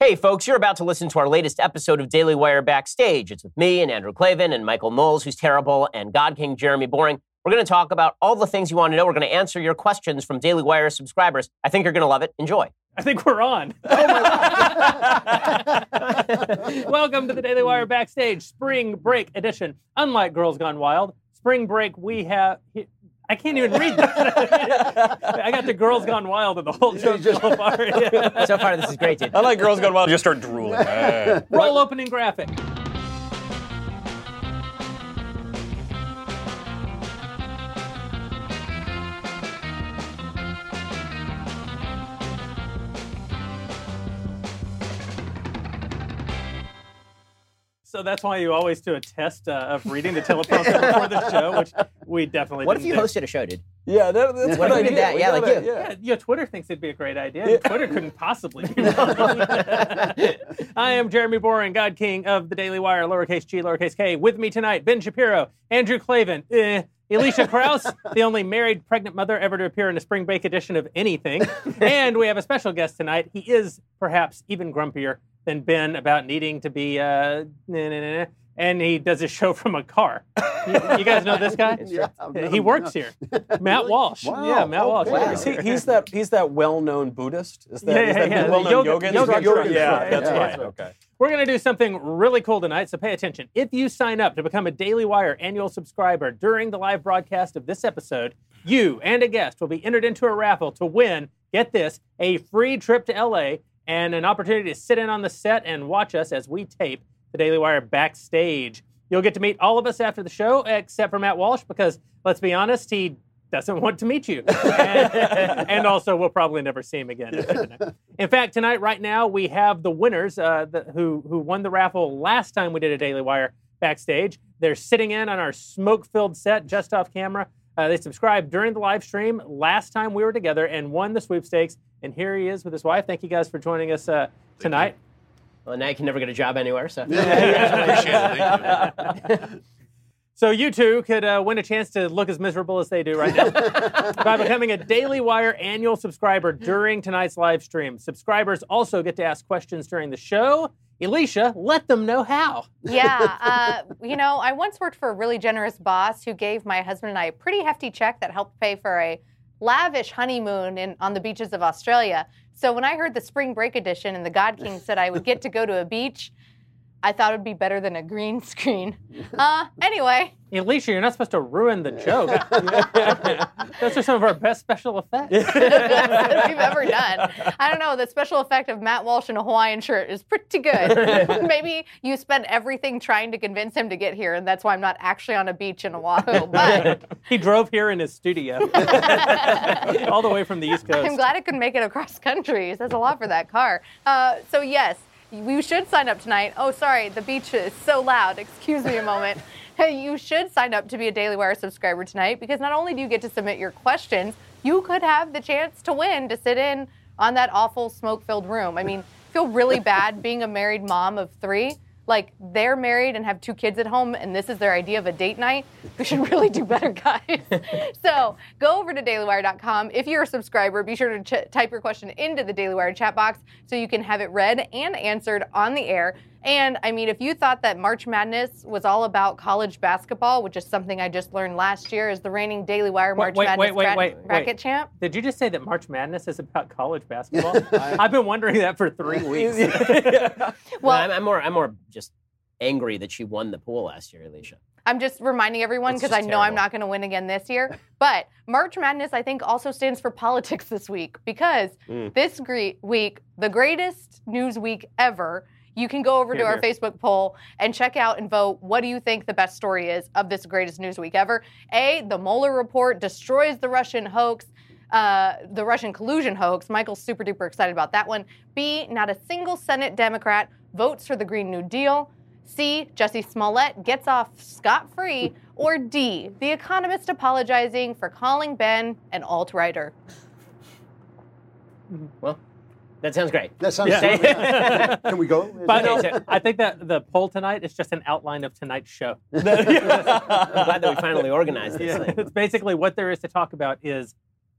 Hey, folks, you're about to listen to our latest episode of Daily Wire Backstage. It's with me and Andrew Klavan and Michael Knowles, who's terrible, and God King Jeremy Boreing. We're going to talk about all the things you want to know. We're going to answer your questions from Daily Wire subscribers. I think you're going to love it. Enjoy. I think we're on. Oh, Welcome to the Daily Wire Backstage Spring Break Edition. Unlike Girls Gone Wild, Spring Break we have. I can't even read that. I got the Girls Gone Wild and the whole show just- so far. Yeah. So far, this is great, dude. I like Girls Gone Wild. You just start drooling. Roll opening graphic. So that's why you always do a test uh, of reading the teleprompter before the show, which we definitely What if didn't you do. hosted a show, dude? Yeah, that, that's What good if we did that? We Yeah, gotta- like you. Yeah, yeah, Twitter thinks it'd be a great idea. and Twitter couldn't possibly be. I am Jeremy Boreing, God King of the Daily Wire, lowercase g, lowercase k. With me tonight, Ben Shapiro, Andrew Klavan, eh, Alicia Krause, the only married pregnant mother ever to appear in a spring break edition of anything. And we have a special guest tonight. He is perhaps even grumpier than Ben about needing to be, uh, nah, nah, nah, nah. and he does a show from a car. You, you guys know this guy? Yeah, I've He him, works yeah. here. Matt Walsh. Wow, Yeah, Matt Walsh. okay. is Is he, he's that he's that well-known Buddhist. Is that, Yeah, is that yeah, the well-known yoga- yoga? yoga instructor? instructor. Yeah, Yeah, that's yeah, right. yeah. Okay. We're going to do something really cool tonight, so pay attention. If you sign up to become a Daily Wire annual subscriber during the live broadcast of this episode, you and a guest will be entered into a raffle to win, get this, a free trip to LA and an opportunity to sit in on the set and watch us as we tape the Daily Wire backstage. You'll get to meet all of us after the show, except for Matt Walsh, because let's be honest, he doesn't want to meet you. And, and also, we'll probably never see him again. In fact, tonight, right now, we have the winners uh, the, who, who won the raffle last time we did a Daily Wire backstage. They're sitting in on our smoke filled set just off camera. Uh, they subscribed during the live stream last time we were together and won the sweepstakes. And here he is with his wife. Thank you guys for joining us uh, tonight. Well, now you can never get a job anywhere. So So you two could uh, win a chance to look as miserable as they do right now by becoming a Daily Wire annual subscriber during tonight's live stream. Subscribers also get to ask questions during the show. Alicia, let them know how. Yeah, uh, you know, I once worked for a really generous boss who gave my husband and I a pretty hefty check that helped pay for a lavish honeymoon in, on the beaches of Australia. So when I heard the spring break edition and the God King said I would get to go to a beach, I thought it would be better than a green screen. Uh, anyway, Alicia, you're not supposed to ruin the joke. Those are some of our best special effects. that we've ever done. I don't know. The special effect of Matt Walsh in a Hawaiian shirt is pretty good. Maybe you spent everything trying to convince him to get here, and that's why I'm not actually on a beach in Oahu. But he drove here in his studio, all the way from the East Coast. I'm glad it could make it across countries. That's a lot for that car. Uh, so yes, you should sign up tonight. Oh, sorry, the beach is so loud. Excuse me a moment. Hey, you should sign up to be a Daily Wire subscriber tonight because not only do you get to submit your questions, you could have the chance to win to sit in on that awful smoke-filled room. I mean, feel really bad being a married mom of three. Like they're married and have two kids at home, and this is their idea of a date night. We should really do better, guys. so go over to dailywire.com. If you're a subscriber, be sure to ch- type your question into the Daily Wire chat box so you can have it read and answered on the air. And I mean, if you thought that March Madness was all about college basketball, which is something I just learned last year as the reigning Daily Wire March wait, Madness wait, wait, wait, bracket wait. champ. Did you just say that March Madness is about college basketball? I've been wondering that for three weeks. Well, I'm, I'm more I'm more just angry that she won the pool last year, Alicia. I'm just reminding everyone because I just know I'm not going to win again this year. But March Madness, I think, also stands for politics this week because Mm. this gre- week, the greatest news week ever, you can go over to our here. Facebook poll and check out and vote what do you think the best story is of this greatest news week ever. A, the Mueller report destroys the Russian hoax. Uh, the Russian collusion hoax. Michael's super duper excited about that one. B, not a single Senate Democrat votes for the Green New Deal. C, Jussie Smollett gets off scot free. Or D, The Economist apologizing for calling Ben an alt writer. Well, that sounds great. That sounds Yeah. yeah. Can we go? But Okay, no, so- I think that the poll tonight is just an outline of tonight's show. I'm glad that we finally organized this Yeah, thing. it's basically what there is to talk about is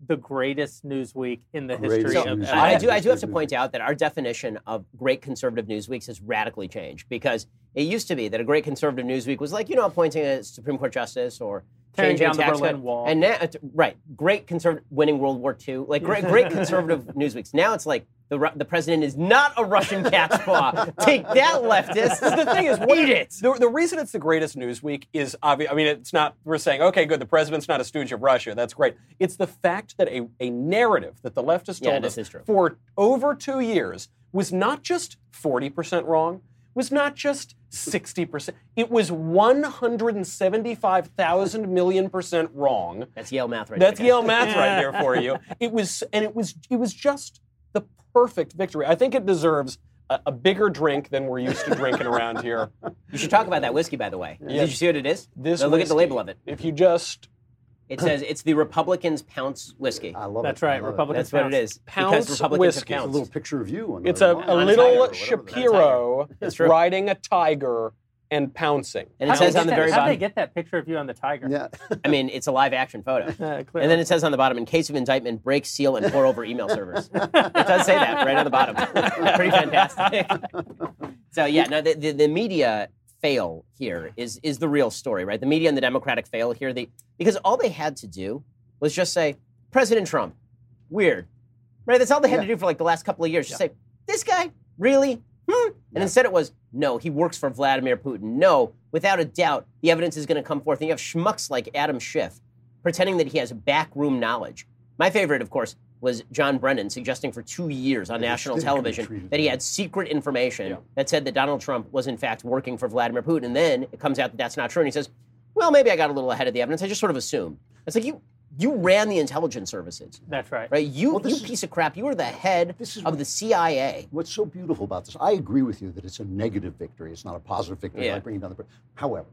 the greatest news week in the Greatest history of news. I, I do. I do have to point out that our definition of great conservative news weeks has radically changed because it used to be that a great conservative news week was like you know appointing a Supreme Court justice or Tearing changing down the Berlin code. Wall. And now, uh, right, great conservative winning World War II, like great, great conservative news weeks. Now it's like the the president is not a Russian cat's paw. Take that, leftist. the thing is, what eat it. The, the reason it's the greatest news week is obvious. I mean, it's not. We're saying, okay, good. The president's not a stooge of Russia. That's great. It's the fact that a, a narrative that the left has Yeah, told us for over two years was not just forty percent wrong. Was not just sixty percent. It was one hundred and seventy-five thousand million percent wrong. That's Yale math right That's there. Yale math right there for you. It was, and it was, it was just the perfect victory. I think it deserves a, a bigger drink than we're used to drinking around here. You should talk about that whiskey, by the way. Did you see what it is? This Now look at the whiskey, label of it. If you just It says it's the Republicans Pounce whiskey. I love That's it. Right, love it. Republicans. That's what it is. Pounce because Republicans whiskey. have It's a little picture of you. On it's a, a On a little tiger or whatever. Shapiro That's riding a tiger and pouncing. And How'd it they says get on the that- very how'd they get that picture of you on the tiger? Yeah. I mean, it's a live action photo. Uh, clearly. And then it says on the bottom, in case of indictment, break, seal, and pour over email servers. it does say that right on the bottom. Pretty fantastic. so yeah, no, the, the, the media fail here is is the real story, right? The media and the Democratic fail here. They because all they had to do was just say President Trump, weird, right? That's all they had to do for like the last couple of years. Just say this guy, really? Hmm? And instead it was no, he works for Vladimir Putin. No, without a doubt, the evidence is going to come forth. And you have schmucks like Adam Schiff pretending that he has backroom knowledge. My favorite, of course, was John Brennan suggesting for two years on national television that he had secret information Yeah. that said that Donald Trump was in fact working for Vladimir Putin. And then it comes out that that's not true. And he says, well, maybe I got a little ahead of the evidence. I just sort of assumed. It's like you you ran the intelligence services, That's right. right? You, Well, this you is- piece of crap. You were the head This is of what- the CIA. What's so beautiful about this, I agree with you that it's a negative victory. It's not a positive victory Yeah. like bringing down the. However,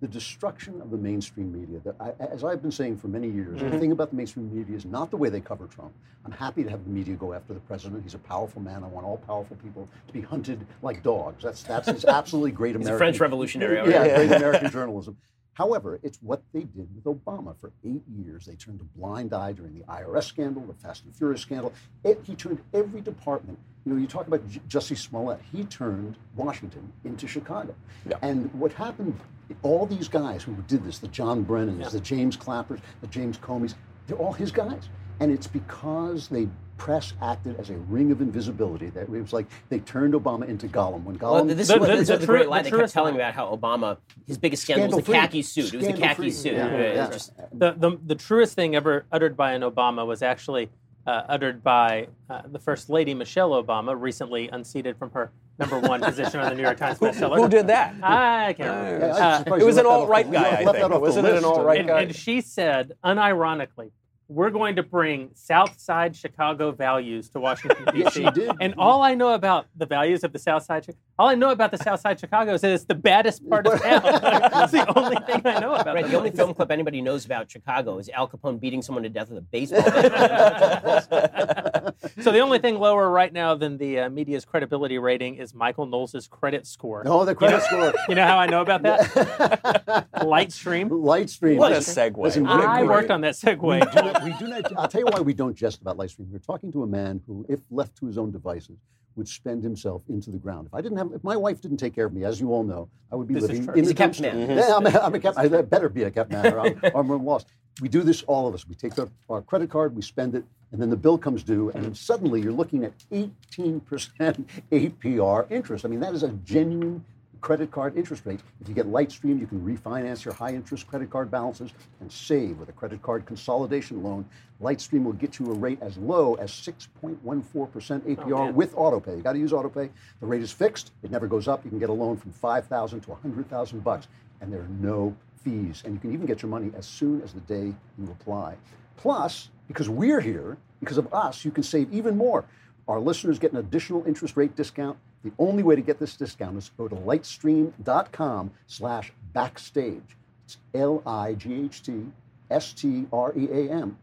the destruction of the mainstream media, that I, as I've been saying for many years, Mm-hmm. the thing about the mainstream media is not the way they cover Trump. I'm happy to have the media go after the president. He's a powerful man. I want all powerful people to be hunted like dogs. That's that's his absolutely great He's a American. French revolutionary. over Yeah, here. great American journalism. However, mm-hmm. it's what they did with Obama for eight years. They turned a blind eye during the IRS scandal, the Fast and Furious scandal. It, he turned every department. You know, you talk about J- Jussie Smollett. He turned Washington into Chicago. Yeah. And what happened? All these guys who did this, the John Brennans, the James Clappers, the James Comeys, they're all his guys. And it's because they press acted as a ring of invisibility. That it was like they turned Obama into Gollum. When Well, Gollum, this The- is the- this is the what the great lie the they kept telling line. about how Obama, his biggest scandal was the Scandal-free. khaki suit. It was the khaki Scandal-free. suit. Yeah, It was yeah. just- The, the, the truest thing ever uttered by an Obama was actually uh, uttered by uh, the First Lady Michelle Obama, recently unseated from her number one position on the New York Times bestseller. Who did that? I can't remember. Yeah, I'm Uh, it was an left that alt right guy, I think. Wasn't it an list. alt-right guy? and she said, unironically, we're going to bring South Side Chicago values to Washington, D.C. Yes, she did. And all I know about the values of the South Side, Chi- all I know about the South Side Chicago is that it's the baddest part of town. That's the only thing I know about Right, the only film clip anybody knows about Chicago is Al Capone beating someone to death with a baseball bat. So the only thing lower right now than the uh, media's credibility rating is Michael Knowles' credit score. Oh, the credit score. You know how I know about that? Lightstream. Lightstream. What a Listen, segue. listen, What a we- I we- worked on that We segue. do, not, we do not. I'll tell you why we don't jest about Lightstream. We're talking to a man who, if left to his own devices, would spend himself into the ground. If I didn't have, if my wife didn't take care of me, as you all know, I would be This living in He's the a kept dumpster. man. Yeah, I'm a, I'm a kept. I better be a kept man, or I'm, or I'm lost. We do this, all of us. We take the, our credit card, we spend it, and then the bill comes due, and then suddenly you're looking at 18% APR interest. I mean, that is a genuine credit card interest rate. If you get Lightstream, you can refinance your high interest credit card balances and save with a credit card consolidation loan. Lightstream will get you a rate as low as 6.14% APR man. with autopay. You got to use autopay. The rate is fixed. It never goes up. You can get a loan from 5,000 to 100,000 bucks and there are no fees. And you can even get your money as soon as the day you apply. Plus, because we're here, because of us, you can save even more. Our listeners get an additional interest rate discount. The only way to get this discount is to go to lightstream.com slash backstage. It's L-I-G-H-T-S-T-R-E-A-M dot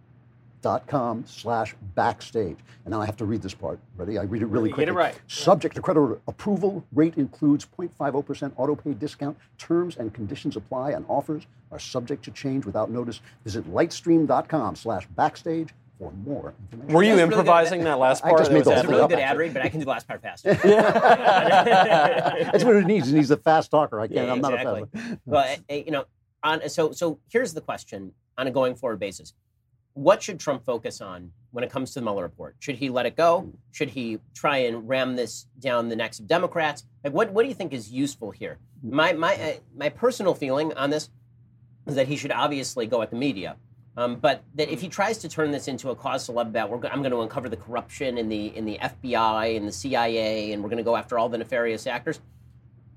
com slash backstage. And now I have to read this part. Ready? I read it really Get quickly. it right. Subject to creditor approval, rate includes 0.50% auto pay discount. Terms and conditions apply and offers are subject to change without notice. Visit lightstream.com slash backstage for more information. Were you That's really improvising that last part? I part? just That made was the whole a really up, good ad read, but I can do the last part faster. That's what it needs. It needs a fast talker. I can't. Yeah, I'm not a fast well, eh, eh, you know, on so so here's the question on a going forward basis: What should Trump focus on when it comes to the Mueller report? Should he let it go? Should he try and ram this down the necks of Democrats? Like, what what do you think is useful here? My my uh, my personal feeling on this is that he should obviously go at the media. Um, but that if he tries to turn this into a cause celeb about, go- I'm going to uncover the corruption in the in the FBI and the CIA, and we're going to go after all the nefarious actors,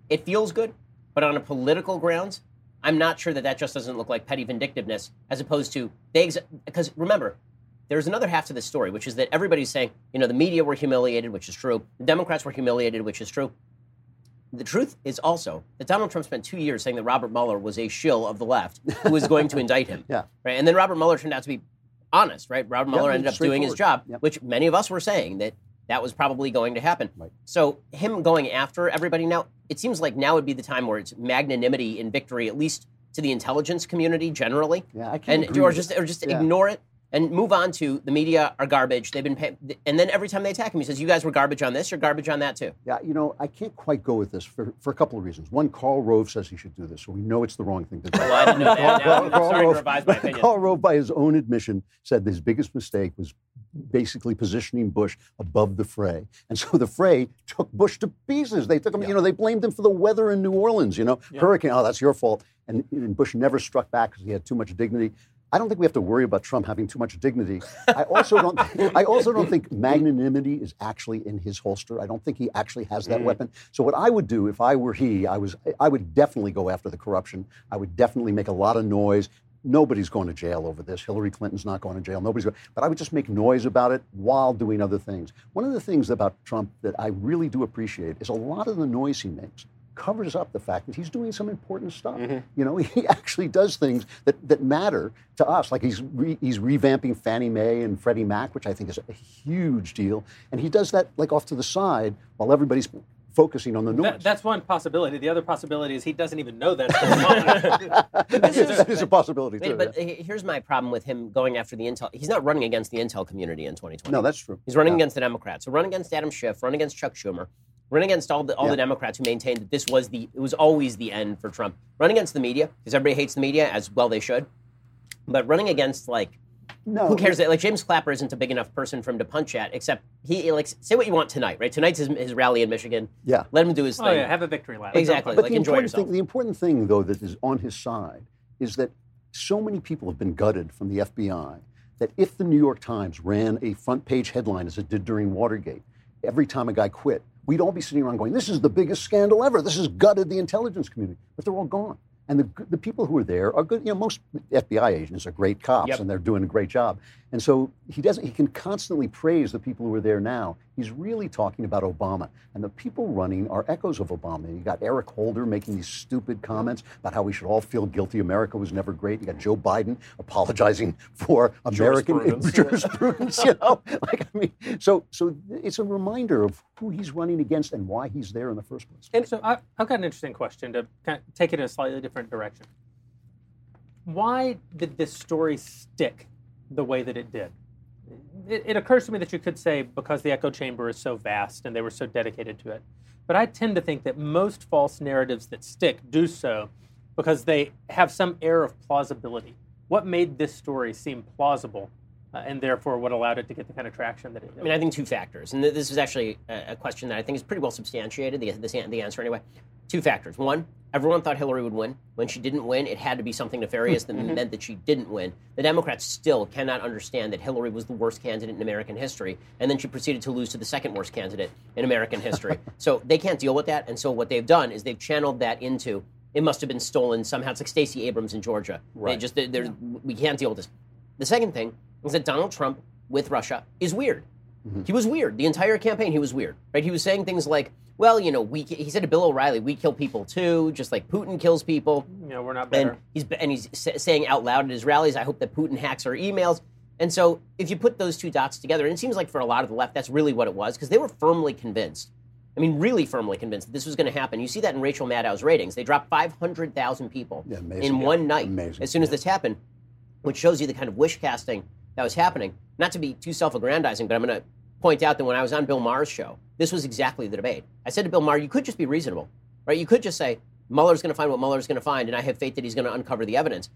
it feels good. But on a political grounds, I'm not sure that that just doesn't look like petty vindictiveness, as opposed to they. Ex- because remember, there's another half to this story, which is that everybody's saying, you know, the media were humiliated, which is true. The Democrats were humiliated, which is true. The truth is also that Donald Trump spent two years saying that Robert Mueller was a shill of the left who was going to indict him. Yeah. Right. And then Robert Mueller turned out to be honest, right? Robert Mueller Yeah, ended up doing his job, Yep. which many of us were saying that that was probably going to happen. Right. So him going after everybody now, it seems like now would be the time where it's magnanimity in victory, at least to the intelligence community generally, Yeah, I can't and or just or just Yeah. ignore it and move on to the media are garbage. They've been pay- and then every time they attack him, he says, "You guys were garbage on this. You're garbage on that too." Yeah, you know, I can't quite go with this for, for a couple of reasons. One, Karl Rove says he should do this, so we know it's the wrong thing to do. Well, I didn't know that. Now I'm starting to revise my opinion. Karl Rove, by his own admission, said his biggest mistake was basically positioning Bush above the fray. And so the fray took Bush to pieces. They took him, you know, they blamed him for the weather in New Orleans, you know, hurricane, oh, that's your fault. And, and Bush never struck back because he had too much dignity. I don't think we have to worry about Trump having too much dignity. I also don't. I also don't think magnanimity is actually in his holster. I don't think he actually has that mm. weapon. So what I would do if I were he, I was. I would definitely go after the corruption. I would definitely make a lot of noise. Nobody's going to jail over this. Hillary Clinton's not going to jail. Nobody's going. But I would just make noise about it while doing other things. One of the things about Trump that I really do appreciate is a lot of the noise he makes covers up the fact that he's doing some important stuff. Mm-hmm. You know, he actually does things that, that matter to us. Like he's re, he's revamping Fannie Mae and Freddie Mac, which I think is a huge deal. And he does that like off to the side while everybody's focusing on the noise. That, that's one possibility. The other possibility is he doesn't even know that's going on. that, is, that is a possibility too. But yeah. here's my problem with him going after the intel. He's not running against the intel community in 2020. No, that's true. He's running Yeah. against the Democrats. So run against Adam Schiff, run against Chuck Schumer, run against all the all Yeah. the Democrats who maintained that this was the it was always the end for Trump. Run against the media because everybody hates the media as well they should. But running against like No, who cares? Like James Clapper isn't a big enough person for him to punch at. Except he like say what you want tonight, right? Tonight's his, his rally in Michigan. Yeah. Let him do his oh thing. yeah, have a victory lap. Exactly. But like the enjoy important yourself. Thing, the important thing, though, that is on his side is that so many people have been gutted from the FBI that if the New York Times ran a front page headline as it did during Watergate, every time a guy quit, we'd all be sitting around going, "This is the biggest scandal ever. This has gutted the intelligence community." But they're all gone. And the, the people who are there are good. You know, most FBI agents are great cops, Yep. and they're doing a great job. And so he doesn't. He can constantly praise the people who are there now. He's really talking about Obama, and the people running are echoes of Obama. You got Eric Holder making these stupid comments about how we should all feel guilty. America was never great. You got Joe Biden apologizing for American Jurisprudence. jurisprudence. You know, like I mean, so so it's a reminder of who he's running against and why he's there in the first place. And so I, I've got an interesting question to kind of take it in a slightly different direction. Why did this story stick the way that it did? it, it occurs to me that you could say because the echo chamber is so vast and they were so dedicated to it. But I tend to think that most false narratives that stick do so because they have some air of plausibility. What made this story seem plausible uh, and therefore what allowed it to get the kind of traction that it did? I mean, I think two factors, and th- this is actually a, a question that I think is pretty well substantiated. The, the, the answer anyway. Two factors. One, everyone thought Hillary would win. When she didn't win, it had to be something nefarious that meant that she didn't win. The Democrats still cannot understand that Hillary was the worst candidate in American history, and then she proceeded to lose to the second worst candidate in American history. so they can't deal with that, and so what they've done is they've channeled that into it must have been stolen somehow. It's like Stacey Abrams in Georgia. They Right. just they're, we can't deal with this. The second thing is that Donald Trump with Russia is weird. Mm-hmm. He was weird. The entire campaign, he was weird. Right? He was saying things like, "Well, you know, we." He said to Bill O'Reilly, "We kill people too, just like Putin kills people." you know, we're not better. And he's and he's saying out loud at his rallies, "I hope that Putin hacks our emails." And so, if you put those two dots together, and it seems like for a lot of the left, that's really what it was because they were firmly convinced. I mean, really firmly convinced that this was going to happen. You see that in Rachel Maddow's ratings; they dropped 500,000 people Yeah, amazing. in Yeah, one night amazing. as soon as this happened, which shows you the kind of wish casting that was happening. Not to be too self-aggrandizing, but I'm going to point out that when I was on Bill Maher's show, this was exactly the debate. I said to Bill Maher, "You could just be reasonable, right? You could just say Mueller's going to find what Mueller's going to find, and I have faith that he's going to uncover the evidence."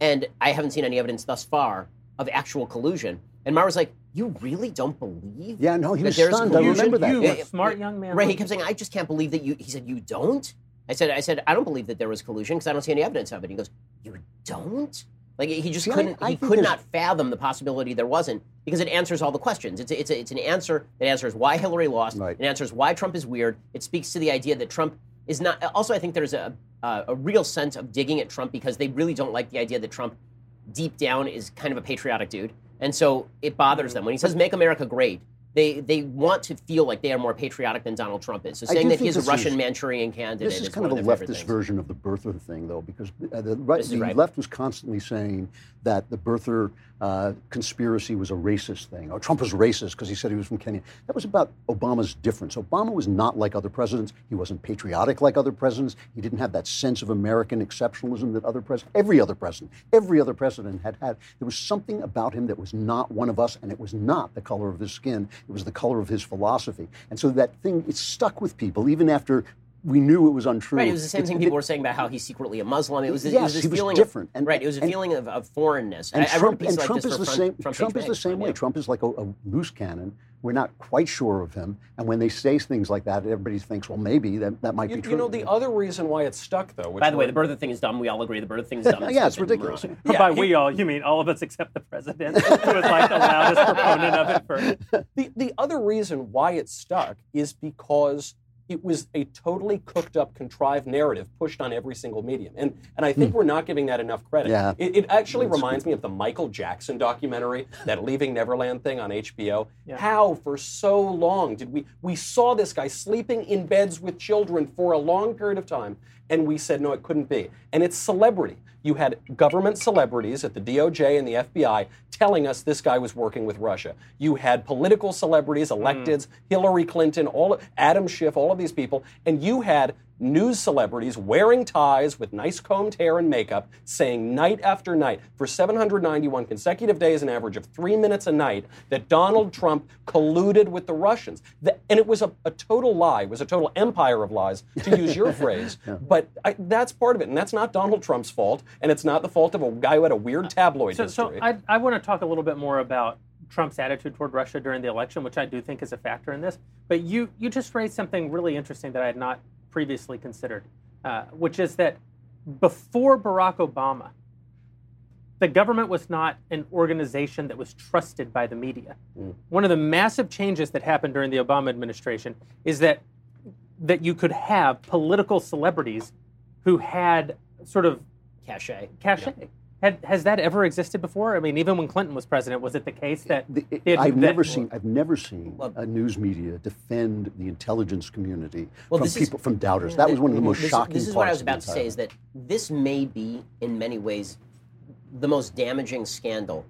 And I haven't seen any evidence thus far of actual collusion. And Maher was like, "You really don't believe?" Yeah, no, he that was there's stunned. I collusion?" remember that. you, Yeah, a smart young man. Right. He kept saying, "I just can't believe that you." He said, "You don't." I said, "I said I don't believe that there was collusion because I don't see any evidence of it." He goes, "You don't." Like he just See, couldn't. I he could not fathom the possibility there wasn't because it answers all the questions. It's a, it's a, it's an answer that answers why Hillary lost. Right. It answers why Trump is weird. It speaks to the idea that Trump is not. Also, I think there's a a, a real sense of digging at Trump because they really don't like the idea that Trump deep down is kind of a patriotic dude, and so it bothers hmm. them when he says "Make America Great." They, they want to feel like they are more patriotic than Donald Trump is. So saying that he's a Russian is- Manchurian candidate This is is kind of a leftist version of the birther thing, though, because uh, the, right, the right. left was constantly saying that the birther uh, conspiracy was a racist thing. Or Trump was racist because he said he was from Kenya. That was about Obama's difference. Obama was not like other presidents. He wasn't patriotic like other presidents. He didn't have that sense of American exceptionalism that other presidents, every other president, every other president had had. There was something about him that was not one of us, and it was not the color of his skin. It was the color of his philosophy. And so that thing, it stuck with people even after we knew it was untrue. Right, it was the same It- thing it- people were saying about how he's secretly a Muslim. It was, it Yes, was this he was feeling different. Of, And- right, it was a and- feeling of, of foreignness. And I, I wrote a Trump, piece and like Trump this is the front, same. front Trump Page is the same way. yeah. Trump is like a, a loose cannon. We're not quite sure of him, and when they say things like that, everybody thinks, well, maybe that, that might You, be true. you know, the other reason why it's stuck, though. Which By the way, we're- the birther thing is dumb. We all agree the birther thing is dumb. yeah, it's stupid ridiculous. moronic. By we all, you mean all of us except the president, who was like the loudest proponent of it for The, the other reason why it stuck is because it was a totally cooked up, contrived narrative pushed on every single medium. And, and I think hmm. we're not giving that enough credit. Yeah. It, it actually reminds me of the Michael Jackson documentary, that Leaving Neverland thing on HBO. How, for so long, did we, we saw this guy sleeping in beds with children for a long period of time, and we said, no, it couldn't be. And it's celebrity. You had government celebrities at the DOJ and the FBI telling us this guy was working with Russia. You had political celebrities, hmm. electeds, Hillary Clinton, all Adam Schiff, all of these people, and you had news celebrities wearing ties with nice combed hair and makeup saying night after night for 791 consecutive days an average of three minutes a night that Donald Trump colluded with the Russians. The- and it was a, a total lie. It was a total empire of lies, to use your phrase. But I, that's part of it. And that's not Donald Trump's fault. And it's not the fault of a guy who had a weird uh, tabloid So, so history. I, I want to talk a little bit more about Trump's attitude toward Russia during the election, which I do think is a factor in this. But you, you just raised something really interesting that I had not previously considered, uh, which is that before Barack Obama, the government was not an organization that was trusted by the media. One of the massive changes that happened during the Obama administration is that that you could have political celebrities who had sort of Cachet. cachet. Had, has that ever existed before? I mean, even when Clinton was president, was it the case that The- it- I've that- never seen. I've never seen Well- a news media defend the intelligence community Well, from this is- from doubters. That was one of the most this, shocking. This is what I was parts of the about to say: is that this may be, in many ways, the most damaging scandal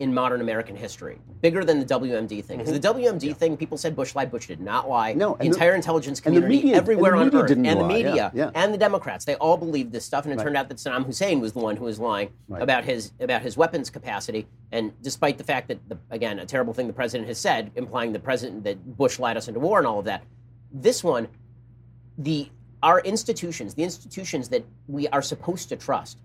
in modern American history, bigger than the WMD thing. Because the WMD thing, people said Bush lied. Bush did not lie. Mm-hmm. No, the and the- entire intelligence community, media- everywhere and the media on earth, and the lie, yeah, media, yeah. and the Democrats, they all believed this stuff, and it Right. turned out that Saddam Hussein was the one who was lying Right. about his about his weapons capacity. And despite the fact that, the, again, a terrible thing the president has said, implying the president that Bush lied us into war and all of that, this one, the our institutions, the institutions that we are supposed to trust,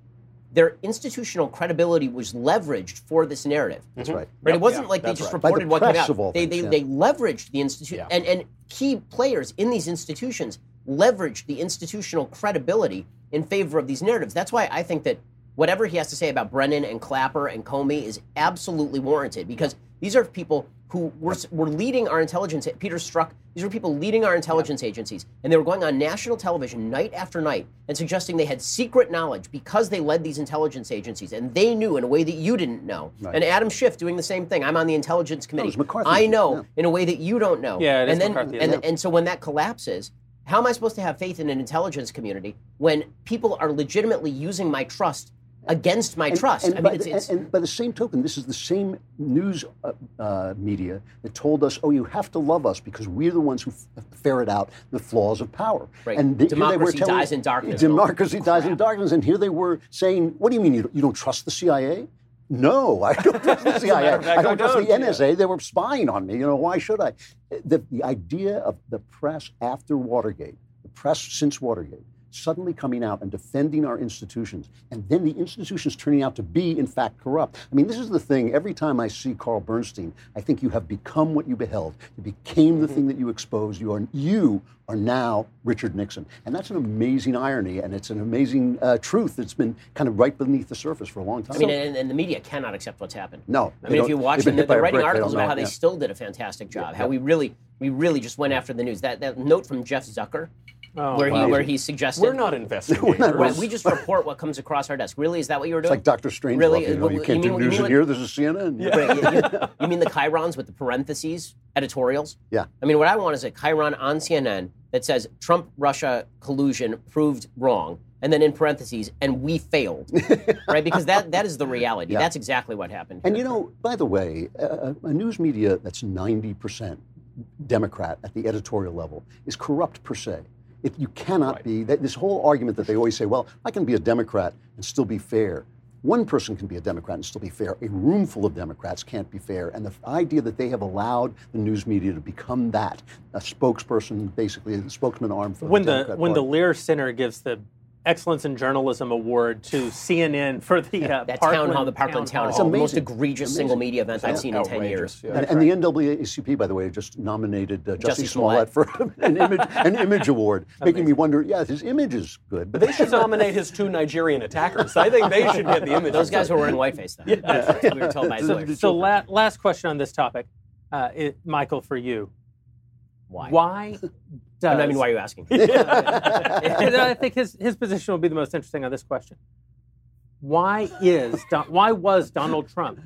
their institutional credibility was leveraged for this narrative. That's mm-hmm. right. Right? it wasn't yeah, like they just right. By the reported what came out. of all they, things, they, yeah. they leveraged the institution Yeah. and, and key players in these institutions leveraged the institutional credibility in favor of these narratives. That's why I think that whatever he has to say about Brennan and Clapper and Comey is absolutely warranted because these are people who were, were leading our intelligence. Peter Strzok. These were people leading our intelligence agencies, and they were going on national television night after night and suggesting they had secret knowledge because they led these intelligence agencies, and they knew in a way that you didn't know. Right. And Adam Schiff doing the same thing. I'm on the intelligence committee. was McCarthy, I know yeah. in a way that you don't know. Yeah, it is and then, McCarthy, and, yeah. and so when that collapses, how am I supposed to have faith in an intelligence community when people are legitimately using my trust against my And- trust? And, I by mean, it's, the, it's, and by the same token, this is the same news uh, uh, media that told us, "Oh, you have to love us because we're the ones who f- ferret out the flaws of power." Right. And th- here they were Democracy telling- dies in darkness. Democracy dies in darkness. And here they were saying, "What do you mean you don't, you don't trust the CIA?" No, I don't trust the CIA. fact, I don't trust the don't, yeah. NSA. They were spying on me. You know, why should I? The, the idea of the press after Watergate, the press since Watergate, suddenly coming out and defending our institutions, and then the institutions turning out to be, in fact, corrupt. I mean, this is the thing. Every time I see Carl Bernstein, I think you have become what you beheld. You became the thing that you exposed. You are you are now Richard Nixon, and that's an amazing irony, and it's an amazing uh, truth that's been kind of right beneath the surface for a long time. I mean, and, and the media cannot accept what's happened. no, I mean, if you watch them, they're writing brick, articles don't about how they yeah. still did a fantastic job. how yeah. we really, we really just went after the news. That that note from Jeff Zucker, Oh, where he wow. where he suggested We're not investigating. not Right, we just report what comes across our desk. Really, is that what you were It's doing? like Doctor Strange. Really? you, know, you You can't mean- do news mean in here. This is CNN. Right, you, you- you mean the chyrons with the parentheses editorials? Yeah. I mean, what I want is a chyron on CNN that says Trump Russia collusion proved wrong, and then in parentheses, and we failed, right? Because that that is the reality. Yeah. That's exactly what happened. And you know, by the way, a, a news media that's 90% Democrat at the editorial level is corrupt per se. It, you cannot Right. be, that, this whole argument that they always say, well, I can be a Democrat and still be fair. One person can be a Democrat and still be fair. A room full of Democrats can't be fair. And the idea that they have allowed the news media to become that, a spokesperson, basically, a spokesman arm for when the the when the. Lear Center gives the Excellence in Journalism Award to CNN for the uh, that Parkland town hall, the Parkland Town It's Hall, the most egregious Amazing. single media event I've seen in 10 years. yeah. And, and the NAACP, by the way, just nominated uh, Jussie Jussie Smollett for an image, an image award, making me wonder. Yeah, his image is good, but They should nominate his two Nigerian attackers. I think they should get the image. Those guys who were wearing whiteface then. That's what we were told by his So, lawyers. so la- last question on this topic, uh, it, Michael, for you. Why? Why does I mean, why are you asking? I think his, his position will be the most interesting on this question. Why is Don, why was Donald Trump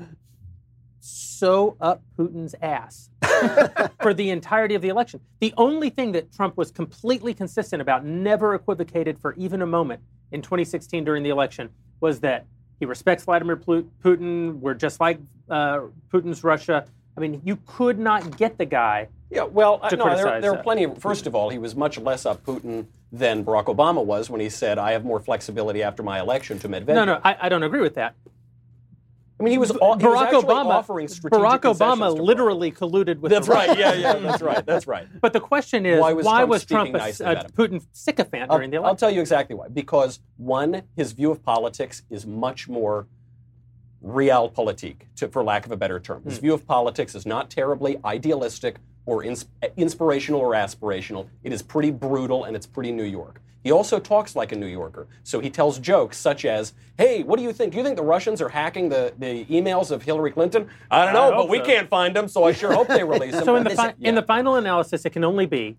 so up Putin's ass for the entirety of the election? The only thing that Trump was completely consistent about, never equivocated for even a moment in 2016 during the election, was that he respects Vladimir Putin. We're just like uh, Putin's Russia. I mean, you could not get the guy Yeah, well, uh, no, there, there are plenty of. First of all, he was much less up Putin than Barack Obama was when he said, "I have more flexibility after my election to Medvedev." No, no, I, I don't agree with that. I mean, he was, all, he Barack actually Obama, offering strategic Barack Obama literally colluded with. That's right. Yeah, yeah, that's right. That's right. But the question is, Why why was was, Trump Trump, speaking a, nicely a? Putin sycophant I'll, during the election? I'll tell you exactly why. Because one, his view of politics is much more realpolitik, to, for lack of a better term. His view of politics is not terribly idealistic or ins- inspirational or aspirational. It is pretty brutal and it's pretty New York. He also talks like a New Yorker. So he tells jokes such as, hey, what do you think? Do you think the Russians are hacking the, the emails of Hillary Clinton? I don't know, I but hope we can't find them, so I sure hope they release them. so in the This- fi- in the final analysis, it can only be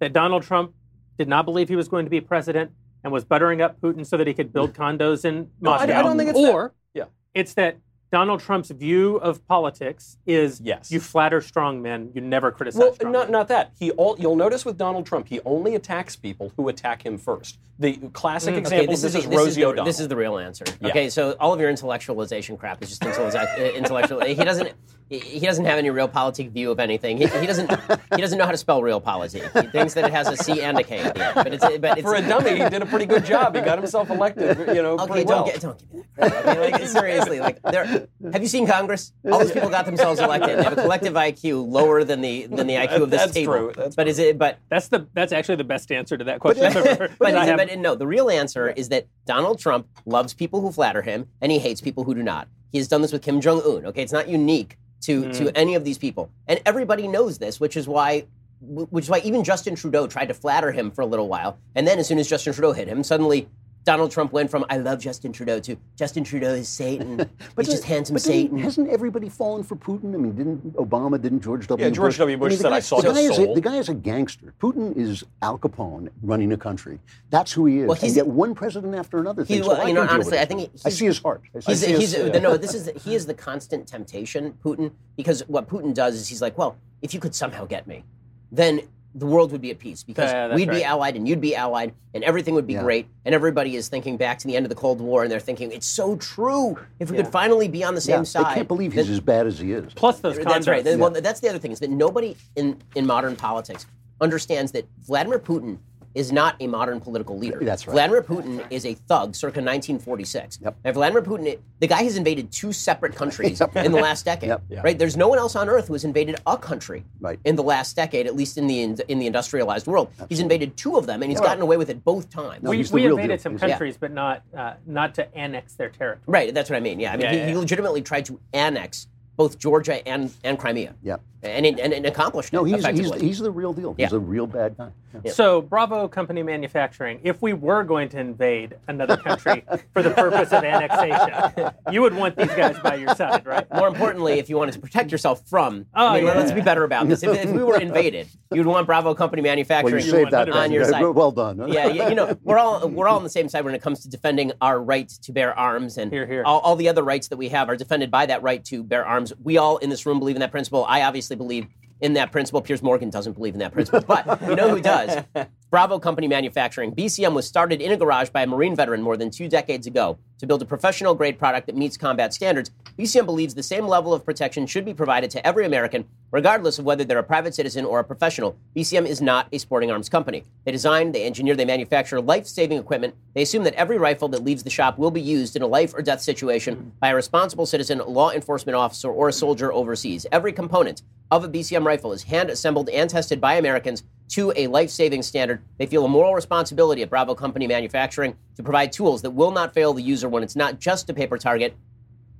that Donald Trump did not believe he was going to be president and was buttering up Putin so that he could build condos in No, I- Moscow. I don't think it's that. or Yeah. it's that Donald Trump's view of politics is Yes. you flatter strong men, you never criticize Well, strong not men. not that. He all you'll notice with Donald Trump, he only attacks people who attack him first. The classic Okay, example. this, is, is this, Rosie is the, O'Donnell. this is the real answer. Yeah. Okay, so all of your intellectualization crap is just intellectual. uh, intellectual. He doesn't. He he doesn't have any real politic view of anything. He, he doesn't. He doesn't know how to spell real politic. He thinks that it has a C and a K at the end. But it's. But it's For a dummy, he did a pretty good job. He got himself elected. You know, Okay, don't well. get don't give me that. Crap. Okay, like, seriously, like, there. Have you seen Congress? All these people got themselves elected. They have a collective IQ lower than the than the IQ of this That's table. true, that's but is it? But That's the that's actually the best answer to that question. I've ever heard. but, have- but no, the real answer is that Donald Trump loves people who flatter him, and he hates people who do not. He has done this with Kim Jong Un. Okay, it's not unique to Mm. to any of these people, and everybody knows this, which is why. Which is why even Justin Trudeau tried to flatter him for a little while, and then as soon as Justin Trudeau hit him, suddenly Donald Trump went from "I love Justin Trudeau" to "Justin Trudeau is Satan." but He's just handsome but didn't- Satan. Hasn't everybody fallen for Putin? I mean, didn't Obama? Didn't George W. Yeah, George Bush? W. Bush mean, the said, guy- "I saw the his guy is a, soul." The guy is a gangster. Putin is Al Capone running a country. That's who he is. Well, he's- and yet one president after another. He- thinks, well, "Oh, I you know, honestly, I think he- I he's- see his heart. I He's, see he's his, uh, no, this is he is the constant temptation, Putin, because what Putin does is he's like, well, if you could somehow get me, then the world would be at peace because Yeah, that's we'd be allied and you'd be allied and everything would be Yeah. great and everybody is thinking back to the end of the Cold War and they're thinking it's so true if we Yeah. could finally be on the yeah, same side. I can't believe that- he's as bad as he is. plus those that's right. condos. Well, that's the other thing is that nobody in, in modern politics understands that Vladimir Putin is not a modern political leader. That's right. Vladimir Putin is a thug circa 1946. Yep. And Vladimir Putin, the guy has invaded two separate countries Yep. in the last decade. Yep. Yeah. Right? There's no one else on earth who has invaded a country Right. in the last decade, at least in the in the industrialized world. He's invaded two of them, and he's Yeah. gotten away with it both times. No, we we invaded deal. some He's- countries, but not uh, not to annex their territory. Right, that's what I mean. Yeah, I mean, Yeah, he, yeah, he legitimately tried to annex both Georgia and, and Crimea. Yeah. And, it, and, and accomplished No, it he's, he's, he's the real deal. He's Yeah. a real bad guy. Yeah. So, Bravo Company Manufacturing, if we were going to invade another country for the purpose of annexation, you would want these guys by your side, right? More importantly, if you wanted to protect yourself from, Oh, I mean, yeah. let's be better about this. If, if we were invaded, you'd want Bravo Company Well, Manufacturing you saved that. on your side. Well done. yeah, you, you know, we're all we're all on the same side when it comes to defending our right to bear arms, and Here, here. All, all the other rights that we have are defended by that right to bear arms. We all in this room believe in that principle. I obviously believe in that principle. Piers Morgan doesn't believe in that principle, but you know who does? Bravo Company Manufacturing. BCM was started in a garage by a Marine veteran more than two decades ago to build a professional grade product that meets combat standards. BCM believes the same level of protection should be provided to every American, regardless of whether they're a private citizen or a professional. BCM is not a sporting arms company. They design, they engineer, they manufacture life saving equipment. They assume that every rifle that leaves the shop will be used in a life or death situation by a responsible citizen, law enforcement officer, or a soldier overseas. Every component of a BCM rifle is hand assembled and tested by Americans to a life saving standard. They feel a moral responsibility at Bravo Company Manufacturing to provide tools that will not fail the user when it's not just a paper target,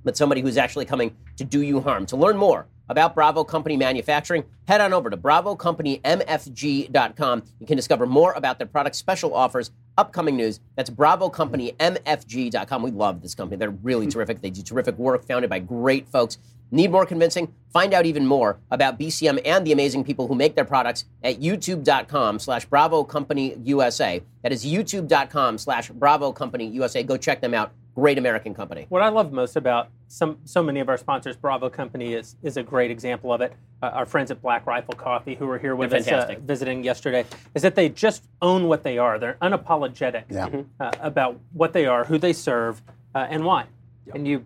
but somebody who's actually coming to do you harm. To learn more about Bravo Company Manufacturing, head on over to BravoCompanyMFG.com. You can discover more about their product special offers, upcoming news. That's BravoCompanyMFG.com. We love this company. They're really hmm. terrific. They do terrific work, founded by great folks. Need more convincing? Find out even more about BCM and the amazing people who make their products at youtube.com slash Bravo Company USA. That is youtube.com slash Bravo Company USA. Go check them out. Great American company. What I love most about some so many of our sponsors, Bravo Company is is a great example of it. Uh, our friends at Black Rifle Coffee, who were here with They're us uh, visiting yesterday, is that they just own what they are. They're unapologetic Yeah. uh, about what they are, who they serve, uh, and why. And you,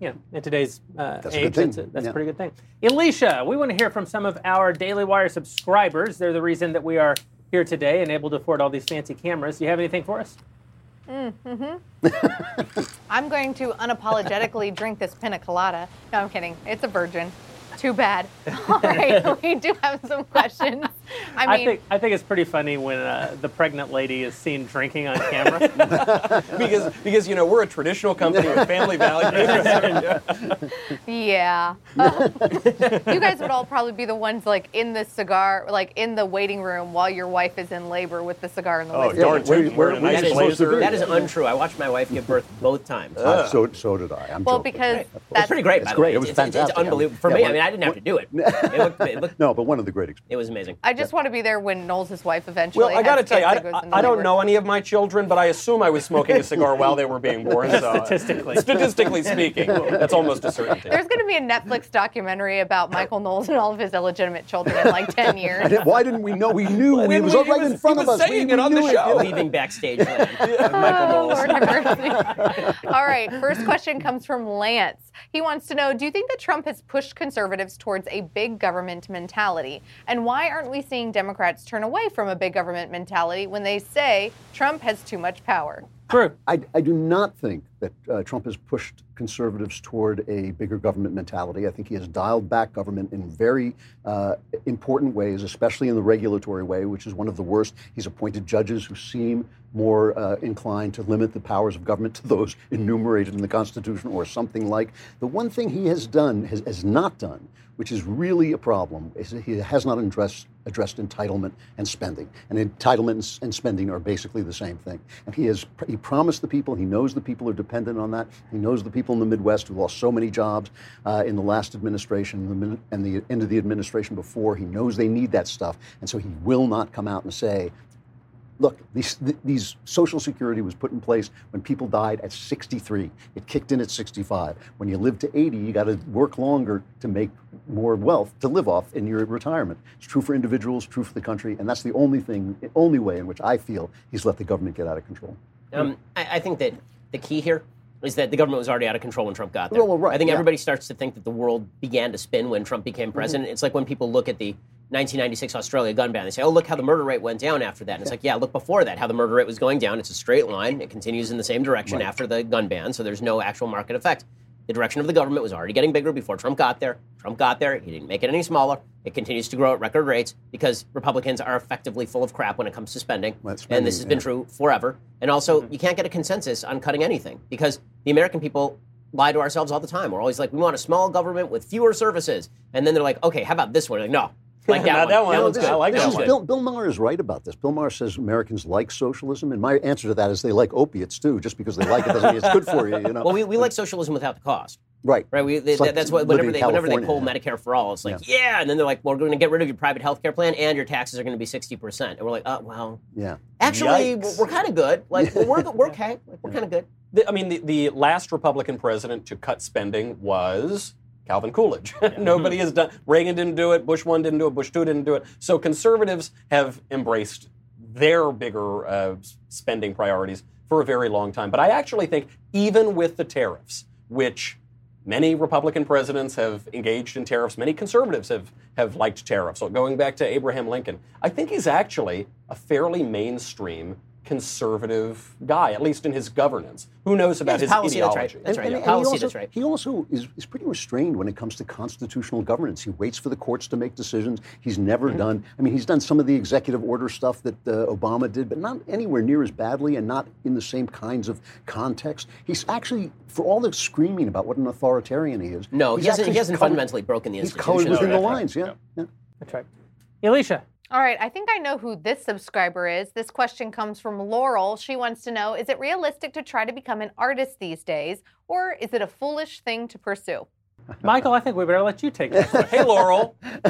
you know, in today's uh, That's a age, good thing. that's, a, that's Yeah. a pretty good thing. Alicia, we want to hear from some of our Daily Wire subscribers. They're the reason that we are here today and able to afford all these fancy cameras. Do you have anything for us? Mm-hmm. I'm going to unapologetically drink this pina colada. No, I'm kidding. It's a virgin. Too bad. All right, we do have some questions. I I, mean, think I think it's pretty funny when uh, the pregnant lady is seen drinking on camera. because because you know we're a traditional company with family values. yeah. you guys would all probably be the ones like in the cigar, like in the waiting room while your wife is in labor with the cigar in the Oh, waiting darn room. where- tootin', where- wearing a nice That is, supposed to blazer. be. that is untrue. I watched my wife give birth both times. Uh, so, so did I. I'm Well, joking. because It's that's pretty great. It's by the great. way. It was it's, it's- it's fantastic. unbelievable for Yeah, me. I mean, I didn't have to do it. It looked, it looked No, but one of the great experiences. it was amazing. I just want to be there when Knowles' wife eventually. Well, I got to tell you, I, kids that goes in I, I don't know any of my children, but I assume I was smoking a cigar while they were being born. So, uh, Statistically. statistically speaking, that's almost a certainty. There's going to be a Netflix documentary about Michael Knowles and all of his illegitimate children in like 10 years. Why didn't we know? We knew it didn't was we- right he was- in front of was us. We, saying we it on the knew show. Leaving backstage land with Michael Oh, Knowles. Lord have mercy. All right, first question comes from Lance. He wants to know Do you think that Trump has pushed conservatives towards a big government mentality? And why aren't we seeing Democrats turn away from a big government mentality when they say Trump has too much power? True. I, I do not think that uh, Trump has pushed conservatives toward a bigger government mentality. I think he has dialed back government in very uh, important ways, especially in the regulatory way, which is one of the worst. He's appointed judges who seem more uh, inclined to limit the powers of government to those enumerated in the Constitution or something like. The one thing he has done, has, has not done, which is really a problem, is he has not addressed, addressed entitlement and spending. And entitlement and spending are basically the same thing. And he has he promised the people, he knows the people are dependent on that. He knows the people in the Midwest who lost so many jobs uh, in the last administration and the end of the administration before. He knows they need that stuff. And so he will not come out and say, Look, these, these Social Security was put in place when people died at 63. It kicked in at 65. When you live to 80, you got to work longer to make more wealth to live off in your retirement. It's true for individuals, true for the country, and that's the only thing, only way in which I feel he's let the government get out of control. Um, I, I think that the key here is that the government was already out of control when Trump got there. Well, well, right, I think yeah. everybody starts to think that the world began to spin when Trump became president. It's like when people look at the 1996 Australia gun ban, they say, "Oh, look how the murder rate went down after that." And it's like, yeah, look before that, how the murder rate was going down. It's a straight line. It continues in the same direction after the gun ban, so there's no actual market effect. The direction of the government was already getting bigger before Trump got there. Trump got there. He didn't make it any smaller. It continues to grow at record rates because Republicans are effectively full of crap when it comes to spending. Well, and this has been true forever. And also, mm-hmm. you can't get a consensus on cutting anything because the American people lie to ourselves all the time. We're always like, we want a small government with fewer services. And then they're like, okay, how about this one? Like, no. Like that one. that one. That No, one's this- good. I like That that This one's one. Bill, Bill Maher is right about this. Bill Maher says Americans like socialism, and my answer to that is they like opiates too. Just because they like it doesn't mean it's good for you. You know. Well, we, we like socialism without the cost. right. Right, we, they, like that's what whenever in they whenever they pull yeah. Medicare for all, it's like yeah. and then they're like, well, we're going to get rid of your private health care plan, and your taxes are going to be sixty percent, and we're like, oh well, Yeah. actually, Yikes. we're, we're kind of good. Like we're we're, we're okay, like, we're kind of good. The- I mean, the, the last Republican president to cut spending was Calvin Coolidge. Nobody has done. Reagan didn't do it. Bush one didn't do it. Bush two didn't do it. So conservatives have embraced their bigger uh, spending priorities for a very long time. But I actually think even with the tariffs, which many Republican presidents have engaged in tariffs, many conservatives have have liked tariffs. So going back to Abraham Lincoln, I think he's actually a fairly mainstream conservative guy, at least in his governance. Who knows about his his, policy, that's right. ideology? That's right. And- yeah. and he Policy, also, that's right. He also is, is pretty restrained when it comes to constitutional governance. He waits for the courts to make decisions. He's never Mm-hmm. done. I mean, he's done some of the executive order stuff that uh, Obama did, but not anywhere near as badly and not in the same kinds of context. He's actually, for all the screaming about what an authoritarian he is, No, he hasn't. He hasn't colored- fundamentally broken the He's colored within the that's right. lines. Yeah. yeah. That's right. Alicia. All right, I think I know who this subscriber is. This question comes from Laurel. She wants to know Is it realistic to try to become an artist these days, or is it a foolish thing to pursue? Michael, I think we better let you take this one. hey, Laurel.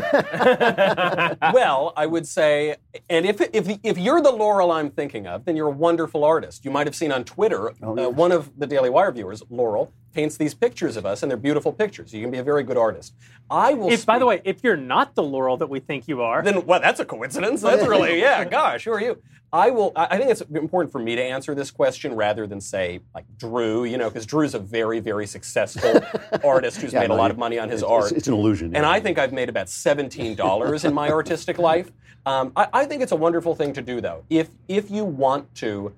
well, I would say, and if, if, if you're the Laurel I'm thinking of, then you're a wonderful artist. You might have seen on Twitter, Oh, uh, one of the Daily Wire viewers, Laurel, paints these pictures of us, and they're beautiful pictures. You can be a very good artist. I will. If, by the way, if you're not the Laurel that we think you are, then well, that's a coincidence. That's really yeah. Gosh, who are you? I will. I I think it's important for me to answer this question rather than say like Drew. You know, because Drew's a very, very successful artist who's Yeah, made no, a lot of money on his it's, art. It's, it's an illusion. And yeah. I think I've made about seventeen dollars in my artistic life. Um, I, I think it's a wonderful thing to do, though. If if you want to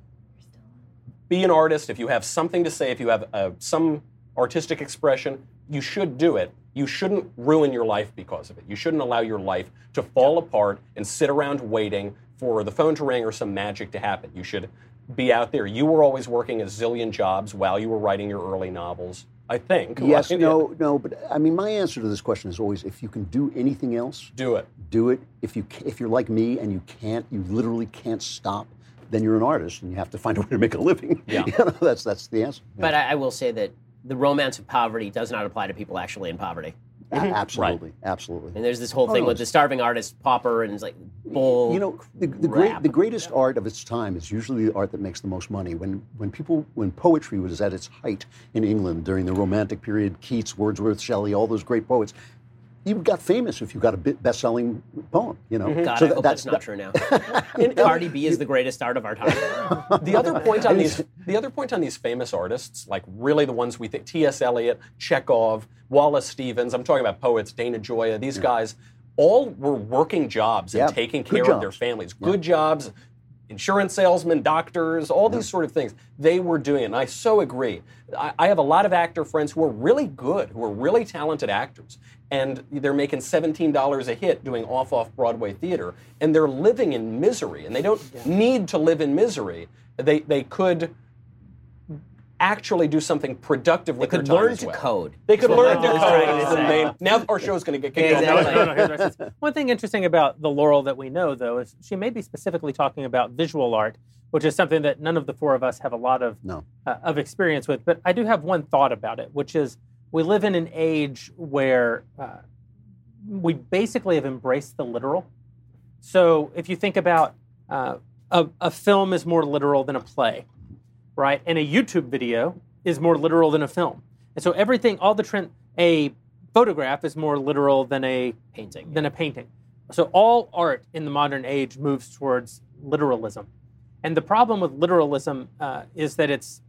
be an artist, if you have something to say, if you have uh, some artistic expression, you should do it. You shouldn't ruin your life because of it. You shouldn't allow your life to fall apart and sit around waiting for the phone to ring or some magic to happen. You should be out there. You were always working a zillion jobs while you were writing your early novels. I think. Yes, no, no, but I mean, my answer to this question is always: if you can do anything else, Do it. do it. If you if you're like me and you can't, you literally can't stop, then you're an artist and you have to find a way to make a living. Yeah. You know, that's that's the answer. Yeah. But I, I will say that the romance of poverty does not apply to people actually in poverty. A- mm-hmm. absolutely, absolutely. And there's this whole Oh, thing no, with the starving artist Pauper, and it's like bull. You know, the, the, great, the greatest art of its time is usually the art that makes the most money. When, when people, when poetry was at its height in England during the Romantic period, Keats, Wordsworth, Shelley, all those great poets, you got famous if you got a best-selling poem. You know, God, So I that- hope that's, not true now. Cardi B is the greatest art of our time. the other point on these the other point on these famous artists, like really the ones we think T.S. Eliot, Chekhov, Wallace Stevens, I'm talking about poets, Dana Gioia. these guys all were working jobs and Yeah, taking good care of their families. Good jobs, insurance salesmen, doctors, all these sort of things. They were doing it. And I so agree. I, I have a lot of actor friends who are really good, who are really talented actors. And they're making $17 a hit doing off off Broadway theater. And they're living in misery. And they don't need to live in misery. They, they could actually do something productive with could their time learn as to code. They could That's learn to code. trying to is the say. main- Now our show's going to get kicked Yeah, off. exactly. No, no, here's what it says. One thing interesting about the Laurel that we know, though, is she may be specifically talking about visual art, which is something that none of the four of us have a lot of No. uh, of experience with. But I do have one thought about it, which is we live in an age where uh, we basically have embraced the literal. So if you think about uh, a, a film is more literal than a play, right? And a YouTube video is more literal than a film. And so everything, all the trend, a photograph is more literal than a Painting. than a painting. So all art in the modern age moves towards literalism, and the problem with literalism uh, is that it's,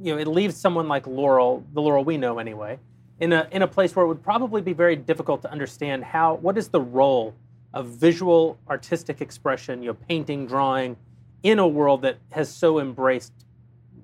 you know, it leaves someone like Laurel, the Laurel we know anyway, in a in a place where it would probably be very difficult to understand how what is the role of visual artistic expression, you know, painting, drawing, in a world that has so embraced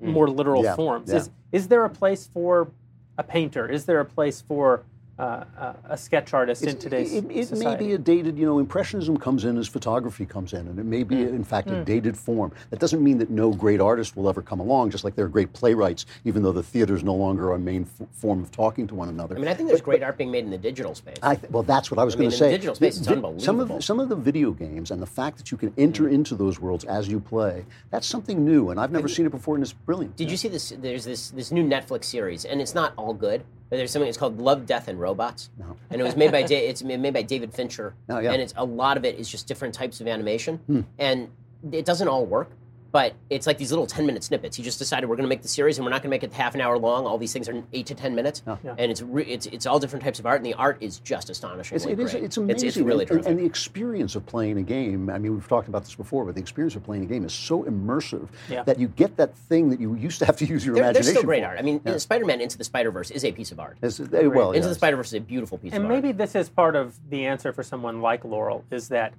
more mm. literal Yeah, forms. yeah. Is is there a place for a painter? Is there a place for uh, a, a sketch artist in today's it, it may society? be a dated, you know, impressionism comes in as photography comes in, and it may be, Hmm. in fact, a dated form. That doesn't mean that no great artist will ever come along, just like there are great playwrights, even though the theater is no longer our main f- form of talking to one another. I mean, I think there's great art being made in the digital space. I th- well, that's what I was going to say. the digital space, it's Vi- Some of some of the video games and the fact that you can enter into those worlds as you play, that's something new, and I've never seen it before, and it's brilliant. Did you see this? There's this this new Netflix series, and it's not all good. But there's something. It's called Love, Death, and Robots, No. and it was made by da- it's made by David Fincher. Oh, yeah. And it's a lot of it is just different types of animation, Hmm. and it doesn't all work. But it's like these little 10 minute snippets. He just decided we're going to make the series and we're not going to make it half an hour long. All these things are eight to 10 minutes. Oh. Yeah. And it's, re- it's it's all different types of art, and the art is just astonishing. It's, it is, great. it's amazing. It's, really and, terrific. and the experience of playing a game, I mean, we've talked about this before, but the experience of playing a game is so immersive Yeah. that you get that thing that you used to have to use your There- there's imagination still great for. art. I mean, Yeah. Spider Man Into the Spider Verse is a piece of art. It's- well, Into the. Spider Verse is a beautiful piece and of art. And maybe this is part of the answer for someone like Laurel is that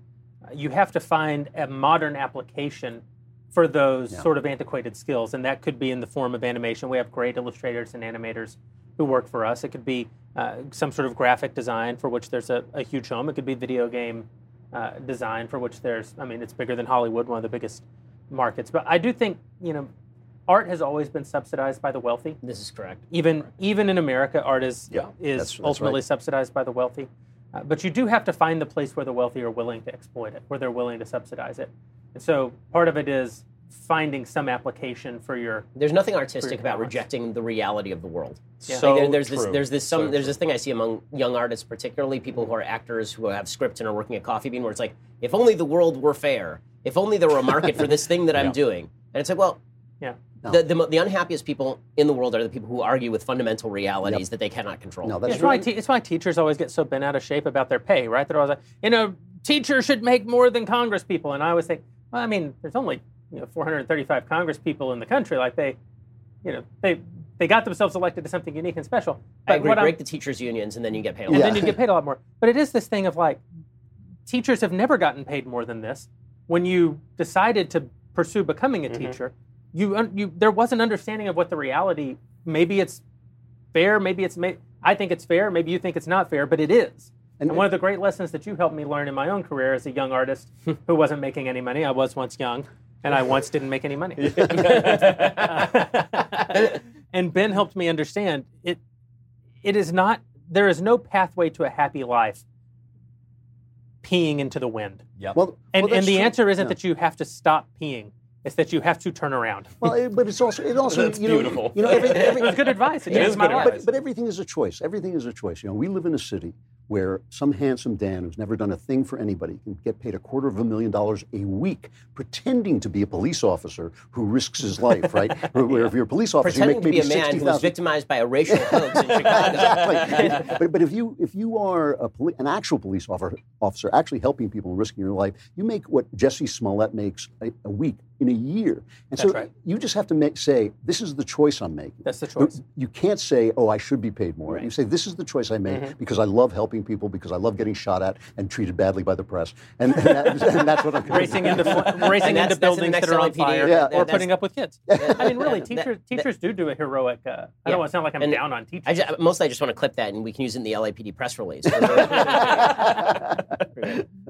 you have to find a modern application for those Yeah. sort of antiquated skills, and that could be in the form of animation. We have great illustrators and animators who work for us. It could be uh, some sort of graphic design for which there's a, a huge home. It could be video game uh, design for which there's, I mean, it's bigger than Hollywood, one of the biggest markets. But I do think, you know, art has always been subsidized by the wealthy. This is correct. Even even in America, art is Yeah, is that's- that's ultimately right. subsidized by the wealthy. Uh, but you do have to find the place where the wealthy are willing to exploit it, where they're willing to subsidize it. And so part of it is finding some application for your. There's nothing artistic about talents. rejecting the reality of the world. Yeah. So Like, there- there's this there's this some So there's this thing I see among young artists, particularly people who are actors who have scripts and are working at Coffee Bean, where it's like, if only the world were fair, if only there were a market for this thing that I'm Yeah. doing, and it's like, well, Yeah. No. the, the the unhappiest people in the world are the people who argue with fundamental realities that they cannot control. No, that's It's why, te- it's why teachers always get so bent out of shape about their pay, right? They're always like, you know, teachers should make more than Congress people. And I always think, well, I mean, there's only you know 435 Congress people in the country. Like they, you know, they they got themselves elected to something unique and special. I agree. what I'm- Break the teachers' unions, and then you get paid. a and lot. then you get paid a lot more. But it is this thing of like, teachers have never gotten paid more than this. When you decided to pursue becoming a mm-hmm. teacher, you you there was an understanding of what the reality. Maybe it's fair. Maybe it's. May, I think it's fair. Maybe you think it's not fair, but it is. And- And, one of the great lessons that you helped me learn in my own career as a young artist hmm. who wasn't making any money. I was once young, and I once didn't make any money. and Ben helped me understand it. It is not. There is no pathway to a happy life. Peeing into the wind, Yep. Well, and well, and the true. answer isn't Yeah. that you have to stop peeing. It's that you have to turn around. Well, it, but it's also it also That's you know beautiful. you know every, every, It's good advice. It It changed is my good life. advice. but, but everything is a choice. Everything is a choice. You know, we live in a city where some handsome Dan who's never done a thing for anybody can get paid a quarter of a million dollars a week pretending to be a police officer who risks his life, right? Where- if you're a police officer, you Pretending make to be maybe a man sixty who was victimized by a racial hoax in Chicago. exactly. but, but if you if you are a poli- an actual police officer, officer actually helping people and risking your life, you make what Jussie Smollett makes a, a week in a year. And so right. you just have to make, say, this is the choice I'm making. That's the choice. You can't say, oh, I should be paid more. You say, this is the choice I make Mm-hmm. because I love helping people, because I love getting shot at and treated badly by the press. And, and, that- and that's what I'm gonna racing into racing into that's in buildings that are on LAPD. fire, Yeah. or That's- putting up with kids. I mean, really, That- teachers that- teachers do do a heroic. Uh, I Yeah. don't want to sound like I'm And down on teachers. I just, mostly I just want to clip that and we can use it in the LAPD press release.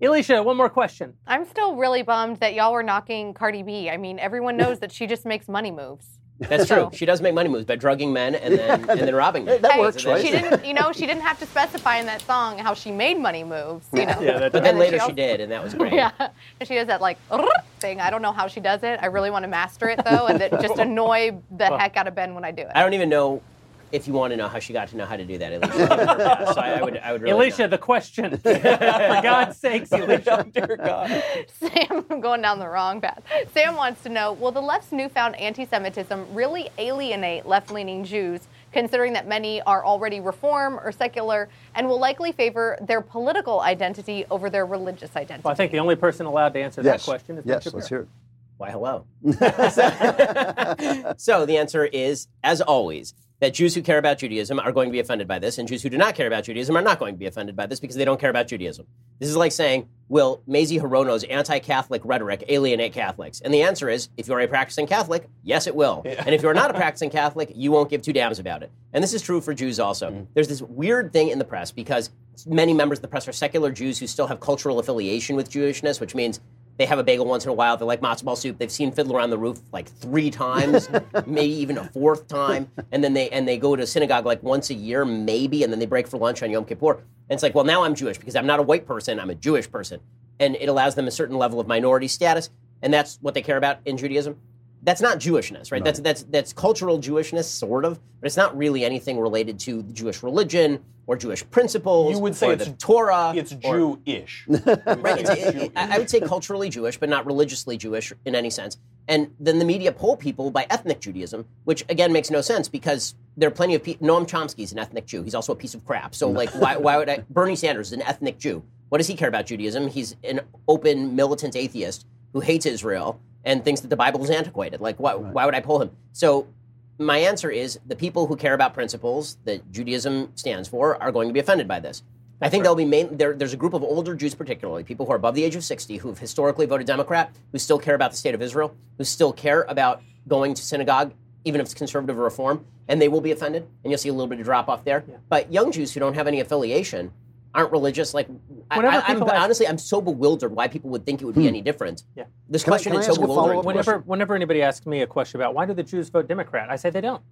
Alicia, one more question. I'm still really bummed that y'all were knocking Cardi B. I mean, everyone knows that she just makes money moves. That's true. So- She does make money moves by drugging men and then and then robbing them. That Hey, works, right? She didn't, you know, she didn't have to specify in that song how she made money moves. You know. Yeah, that- But then later she she did, and that was great. Yeah, and she does that like thing. I don't know how she does it. I really want to master it though, and it just annoy the heck out of Ben when I do it. I don't even know if you want to know how she got to know how to do that, Alicia. Give her a pass. so I, I would, I would really Alicia, not. the question. For God's sakes, Alicia. Dear God. Sam, I'm going down the wrong path. Sam wants to know Will the left's newfound anti Semitism really alienate left leaning Jews, considering that many are already reform or secular and will likely favor their political identity over their religious identity? Well, I think the only person allowed to answer yes. that question is Ben yes, Shapiro. let's hear it. Why, hello. so the answer is, as always, that Jews who care about Judaism are going to be offended by this, and Jews who do not care about Judaism are not going to be offended by this because they don't care about Judaism. This is like saying, will Mazie Hirono's anti-Catholic rhetoric alienate Catholics? And the answer is, if you're a practicing Catholic, yes, it will. And if you're not a practicing Catholic, you won't give two damns about it. And this is true for Jews also. Mm-hmm. There's this weird thing in the press because many members of the press are secular Jews who still have cultural affiliation with Jewishness, which means they have a bagel once in a while. They like matzo ball soup. They've seen Fiddler on the Roof like three times, maybe even a fourth time. And then they and they go to synagogue like once a year, maybe, and then they break for lunch on Yom Kippur. And it's like, well, now I'm Jewish because I'm not a white person. I'm a Jewish person, and it allows them a certain level of minority status, and that's what they care about in Judaism. That's not Jewishness, right? That's that's that's cultural Jewishness, sort of, but it's not really anything related to the Jewish religion or Jewish principles. You would say it's Torah. It's or- Jewish. Right. It's, it- I would say culturally Jewish, but not religiously Jewish in any sense. And then the media poll people by ethnic Judaism, which again makes no sense because there are plenty of people. Noam Chomsky's an ethnic Jew. He's also a piece of crap. So like, why, why would I? Bernie Sanders is an ethnic Jew. What does he care about Judaism? He's an open militant atheist who hates Israel and thinks that the Bible is antiquated. Like, why, why would I pull him? So my answer is the people who care about principles that Judaism stands for are going to be offended by this. I think there'll be main, there, there's a group of older Jews, particularly people who are above the age of 60, who've historically voted Democrat, who still care about the state of Israel, who still care about going to synagogue, even if it's conservative or reform, and they will be offended, and you'll see a little bit of drop off there. But young Jews who don't have any affiliation, aren't religious, like Whenever I, I'm, people honestly, I'm so bewildered why people would think it would be hmm. any different. Yeah. This Can I- question can I is so ask bewildering. Whenever, whenever anybody asks me a question about why do the Jews vote Democrat, I say they don't.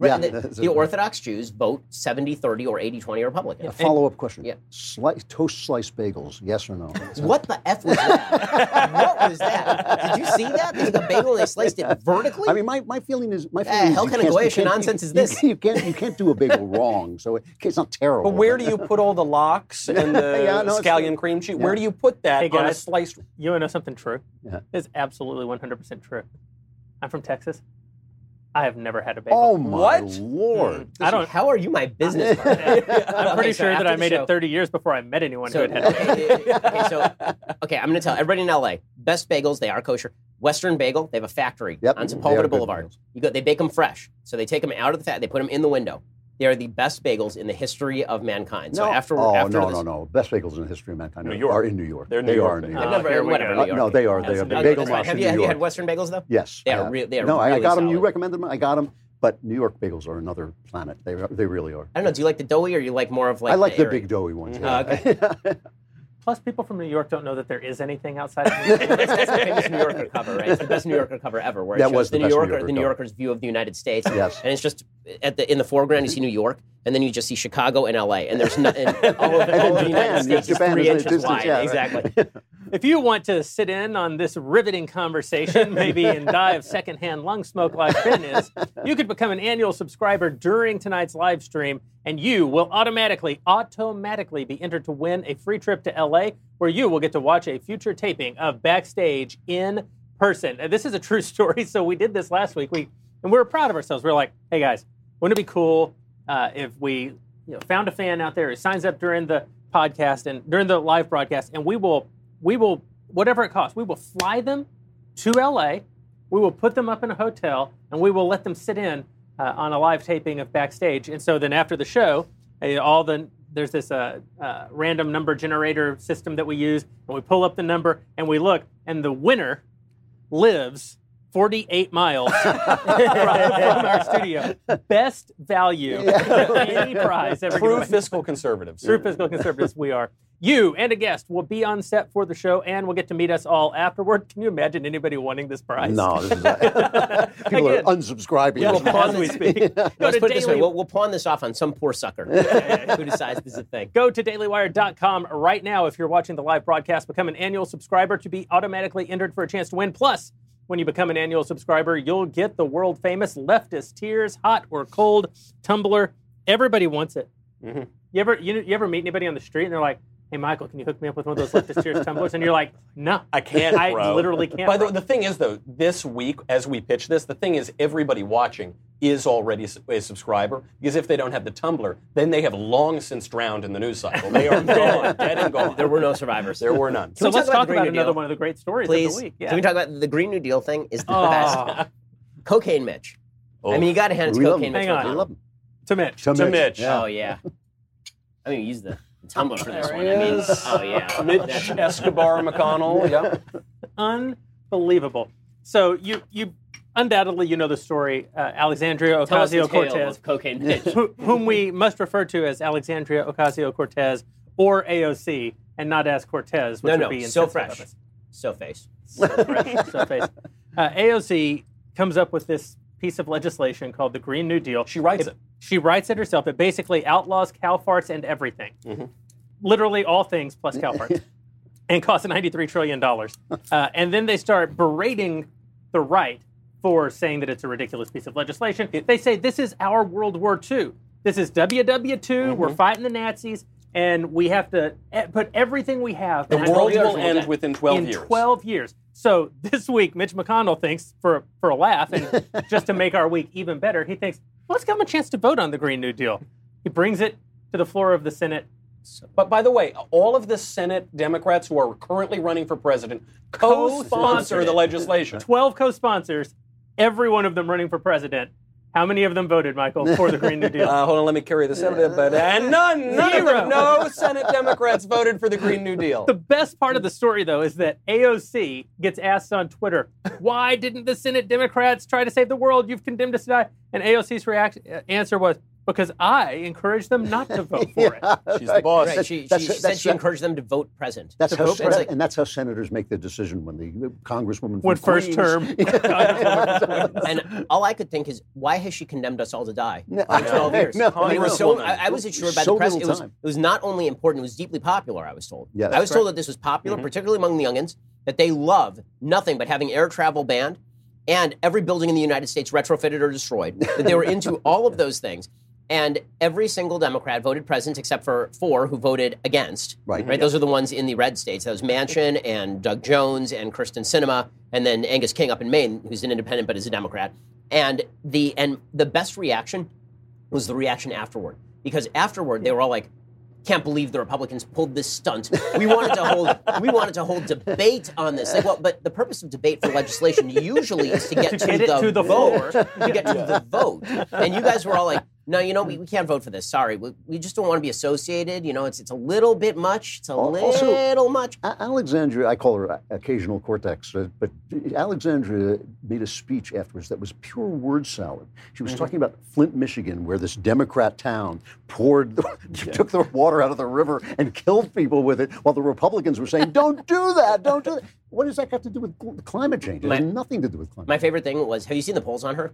Right, Yeah, the, the. Orthodox Jews vote 70 30 or 80 20 Republican. A follow-up question. Yeah. Slice, toast sliced bagels, yes or no? What the F was that? what was that? Did you see that? They took a bagel they sliced it vertically? I mean, my, my feeling is my Eh, feeling is hell kind of can't- you Goyish can't- nonsense you- is this? You, can't you can't do a bagel wrong, so it, it's not terrible. But where do you put all the lox and the Yeah, no, scallion cream cheese? Yeah. Where do you put that Hey, on a sliced? You want to know something true? Yeah. It's absolutely 100% true. I'm from Texas. I have never had a bagel. Oh my What? lord! I don't. How are you my business partner? I'm pretty Okay, so sure that I made show- it 30 years before I met anyone So, who had had a bagel. okay, okay, so, okay, I'm going to tell everybody in LA best bagels, they are kosher. Western Bagel, they have a factory Yep, on they are Sepulveda good Boulevard. bagels. You go, they bake them fresh. So they take them out of the fat, they put them in the window. They are the best bagels in the history of mankind. So no. after, oh after no this, no no! Best bagels in the history of mankind New are- York. are in New York. They're New they York are in New bagels. They've York. Oh, never, whatever. New York. no, they are. They are. The bagel That's Have in you, have you had Western bagels though? Yes, They I are have. re- they are no, I- I really got them. You recommended them. I got them. But New York bagels are another planet. They are, they really are. I don't know. Do you like the doughy or you like more of like I like the airy? big doughy ones. Oh, yeah. Plus, people from New York don't know that there is anything outside of New York. that's, the famous New Yorker cover, right? It's the best New Yorker cover ever. Where it That shows was the New Yorker, Yorker the New. Yorker's view of the United States. Yes. and it's just at the in the foreground you see New York, and then you just see Chicago and L.A. and there's no, and all of, all of the United Japan, States is Japan three is in inches distance, wide. yeah, right. exactly. if you want to sit in on this riveting conversation, maybe and die of secondhand lung smoke like Ben is, you could become an annual subscriber during tonight's live stream, and you will automatically, automatically be entered to win a free trip to LA, where you will get to watch a future taping of Backstage in person. And this is a true story. So we did this last week. We and we were proud of ourselves. We were like, hey guys, wouldn't it be cool uh, if we you know, found a fan out there who signs up during the podcast and during the live broadcast, and we will we will whatever it costs, we will fly them to LA. We will put them up in a hotel, and we will let them sit in uh, on a live taping of backstage. And so then after the show, uh, all the there's this uh, uh, random number generator system that we use, and we pull up the number and we look, and the winner lives 48 miles from, from our studio. Best value, any prize ever True fiscal conservatives. True fiscal conservatives we are. You and a guest will be on set for the show, and will get to meet us all afterward. Can you imagine anybody wanting this prize? No, this is, people Again. are unsubscribing. Yeah, We'll pawn this- speak. Go Let's to put it this way: daily- we'll, we'll pawn this off on some poor sucker who decides this is a thing. Go to dailywire.com right now if you're watching the live broadcast. Become an annual subscriber to be automatically entered for a chance to win. Plus, when you become an annual subscriber, you'll get the world famous leftist tears, hot or cold tumbler. Everybody wants it. Mhm. You ever you, you ever meet anybody on the street and they're like, "Hey, Michael, can you hook me up with one of those leftist tears tumblers?" And you're like, "No, I can't, I bro. literally can't." By the way, the thing is, though, this week as we pitch this, the thing is, everybody watching is already a subscriber because if they don't have the tumbler, then they have long since drowned in the news cycle. They are gone, dead and gone. There were no survivors. There were none. so we let's talk about talk about another Deal? one of the great stories Please, of the week. Yeah. can we talk about the Green New Deal thing? Is the Oh. best. Cocaine Mitch. I mean, you got to hand it to Cocaine him. Mitch. Hang on. We love him. to Mitch. To To Mitch. Mitch. Yeah. Oh yeah. I mean, use the, the tumbler for this There one. he I mean, is. oh yeah. Mitch Escobar McConnell. Yep. Unbelievable. So you you undoubtedly you know the story uh, Alexandria Tell us the Ocasio tale Cortez, Cocaine Mitch. who, whom we must refer to as Alexandria Ocasio Cortez or AOC, and not as Cortez, which No, would no, be so fresh. of us. So face. So fresh, so face. Uh, AOC comes up with this piece of legislation called the Green New Deal. She writes it. She writes it herself. It basically outlaws cow farts and everything. Mm-hmm. Literally all things plus cow farts. and costs $93 trillion. Uh, and then they start berating the right for saying that it's a ridiculous piece of legislation. They say this is our World War II. This is WW2. Mm-hmm. We're fighting the Nazis, and we have to e- put everything we have. The world will end others within 12 in years. 12 years. So this week, Mitch McConnell thinks, for for a laugh, and just to make our week even better, he thinks, well, let's give him a chance to vote on the Green New Deal. He brings it to the floor of the Senate. But by the way, all of the Senate Democrats who are currently running for president co-sponsor the legislation. 12 co-sponsors, every one of them running for president. How many of them voted, Michael, for the Green New Deal? Uh, hold on, let me carry this out. But and none, none of Zero. them, no Senate Democrats voted for the Green New Deal. The best part of the story, though, is that AOC gets asked on Twitter, "Why didn't the Senate Democrats try to save the world? You've condemned us to die." And AOC's reaction uh, answer was, "Because I encouraged them not to vote for it." She's the boss. Right. She, she, That's- she said that's- she encouraged them to vote present. That's how, vote sen- present. and that's how senators make their decision when the congresswoman from When first Queens- term, And all I could think is, why has she condemned us all to die No, for 12 years? no, I, mean, it was so, know. I, I was assured by So the press it was, it was not only important, it was deeply popular, I was told. Yeah, I that's was told that this was popular, mm-hmm. particularly among the youngins, that they love nothing but having air travel banned and every building in the United States retrofitted or destroyed. that they were into all of those things. And every single Democrat voted present except for four who voted against. Right. Right. Mm-hmm. Those are the ones in the red states. That was Manchin and Doug Jones and Kyrsten Sinema, and then Angus King up in Maine, who's an independent but is a Democrat. And the and the best reaction was the reaction afterward. Because afterward they were all like, can't believe the Republicans pulled this stunt. We wanted to hold we wanted to hold debate on this. Like, well, but the purpose of debate for legislation usually is to get To to, get the, to the vote. To get to the vote. And you guys were all like, no, you know, we, we can't vote for this. Sorry. We, we just don't want to be associated. You know, it's it's a little bit much. It's a also- little much. A- Alexandria, I call her occasional cortex, uh, but Alexandria made a speech afterwards that was pure word salad. She was talking about Flint, Michigan, where this Democrat town poured, the, took the water out of the river and killed people with it, while the Republicans were saying, "Don't do that, don't do that." What does that have to do with climate change? It My- has nothing to do with climate. My favorite thing was, have you seen the polls on her?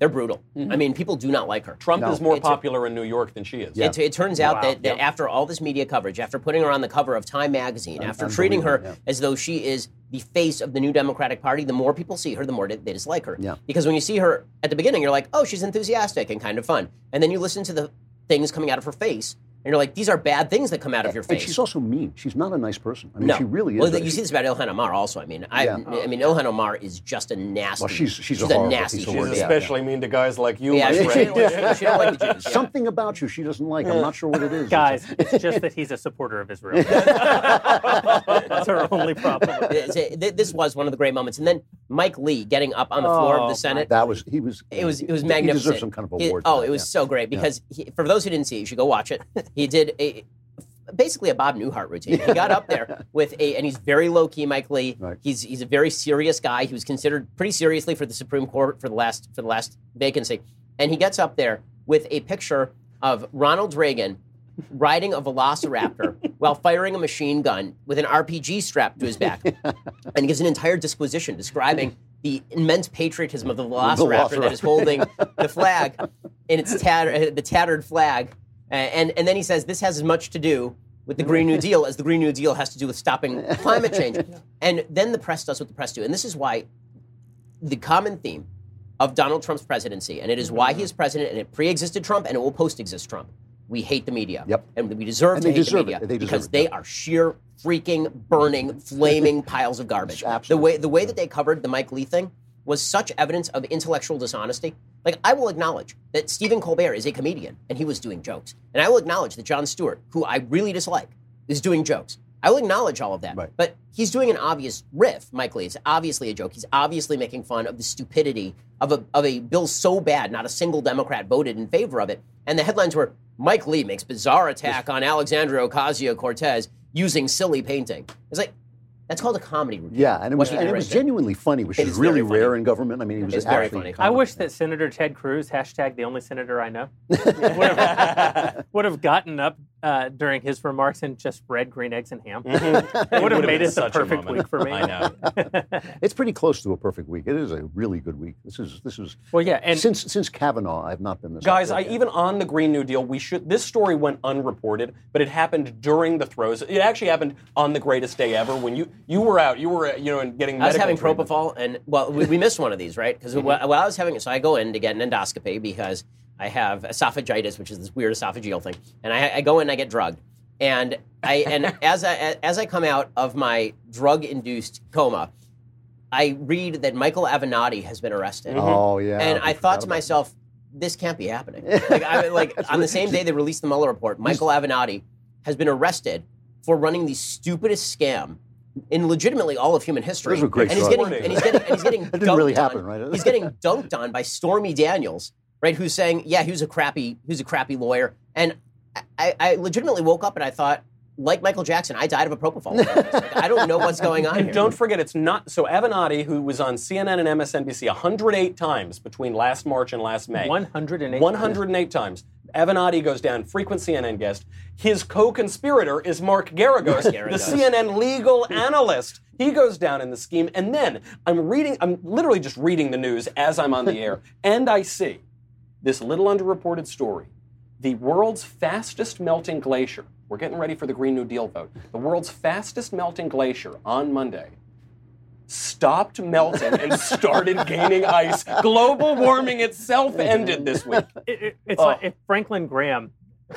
They're brutal. I mm-hmm. mean, people do not like her. Trump No. is more It's a- popular in New York than she is. It, it turns out Wow. that, that after all this media coverage, after putting her on the cover of Time magazine, after treating her yeah. as though she is the face of the new Democratic Party, the more people see her, the more they, they dislike her. Yeah. Because when you see her at the beginning, you're like, oh, she's enthusiastic and kind of fun. And then you listen to the things coming out of her face, and you're like, these are bad things that come out of your And face. she's also mean. She's not a nice person. I mean, no, she really is. Well, a- you see this about Ilhan Omar also. I mean, I, Yeah. I mean, Ilhan Omar is just a nasty. Well, she's- she's a a, nasty piece of human work. She's being. Yeah. especially mean to guys like you, Yeah, my she, she- she don't like the Jews. yeah. Something about you she doesn't like. I'm not sure what it is. Guys, it's just that he's a supporter of Israel. That's our only problem. It's a- th- this was one of the great moments. And then Mike Lee getting up on the floor Oh, of the oh, Senate. that was he was. It was it was magnificent. he magnificent. deserved some kind of He- award. oh, for it was yeah. so great because he, for those who didn't see, it, you should go watch it. He did a basically a Bob Newhart routine. He got up there with a, and he's very low key, Mike Lee. Right. He's he's a very serious guy. He was considered pretty seriously for the Supreme Court for the last for the last vacancy, and he gets up there with a picture of Ronald Reagan riding a velociraptor while firing a machine gun with an RPG strapped to his back. and he gives an entire disquisition describing the immense patriotism of the velociraptor, that is velociraptor. holding the flag in its tatter, the tattered flag. Uh, And, and then he says this has as much to do with the Green New Deal as the Green New Deal has to do with stopping climate change. And then the press does what the press do. And this is why the common theme of Donald Trump's presidency, and it is why he is president, and it pre-existed Trump, and it will post-exist Trump. We hate the media, Yep. and we deserve And to hate deserve the media They because it, they are sheer freaking burning, flaming piles of garbage. Absolutely. The way the way that they covered the Mike Lee thing was such evidence of intellectual dishonesty. Like I will acknowledge that Stephen Colbert is a comedian and he was doing jokes, and I will acknowledge that Jon Stewart, who I really dislike, is doing jokes. I will acknowledge all of that. Right. But he's doing an obvious riff, Mike Lee. It's obviously a joke. He's obviously making fun of the stupidity of a, of a bill so bad, not a single Democrat voted in favor of it. And the headlines were Mike Lee makes bizarre attack on Alexandria Ocasio Cortez using silly painting. It's like, that's called a comedy routine. Yeah, and it was and it was genuinely funny, which It is is really very funny. rare in government. I mean, he was It's very actually funny. I wish that Senator Ted Cruz, hashtag the only senator I know, would have, would have gotten up uh, during his remarks and just read green eggs and ham. It would have would've made it such a perfect moment. week for me. I know. It's pretty close to a perfect week. It is a really good week. This is this is Well, yeah, and since since Kavanaugh, I've not been this. Guys, I yet. even on the Green New Deal, we should. This story went unreported, but it happened during the throes. It actually happened on the greatest day ever when you you were out. You were you know and getting. I was having treatment. propofol, and well, we, we missed one of these, right? Because Mm-hmm. while I was having it, so I go in to get an endoscopy because I have esophagitis, which is this weird esophageal thing, and I, I go in and I get drugged, and I and as I as I come out of my drug-induced coma, I read that Michael Avenatti has been arrested, mm-hmm. Oh yeah. and I forgot thought to myself, this can't be happening. Like, I, like on the same day they released the Mueller report, Michael Avenatti has been arrested for running the stupidest scam in legitimately all of human history. Those were great and he's stories. getting and he's getting and he's getting That didn't really dunked happen, on- right? He's getting dunked on by Stormy Daniels, right? Who's saying, yeah, he was a crappy, he was a crappy lawyer, and I, I legitimately woke up and I thought. Like Michael Jackson, I died of a propofol. Like, I don't know what's going on And here. don't forget, it's not so. Avenatti, who was on CNN and MSNBC 108 times between last March and last May, 108. 108 times. Avenatti goes down, frequent CNN guest. His co-conspirator is Mark Geragos, the CNN legal analyst. He goes down in the scheme, and then I'm reading. I'm literally just reading the news as I'm on the air, and I see this little underreported story. The world's fastest melting glacier. We're getting ready for the Green New Deal vote. The world's fastest melting glacier on Monday stopped melting and started gaining ice. Global warming itself ended this week. It- it- it's Oh. like if Franklin Graham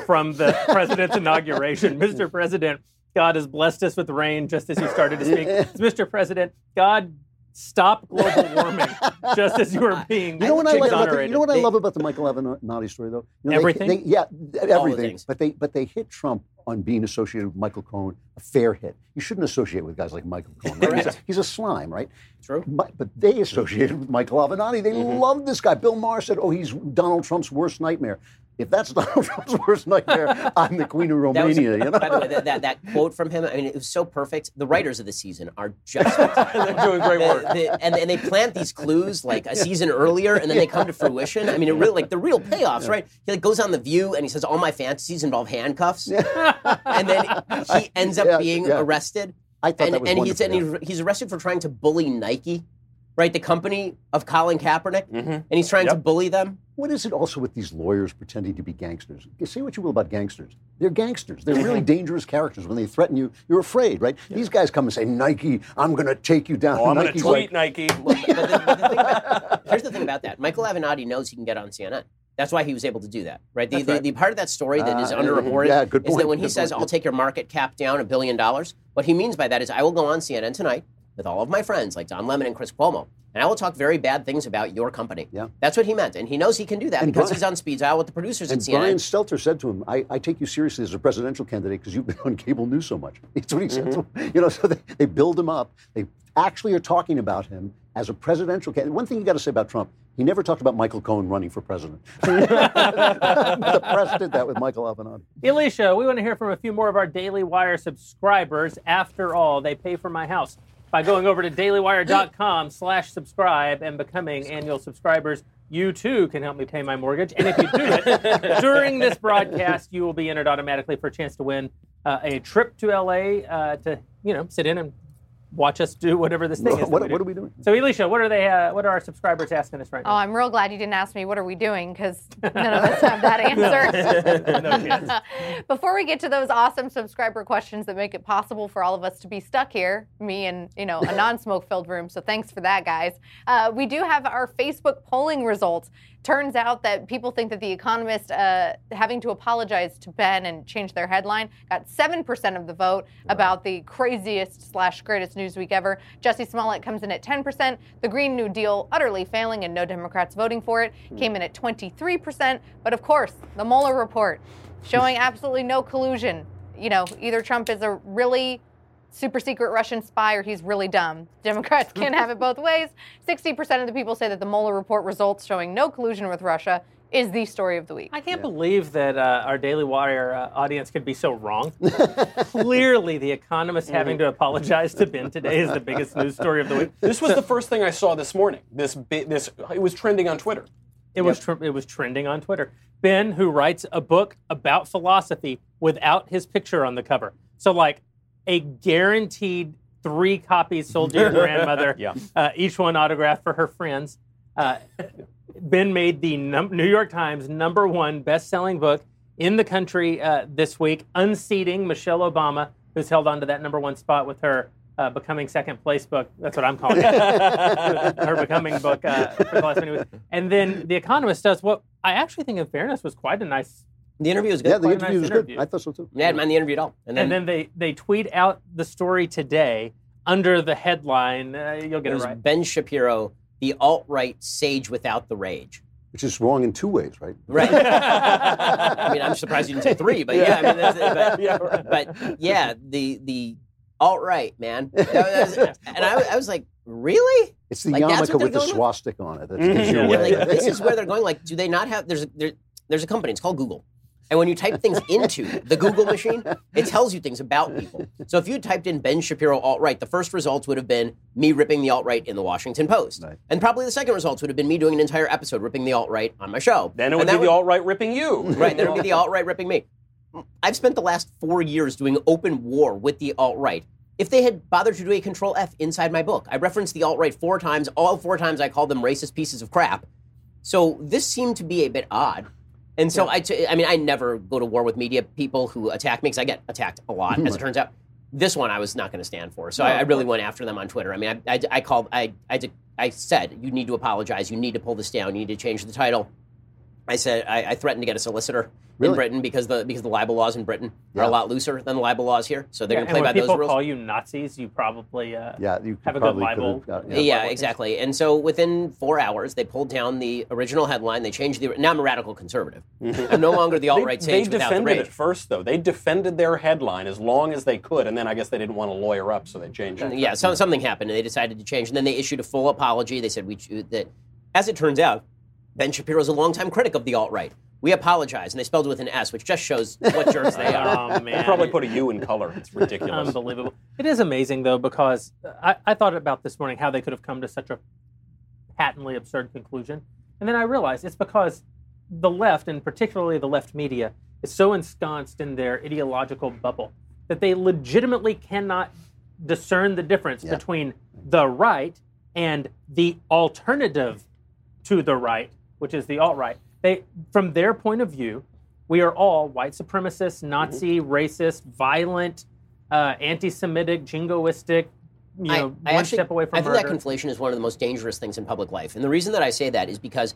from the president's inauguration, Mr. President, God has blessed us with rain just as you started to speak. It's Mr. President, God stop global warming just as you were being You know what I like about the, you know what I love about the Michael Avenatti story though? You know, Everything? They, yeah, everything. things. But they but they hit Trump on being associated with Michael Cohen, a fair hit. You shouldn't associate with guys like Michael Cohen. Right? He's, a, he's a slime, right? True. But, but they associated with Michael Avenatti. They Mm-hmm. loved this guy. Bill Maher said, "Oh, he's Donald Trump's worst nightmare." If that's Donald Trump's worst nightmare, I'm the Queen of was- Romania. you know? By the way, that, that, that quote from him, I mean, it was so perfect. The writers of the season are just They're doing great work. the- and, and they plant these clues like a season earlier, and then they come to fruition. I mean, it really like the real payoffs, right? He like goes on the View and he says all my fantasies involve handcuffs, and then he ends up Yeah, being yeah. arrested. I thought And, that was and he's, and yeah. he's he's arrested for trying to bully Nike. Right? The company of Colin Kaepernick, and he's trying to bully them. What is it also with these lawyers pretending to be gangsters? Say what you will about gangsters. They're gangsters. They're really dangerous characters. When they threaten you, you're afraid, right? These guys come and say, Nike, I'm going to take you down. Oh, I'm going to tweet like, Nike. But the, but the about, here's the thing about that. Michael Avenatti knows he can get on CNN. That's why he was able to do that, right? The, the, the part of that story that is Uh, underreported yeah, good is that point, when he good says, point. I'll take your market cap down a billion dollars, what he means by that is I will go on CNN tonight with all of my friends like Don Lemon and Chris Cuomo, and I will talk very bad things about your company. Yeah. That's what he meant. And he knows he can do that And because Brian- he's on speed dial with the producers And at CNN. Brian Stelter said to him, I, I take you seriously as a presidential candidate because you've been on cable news so much. That's what he said to Mm-hmm. him. You know, so they, they build him up. They actually are talking about him as a presidential candidate. One thing you got to say about Trump, he never talked about Michael Cohen running for president. the press did that with Michael Avenatti. Alicia, we want to hear from a few more of our Daily Wire subscribers. After all, they pay for my house by going over to dailywire.com slash subscribe and becoming annual subscribers. You too can help me pay my mortgage. And if you do it during this broadcast, you will be entered automatically for a chance to win uh, a trip to LA uh, to, you know, sit in and watch us do whatever this thing is. What, we what are we doing? So, Alicia, what are they? Uh, what are our subscribers asking us right now? Oh. I'm real glad you didn't ask me what are we doing because none of us have that answer. no chance. Before we get to those awesome subscriber questions that make it possible for all of us to be stuck here, me and you know a non-smoke filled room. So thanks for that, guys. Uh, we do have our Facebook polling results. Turns out that people think that The Economist uh, having to apologize to Ben and change their headline got seven percent of the vote about the craziest slash greatest news week ever. Jussie Smollett comes in at ten percent. The Green New Deal utterly failing and no Democrats voting for it came in at twenty three percent. But of course, the Mueller report showing absolutely no collusion. You know, either Trump is a really super secret Russian spy or he's really dumb. Democrats can't have it both ways. 60% of the people say that the Mueller report results showing no collusion with Russia is the story of the week. I can't believe that uh, our Daily Wire uh, audience could be so wrong. Clearly, The Economist having to apologize to Ben today is the biggest news story of the week. This was the first thing I saw this morning. This bi- this it was trending on Twitter. It was tr- it was trending on Twitter. Ben, who writes a book about philosophy without his picture on the cover, so like a guaranteed three copies sold to your grandmother, Yeah. uh, each one autographed for her friends. Uh, ben made the num- New York Times number one best-selling book in the country uh, this week, unseating Michelle Obama, who's held on to that number one spot with her. Uh, becoming second place book. That's what I'm calling it. her becoming book uh, for the last many weeks. And then The Economist does what I actually think, in fairness, was quite a nice. The interview was good. Yeah, the Quite interview nice was good. I thought so too. Yeah, I didn't mind the interview at all. And then, And then they they tweet out the story today under the headline. Uh, you'll get it it, was right. Ben Shapiro, the alt right sage without the rage. Which is wrong in two ways, right? Right. I mean, I'm surprised you didn't say three, but yeah, I mean, that's, but, Yeah, right. but yeah, the the alt right man, That was- and I, I was like, really? It's the Like, yarmulke with the going swastika on it. That Mhm. gives you Yeah, away. like, this is where they're going. Like, do they not have? There's a, there, there's a company. It's called Google. And when you type things into the Google machine, it tells you things about people. So if you typed in Ben Shapiro alt right, the first results would have been me ripping the alt right in the Washington Post, Right. and probably the second results would have been me doing an entire episode ripping the alt right on my show. Then it would that be the alt right ripping you. Right, then it would be the alt right ripping me. I've spent the last four years doing open war with the alt right. If they had bothered to do a control F inside my book, I referenced the alt right four times. All four times I called them racist pieces of crap. So this seemed to be a bit odd. And so I, t- I mean, I never go to war with media people who attack me because I get attacked a lot, as it turns out. This one I was not going to stand for. So I, I really went after them on Twitter. I mean, I, I, I called, I, I, I said, you need to apologize. You need to pull this down. You need to change the title. I said I, I threatened to get a solicitor Really? in Britain because the because the libel laws in Britain are a lot looser than the libel laws here. So they're Yeah, going to play and by when those people rules. call you Nazis, you probably uh, Yeah, you Have a good libel. got- yeah, Libel case. exactly. And so within four hours, they pulled down the original headline. They changed the. Now I'm a radical conservative. I'm no longer the alt They, right they sage without the defended rage. it first, though. They defended their headline as long as they could, and then I guess they didn't want to lawyer up, so they changed it. Mm, yeah, so, something happened, and they decided to change. And then they issued a full apology. They said we that, as it turns out, Ben Shapiro is a longtime critic of the alt right. We apologize, and they spelled it with an S, which just shows what jerks they are. Oh man, They probably put a U in color. It's ridiculous. Unbelievable. It is amazing, though, because I, I thought about this morning how they could have come to such a patently absurd conclusion. And then I realized it's because the left, and particularly the left media, is so ensconced in their ideological bubble that they legitimately cannot discern the difference Yeah. between the right and the alternative to the right, which is the alt right. They, from their point of view, we are all white supremacist, Nazi, Mm-hmm. racist, violent, uh, anti-Semitic, jingoistic. You know, one actually- step away from I think murder. that conflation is one of the most dangerous things in public life. And the reason that I say that is because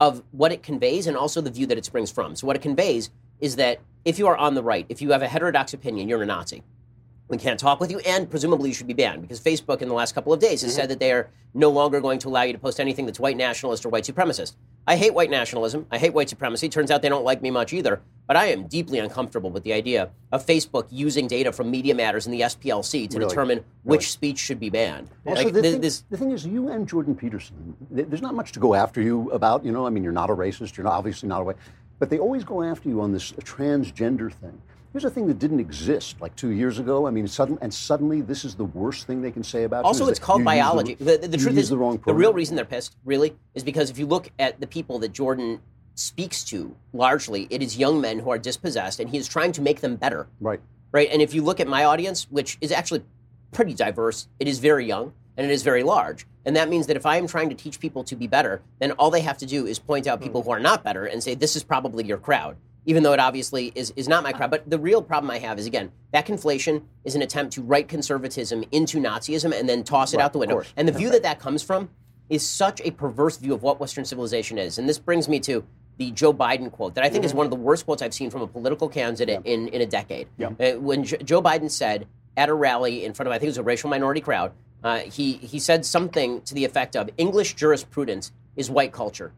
of what it conveys and also the view that it springs from. So, what it conveys is that if you are on the right, if you have a heterodox opinion, you're a Nazi. We can't talk with you, and presumably you should be banned because Facebook in the last couple of days has mm-hmm. said that they are no longer going to allow you to post anything that's white nationalist or white supremacist. I hate white nationalism. I hate white supremacy. Turns out they don't like me much either. But I am deeply uncomfortable with the idea of Facebook using data from Media Matters and the SPLC to Really? determine which speech should be banned. Also, Like, the, th- thing, this, the thing is, you and Jordan Peterson, th- there's not much to go after you about. You know, I mean, you're not a racist. You're not, obviously not a white, but they always go after you on this transgender thing. Here's a thing that didn't exist like two years ago. I mean, sudden and suddenly this is the worst thing they can say about you. Also, it's called biology. The, The, the, the truth is, the wrong. the real reason they're pissed, really, is because if you look at the people that Jordan speaks to, largely, it is young men who are dispossessed, and he is trying to make them better. Right. Right? And if you look at my audience, which is actually pretty diverse, it is very young and it is very large. And that means that if I am trying to teach people to be better, then all they have to do is point out people hmm. who are not better and say, this is probably your crowd. Even though it obviously is, is not my crowd. But the real problem I have is, again, that conflation is an attempt to write conservatism into Nazism and then toss it Right, out the window. And the view that that comes from is such a perverse view of what Western civilization is. And this brings me to the Joe Biden quote that I think is one of the worst quotes I've seen from a political candidate in, in a decade. Yeah. Uh, when Jo- Joe Biden said at a rally in front of, I think it was a racial minority crowd, uh, he, he said something to the effect of English jurisprudence is white culture.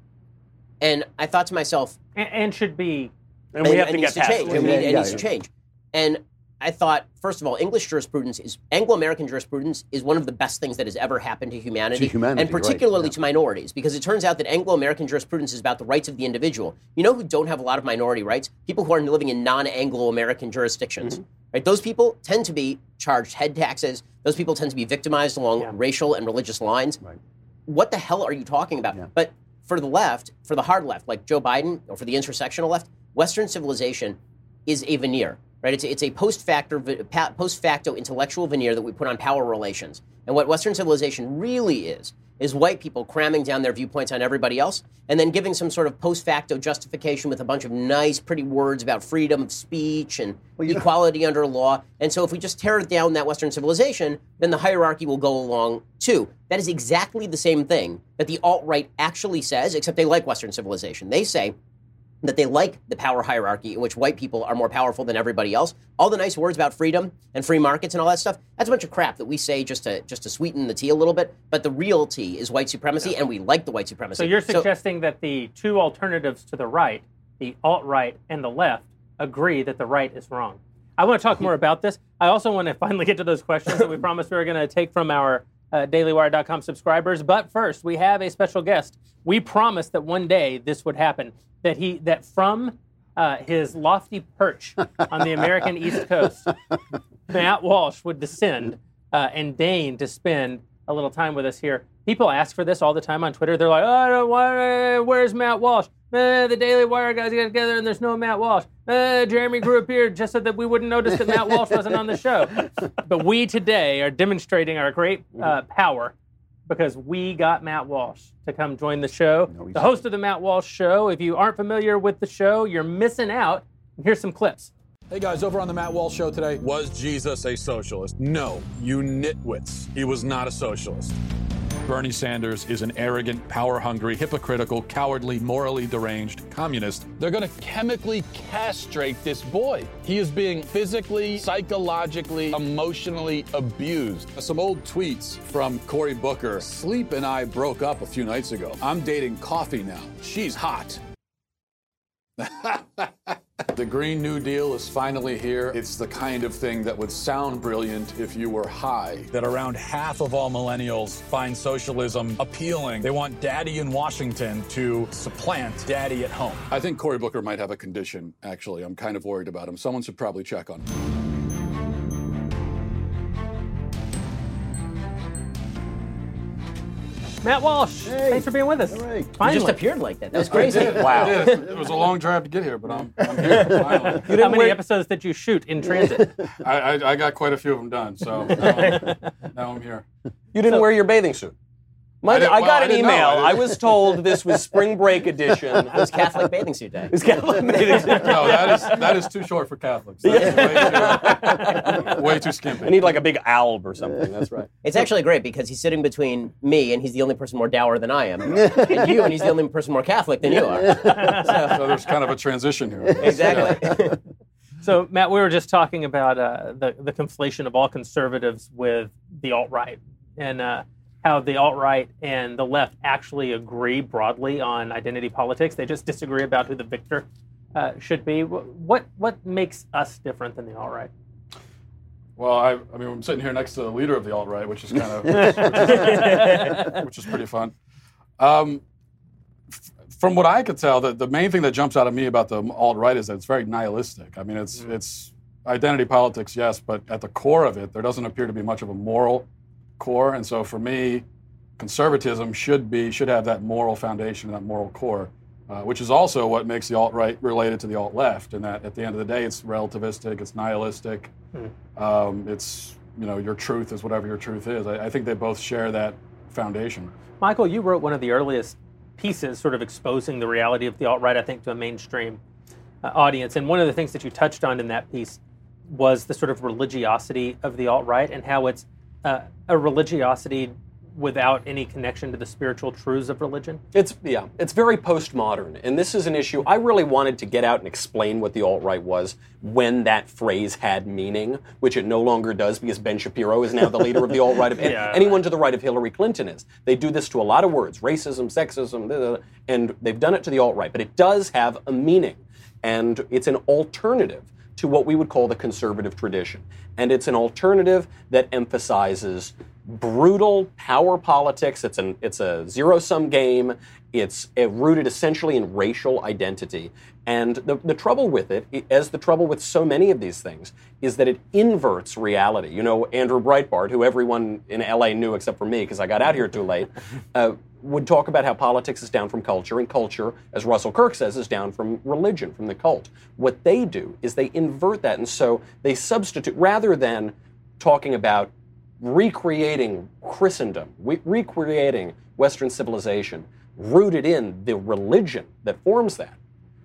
And I thought to myself, and, and should be. And we have it to needs get past change. it. and we it Yeah, needs yeah. to change. And I thought, first of all, English jurisprudence is Anglo-American jurisprudence is one of the best things that has ever happened to humanity, To humanity, and right, particularly yeah. to minorities, because it turns out that Anglo-American jurisprudence is about the rights of the individual. You know who don't have a lot of minority rights? People who are living in non-Anglo-American jurisdictions. Mm-hmm. Right? Those people tend to be charged head taxes. Those people tend to be victimized along Yeah. racial and religious lines. Right. What the hell are you talking about? Yeah. But for the left, for the hard left, like Joe Biden, or for the intersectional left, Western civilization is a veneer, right? It's a, it's a post facto post facto intellectual veneer that we put on power relations. And what Western civilization really is is white people cramming down their viewpoints on everybody else, and then giving some sort of post facto justification with a bunch of nice, pretty words about freedom of speech and Well, you know- equality under law. And so, if we just tear down that Western civilization, then the hierarchy will go along too. That is exactly the same thing that the alt right actually says, except they like Western civilization. They say that they like the power hierarchy in which white people are more powerful than everybody else. All the nice words about freedom and free markets and all that stuff, that's a bunch of crap that we say just to just to sweeten the tea a little bit. But the real tea is white supremacy, and we like the white supremacy. So you're suggesting that the two alternatives to the right, the alt right and the left, agree that the right is wrong. I want to talk more about this. I also want to finally get to those questions that we promised we were going to take from our uh, DailyWire.com subscribers. But first, we have a special guest. We promised that one day this would happen. That he that from uh, his lofty perch on the American East Coast, Matt Walsh would descend uh, and deign to spend a little time with us here. People ask for this all the time on Twitter. They're like, "Oh, I don't want, uh, where's Matt Walsh? Uh, the Daily Wire guys get together and there's no Matt Walsh. Uh, Jeremy grew up here just so that we wouldn't notice that Matt Walsh wasn't on the show. But we today are demonstrating our great uh, power because we got Matt Walsh to come join the show. No, the host of the Matt Walsh Show. If you aren't familiar with the show, you're missing out. Here's some clips. Hey guys, over on the Matt Walsh Show today. Was Jesus a socialist? No, you nitwits. He was not a socialist. Bernie Sanders is an arrogant, power hungry, hypocritical, cowardly, morally deranged communist. They're going to chemically castrate this boy. He is being physically, psychologically, emotionally abused. Some old tweets from Cory Booker. Sleep and I broke up a few nights ago. I'm dating coffee now. She's hot. The Green New Deal is finally here. It's the kind of thing that would sound brilliant if you were high. That around half of all millennials find socialism appealing. They want daddy in Washington to supplant daddy at home. I think Cory Booker might have a condition, actually. I'm kind of worried about him. Someone should probably check on him. Matt Walsh, thanks for being with us. All right. You Finally. just appeared like that. That was crazy. Wow. It was a long drive to get here, but I'm, I'm here finally. How many episodes did you shoot in transit? I, I, I got quite a few of them done, so now, now I'm here. You didn't wear your bathing suit. My, I I, didn't- well, got I an didn't email. I I, was told this was spring break edition. It was Catholic bathing suit day. It's Catholic bathing suit. No, that is that is too short for Catholics. That's way, too, way too skimpy. I need like a big alb or something. That's right. It's actually great because he's sitting between me and he's the only person more dour than I am, and you and he's the only person more Catholic than you are. so there's kind of a transition here. Exactly. So, Matt, we were just talking about uh, the, the conflation of all conservatives with the alt right and uh, how the alt right and the left actually agree broadly on identity politics. They just disagree about who the victor uh, should be. What, what makes us different than the alt right? Well, I, I mean, I'm sitting here next to the leader of the alt right, which is kind of which, is, which is pretty fun. Um, f- from what I could tell, the, the main thing that jumps out at me about the alt right is that it's very nihilistic. I mean, it's it's identity politics, yes, but at the core of it, there doesn't appear to be much of a moral core. And so, for me, conservatism should be should have that moral foundation, that moral core. Uh, which is also what makes the alt right related to the alt left, And that at the end of the day, it's relativistic, it's nihilistic, um, it's you know your truth is whatever your truth is. I, I think they both share that foundation. Michael, you wrote one of the earliest pieces sort of exposing the reality of the alt right, I think, to a mainstream uh, audience. And one of the things that you touched on in that piece was the sort of religiosity of the alt right and how it's uh, a religiosity without any connection to the spiritual truths of religion. It's yeah, it's very postmodern, and this is an issue. I really wanted to get out and explain what the alt right was when that phrase had meaning, which it no longer does because Ben Shapiro is now the leader of the alt right. Yeah. Anyone to the right of Hillary Clinton is. They do this to a lot of words: racism, sexism, blah, blah, blah, and they've done it to the alt right. But it does have a meaning, and it's an alternative to what we would call the conservative tradition, and it's an alternative that emphasizes brutal power politics. It's an it's a zero sum game. It's rooted essentially in racial identity. And the, the trouble with it, as the trouble with so many of these things, is that it inverts reality. You know, Andrew Breitbart, who everyone in LA knew except for me because I got out here too late, uh, would talk about how politics is down from culture, and culture, as Russell Kirk says, is down from religion, from the cult. What they do is they invert that. And so they substitute, rather than talking about recreating Christendom, re- recreating Western civilization, rooted in the religion that forms that.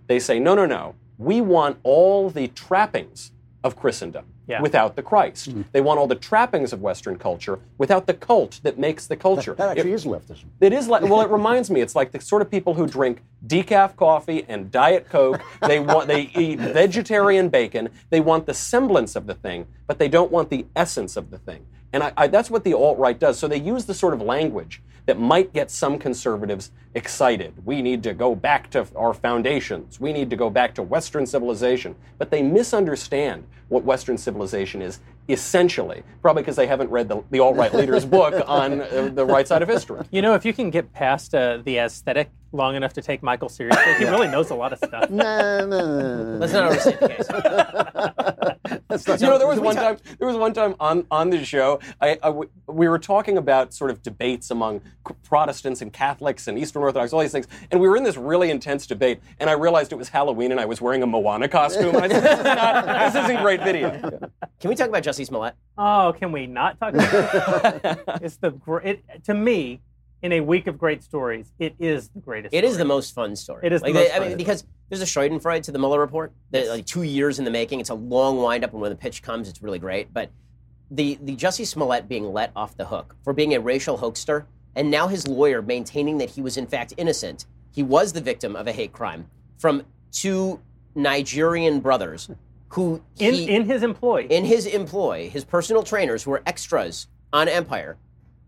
They say, no, no, no. We want all the trappings of Christendom Yeah. without the Christ. Mm-hmm. They want all the trappings of Western culture without the cult that makes the culture. That actually It- is leftism. it is like well, it reminds me. It's like the sort of people who drink decaf coffee and diet coke. They want they eat vegetarian bacon. They want the semblance of the thing, but they don't want the essence of the thing. And I, I, that's what the alt right does. So they use the sort of language that might get some conservatives excited. We need to go back to our foundations. We need to go back to Western civilization. But they misunderstand what Western civilization is essentially, probably because they haven't read the, the alt right leader's book on uh, the right side of history. You know, if you can get past uh, the aesthetic long enough to take Michael seriously, he really knows a lot of stuff. No, no, no, no, Let's not overstate the case. That's not you know, there was one time. There was one time on on the show. I, I we were talking about sort of debates among Protestants and Catholics and Eastern Orthodox, all these things, and we were in this really intense debate. And I realized it was Halloween, and I was wearing a Moana costume. And I said, "This, is not, this isn't great video." Can we talk about Jussie Smollett? Oh, can we not talk about it? it's the gr- it, to me in a week of great stories. It is the greatest. It is story. the most fun story. It is the most I mean, fun. because there's a Schadenfreude to the Mueller report. That, like two years in the making. It's a long windup, and when the pitch comes, it's really great. But the the Jussie Smollett being let off the hook for being a racial hoaxer, and now his lawyer maintaining that he was in fact innocent. He was the victim of a hate crime from two Nigerian brothers who in he, in his employ. in his employ, his personal trainers who were extras on Empire,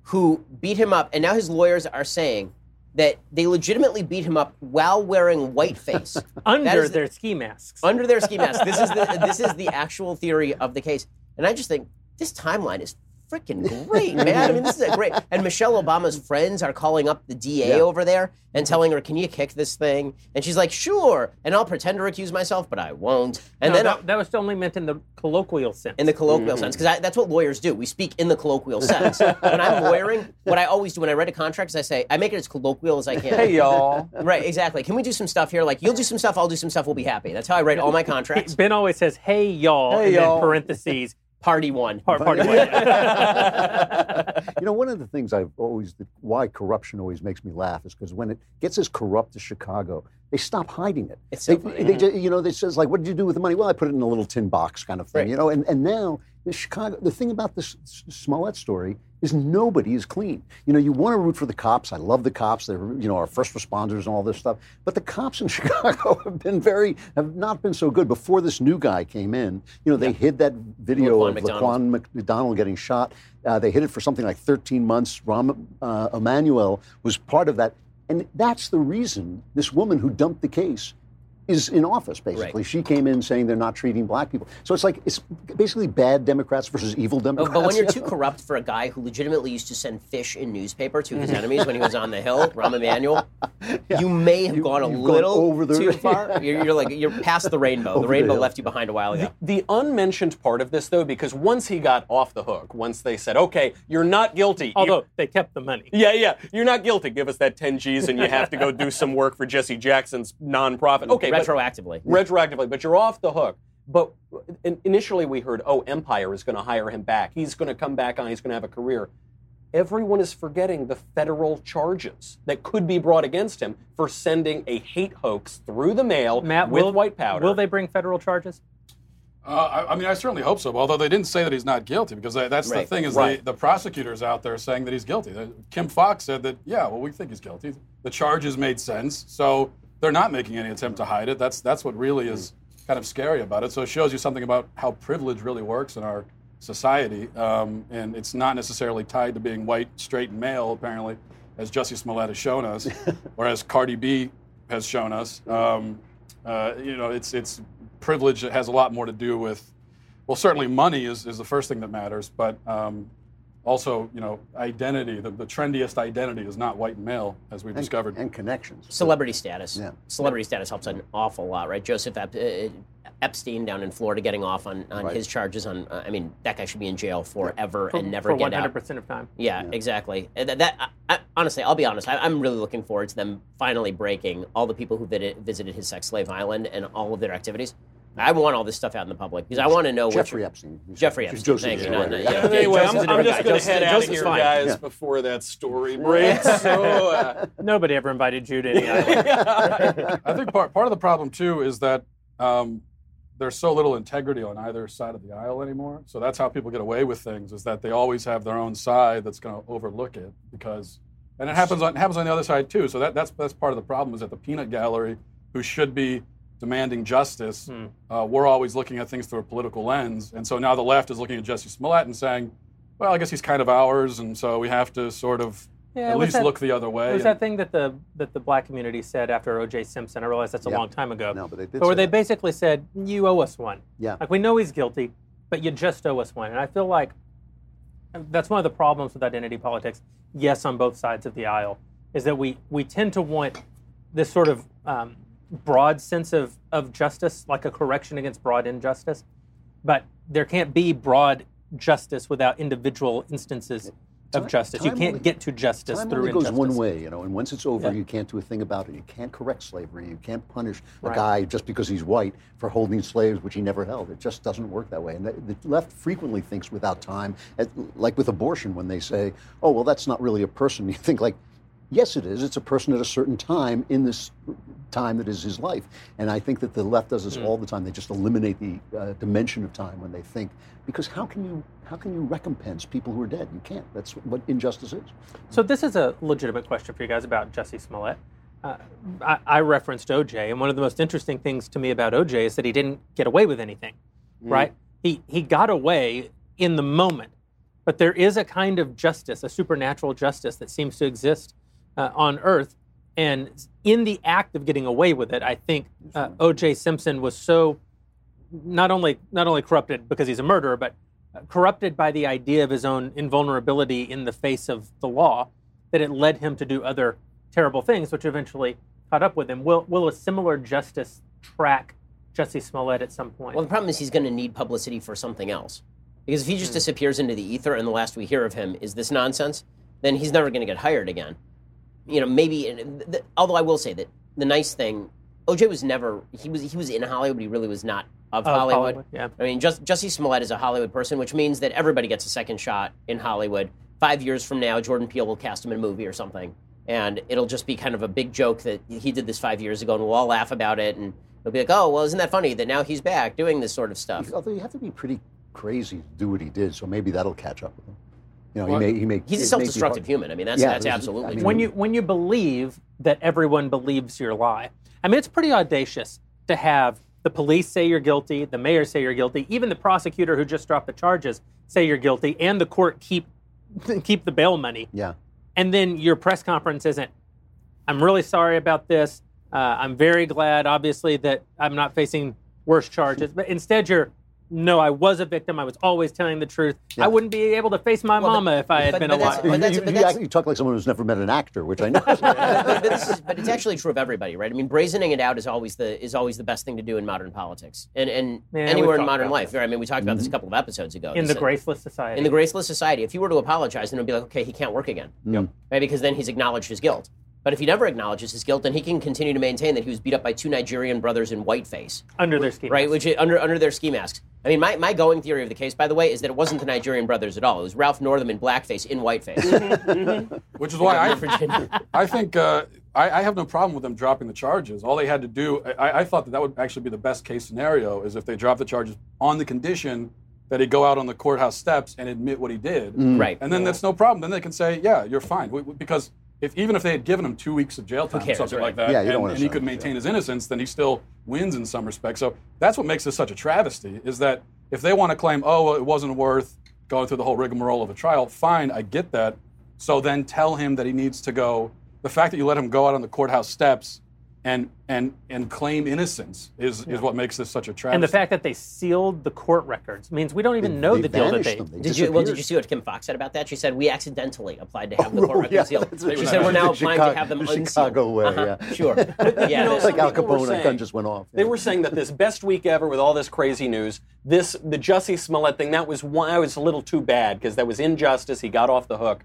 who beat him up, and now his lawyers are saying that they legitimately beat him up while wearing whiteface under the- their ski masks. under their ski mask. This is the this is the actual theory of the case, and I just think this timeline is freaking great, man. I mean, this is a great. And Michelle Obama's friends are calling up the DA Yeah. over there and telling her, "Can you kick this thing?" And she's like, "Sure." And I'll pretend to recuse myself, but I won't. And No, then that, that was only meant in the colloquial sense. in the colloquial mm-hmm. sense, because that's what lawyers do. We speak in the colloquial sense. when I'm lawyering, what I always do when I write a contract is I say, I make it as colloquial as I can. Hey y'all. Right, exactly. Can we do some stuff here? Like, you'll do some stuff, I'll do some stuff, we'll be happy. That's how I write all my contracts. ben always says, "Hey y'all," Hey, and y'all. then parentheses. Party one. Part, party one. you know, one of the things I've always, why corruption always makes me laugh is because when it gets as corrupt as Chicago, they stop hiding it. It's so they, funny. they ju- you know, they says like, "What did you do with the money?" Well, I put it in a little tin box, kind of thing. Right. You know, and, and now the Chicago. The thing about this Smollett story is nobody is clean. You know, you want to root for the cops. I love the cops. They're you know our first responders and all this stuff. But the cops in Chicago have been very have not been so good. Before this new guy came in, you know, they hid that video Laquan of McDonald. Laquan McDonald getting shot. Uh, they hid it for something like 13 months. Rahm uh, Emanuel was part of that. And that's the reason this woman who dumped the case is in office, basically. Right. She came in saying they're not treating black people. So it's like, it's basically bad Democrats versus evil Democrats. but when you're too corrupt for a guy who legitimately used to send fish in newspaper to his enemies when he was on the Hill, Rahm Emanuel, you may have You- gone a you've gone little over the- too far. You're, you're like you're past the rainbow. Over the the rainbow hill. left you behind a while ago. The unmentioned part of this, though, because once he got off the hook, once they said, okay, you're not guilty. you- Although they kept the money. yeah, yeah, you're not guilty. Give us that 10 G's and you have to go do some work for Jesse Jackson's nonprofit. Okay, but- Retroactively. retroactively, but you're off the hook. But initially we heard, oh, Empire is going to hire him back. He's going to come back on. He's going to have a career. Everyone is forgetting the federal charges that could be brought against him for sending a hate hoax through the mail Matt, with will, white powder. Will they bring federal charges? Uh, I, I mean, I certainly hope so. Although they didn't say that he's not guilty, because that- that's Right, the thing is right. the, the prosecutors out there saying that he's guilty. Kim Foxx said that, yeah, well, we think he's guilty. The charges made sense, so they're not making any attempt to hide it. That's that's what really is kind of scary about it. So it shows you something about how privilege really works in our society, um, and it's not necessarily tied to being white, straight, and male. Apparently, as Jussie Smollett has shown us, or as Cardi B has shown us. Um, uh, you know, it's it's privilege that has a lot more to do with, well, certainly money is, is the first thing that matters, but um, also, you know, identity. The, the trendiest identity is not white and male, as we've and, discovered. and connections. Celebrity status. Yeah. Celebrity status helps an awful lot, right? Joseph Ep- uh, Epstein down in Florida getting off on, on Right. his charges on. Uh, I mean, that guy should be in jail forever For, and never for get 100% out. of time. Yeah, exactly. Uh, That, that I, I, honestly, I'll be honest. I, I'm really looking forward to them finally breaking all the people who vid- visited his sex slave island and all of their activities. I want all this stuff out in the public because I want to know Jeffrey what. Epstein. Jeffrey She's Epstein. Joseph Thank you. Epstein. No, no, Yeah. yeah. Anyway, I'm, a I'm just going to head out of Joseph's here, fine. guys, Yeah. before that story breaks. so, uh, Nobody ever invited you to any island. I think part, part of the problem, too, is that um, there's so little integrity on either side of the aisle anymore. So that's how people get away with things, is that they always have their own side that's going to overlook it because, and it happens on, it happens on the other side, too. So that, that's, that's part of the problem is that the peanut gallery, who should be demanding justice, uh, we're always looking at things through a political lens. And so now the left is looking at Jussie Smollett and saying, well, I guess he's kind of ours, and so we have to sort of Yeah, at least that- look the other way. It was And- that thing that the that the black community said after O.J. Simpson. I realize that's a Yeah. long time ago. No, but they did where say they that. basically said, "You owe us one. Yeah. Like we know he's guilty, but you just owe us one." And I feel like that's one of the problems with identity politics. Yes, on both sides of the aisle, is that we we tend to want this sort of um, broad sense of of justice, like a correction against broad injustice, but there can't be broad justice without individual instances of Time- justice. You can't only- get to justice Time through only goes injustice. one way, you know, and once it's over, Yeah. you can't do a thing about it. You can't correct slavery. You can't punish a Right. guy just because he's white for holding slaves, which he never held. It just doesn't work that way. And the, the left frequently thinks without time, at- like with abortion, when they say, "Oh, well, that's not really a person." You think like. Yes, it is. It's a person at a certain time in this time that is his life. And I think that the left does this all the time. They just eliminate the uh, dimension of time when they think, because how can you how can you recompense people who are dead? You can't. That's what injustice is. So this is a legitimate question for you guys about Jussie Smollett. Uh, I, I referenced OJ, and one of the most interesting things to me about OJ is that he didn't get away with anything, right? He he got away in the moment, but there is a kind of justice, a supernatural justice that seems to exist uh, on Earth, and in the act of getting away with it, I think uh, OJ Simpson was so not only not only corrupted because he's a murderer, but uh, corrupted by the idea of his own invulnerability in the face of the law, that it led him to do other terrible things, which eventually caught up with him. Will will a similar justice track Jussie Smollett at some point? Well, the problem is he's going to need publicity for something else. Because if he just disappears into the ether and the last we hear of him is this nonsense, then he's never going to get hired again. You know, maybe, and although I will say that the nice thing OJ was never he was he was in Hollywood, but he really was not of, Of Hollywood. Hollywood, yeah. I mean, just Jussie Smollett is a Hollywood person, which means that everybody gets a second shot in Hollywood. Five years from now, Jordan Peele will cast him in a movie or something, and it'll just be kind of a big joke that he did this five years ago, and we'll all laugh about it, and it'll be like, oh, well, isn't that funny that now he's back doing this sort of stuff? Although you have to be pretty crazy to do what he did, so maybe that'll catch up with him. You know, Well, he may, he may. He's a it may be self-destructive hard. human. I mean, that's Yeah, that's there's- absolutely I true. mean, when you when you believe that everyone believes your lie. I mean, it's pretty audacious to have the police say you're guilty, the mayor say you're guilty, even the prosecutor who just dropped the charges say you're guilty, and the court keep keep the bail money. Yeah. And then your press conference isn't. I'm really sorry about this. Uh, I'm very glad, obviously, that I'm not facing worse charges. But instead, you're. No, I was a victim. I was always telling the truth. I wouldn't be able to face my Well, but- mama if I had but- been but that's- alive. but that's- you, but that's- act- you talk like someone who's never met an actor, which I know. but, but this is, but it's actually true of everybody, right? I mean, brazening it out is always the is always the best thing to do in modern politics and and Yeah, anywhere in modern life. Right? I mean, we talked about this a mm-hmm. couple of episodes ago. in This- the graceless society. in the graceless society, if you were to apologize, then it would be like, okay, he can't work again, mm. right? Because then he's acknowledged his guilt. But if he never acknowledges his guilt, then he can continue to maintain that he was beat up by two Nigerian brothers in whiteface, under their scheme. right? Which is under under their ski masks. I mean, my, my going theory of the case, by the way, is that it wasn't the Nigerian brothers at all. It was Ralph Northam in blackface in whiteface. Mm-hmm, mm-hmm. Which is why I, Virginia. I think uh, I, I have no problem with them dropping the charges. All they had to do, I, I thought that that would actually be the best case scenario, is if they drop the charges on the condition that he go out on the courthouse steps and admit what he did. Mm. Right. And then that's no problem. Then they can say, yeah, you're fine. We- we- because if even if they had given him two weeks of jail time or something right? like that, Yeah, you don't and, wanna and he could maintain jail. his innocence, then he still wins in some respects. So that's what makes this such a travesty, is that if they want to claim, oh, well, it wasn't worth going through the whole rigmarole of a trial, fine, I get that. So then tell him that he needs to go. The fact that you let him go out on the courthouse steps and and and claim innocence is, is what makes this such a travesty. And the fact that they sealed the court records means we don't even know They the deal that they. They Did you well? Did you see what Kim Foxx said about that? She said we accidentally applied to have the Oh, court records yeah, sealed. She she said we're now The applying to have them the unsealed. Chicago way, Uh-huh, yeah. Sure. yeah. know, It's like Al people were Capone, a gun just went off. They were saying that this best week ever with all this crazy news. This the Jussie Smollett thing that was one. I was a little too bad because that was injustice. He got off the hook.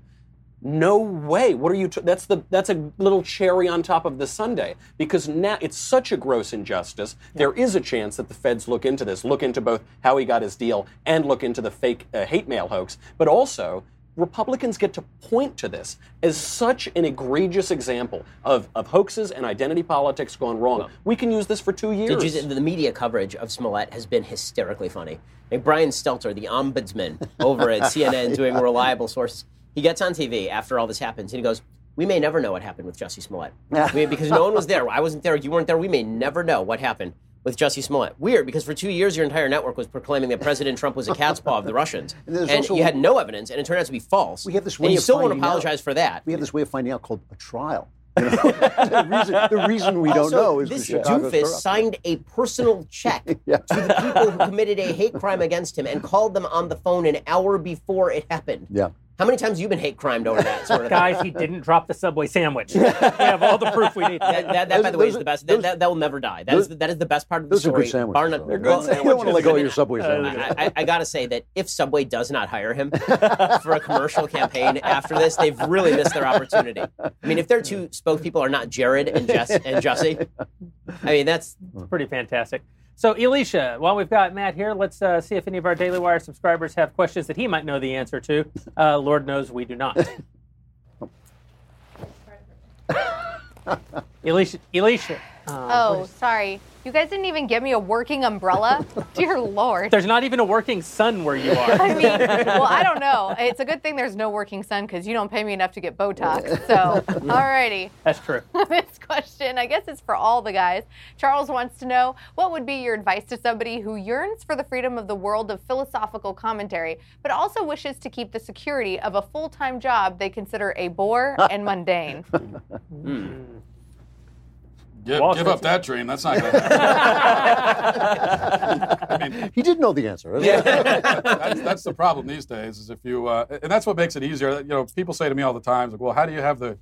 No way. What are you? T- that's the that's a little cherry on top of the sundae because now it's such a gross injustice. There is a chance that the feds look into this, look into both how he got his deal and look into the fake uh, hate mail hoax, but also. Republicans get to point to this as such an egregious example of, of hoaxes and identity politics gone wrong. we can use this for two years. Did you, the media coverage of Smollett has been hysterically funny. Like Brian Stelter, the ombudsman over at CNN, doing reliable sources, he gets on TV after all this happens and he goes, "We may never know what happened with Jussie Smollett We- because no one was there. I wasn't there. You weren't there. We may never know what happened." With Jussie Smollett. Weird, because for two years your entire network was proclaiming that President Trump was a cat's paw of the Russians. And and also- you had no evidence, and it turned out to be false. We have this and you of still to finding out. apologize for that. We have this way of finding out called a trial. You know? the, reason, the reason we don't know is this doofus signed a personal check Yeah. to the people who committed a hate crime against him and called them on the phone an hour before it happened. Yeah. How many times have you been hate crimed over that sort of thing? Guys, he didn't drop the Subway sandwich. we have all the proof we need. That, that, that, by the way, is the best. those- That, that, that will never die. That is those- that is the best part of the Those are story. good sandwiches. bar none. They're good Well, You don't want to let go I of your Subway uh, sandwich. I, I, I gotta say that if Subway does not hire him for a commercial campaign after this, they've really missed their opportunity. I mean, if their two spokespeople are not Jared and Jess and Jussie, I mean that's It's pretty fantastic. So, Alicia, while we've got Matt here, let's uh, see if any of our Daily Wire subscribers have questions that he might know the answer to. Uh, Lord knows we do not. Alicia, Alicia. Uh, Oh, sorry. You guys didn't even give me a working umbrella? Dear Lord. there's not even a working sun where you are. I mean, well, I don't know. It's a good thing there's no working sun because you don't pay me enough to get Botox. So, alrighty. That's true. this question, I guess it's for all the guys. Charles wants to know what would be your advice to somebody who yearns for the freedom of the world of philosophical commentary, but also wishes to keep the security of a full time job they consider a bore and mundane? Give, give up that dream. That's not going to happen. I mean, He did know the answer. that's, that's the problem these days. Is if you, uh, and that's what makes it easier. You know, people say to me all the time, like, "Well, how do you have the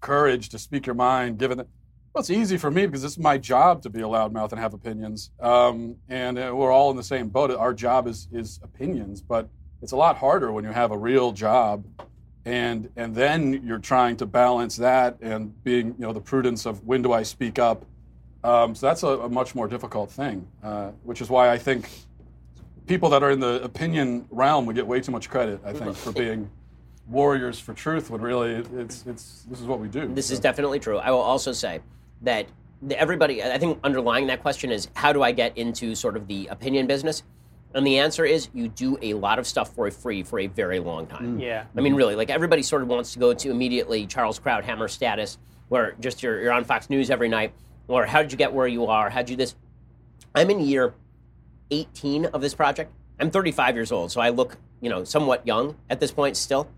courage to speak your mind?" Given that, well, it's easy for me because it's my job to be a loudmouth and have opinions. Um, and uh, we're all in the same boat. Our job is is opinions, but it's a lot harder when you have a real job, and and then you're trying to balance that and being, you know, the prudence of when do I speak up Um, so that's a, a, much more difficult thing, uh, which is why I think people that are in the opinion realm would get way too much credit. I think for being warriors for truth when really it's it's this is what we do. This so. is definitely true. I will also say that everybody, I think underlying that question is how do I get into sort of the opinion business? And the answer is you do a lot of stuff for free for a very long time. Mm. Yeah. I mean, really, like everybody sort of wants to go to immediately Charles Krauthammer status, where just you're, you're on Fox News every night, or how did you get where you are? How'd you this? I'm in year 18 of this project. I'm 35 years old, so I look, you know, somewhat young at this point still.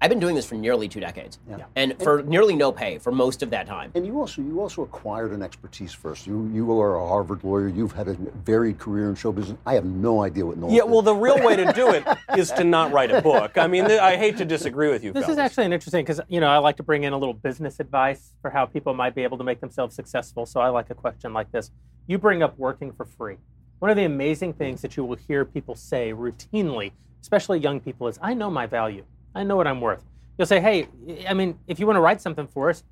I've been doing this for nearly two decades, yeah. and for nearly no pay for most of that time. And you also you also acquired an expertise first. You you are a Harvard lawyer. You've had a varied career in show business. I have no idea what Noel. Yeah, did. well, the real way to do it is to not write a book. I mean, I hate to disagree with you. This fellas. is actually an interesting because you know I like to bring in a little business advice for how people might be able to make themselves successful. So I like a question like this. You bring up working for free. One of the amazing things that you will hear people say routinely, especially young people, is I know my value. I know what I'm worth. You'll say, hey, I mean, if you want to write something for us,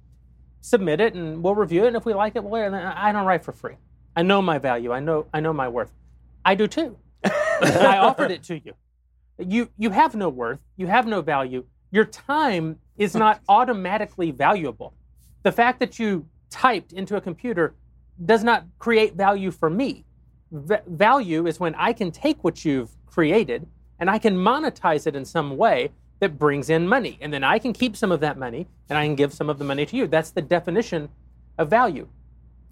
submit it and we'll review it. And if we like it, we'll. And I don't write for free. I know my value. I know. I know my worth. I do too. I offered it to you. You you have no worth. You have no value. Your time is not automatically valuable. The fact that you typed into a computer does not create value for me. V- value is when I can take what you've created and I can monetize it in some way that brings in money. And then I can keep some of that money and I can give some of the money to you. That's the definition of value.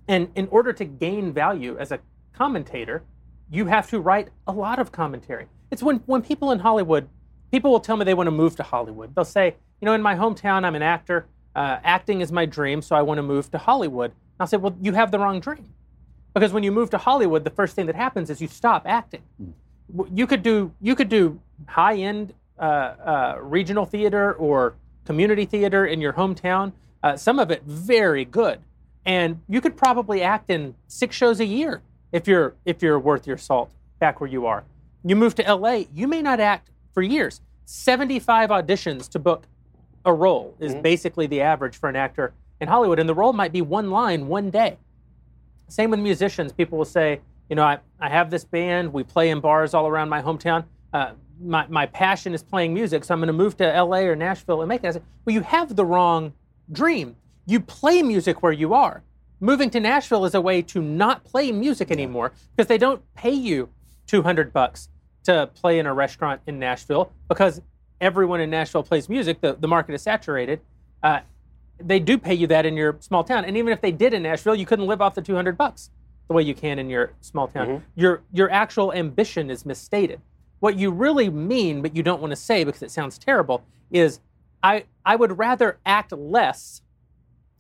And in order to gain value as a commentator, you have to write a lot of commentary. It's when, when people in Hollywood, people will tell me they want to move to Hollywood. They'll say, you know, in my hometown, I'm an actor. Uh, acting is my dream, so I want to move to Hollywood. And I'll say, well, you have the wrong dream. Because when you move to Hollywood, the first thing that happens is you stop acting. Hmm. You could do you could do high end uh, uh, regional theater or community theater in your hometown. Uh, some of it very good, and you could probably act in six shows a year if you're if you're worth your salt back where you are. You move to LA, you may not act for years. 75 auditions to book a role is mm-hmm. basically the average for an actor in Hollywood, and the role might be one line, one day. Same with musicians. People will say, you know, I, I have this band, we play in bars all around my hometown. Uh, my, my passion is playing music, so I'm going to move to LA or Nashville and make it. I said, well, you have the wrong dream. You play music where you are. Moving to Nashville is a way to not play music anymore because they don't pay you 200 bucks to play in a restaurant in Nashville because everyone in Nashville plays music. The, the market is saturated. Uh, they do pay you that in your small town. And even if they did in Nashville, you couldn't live off the 200 bucks the way you can in your small town. Mm-hmm. Your, your actual ambition is misstated. What you really mean, but you don't want to say because it sounds terrible, is I, I would rather act less,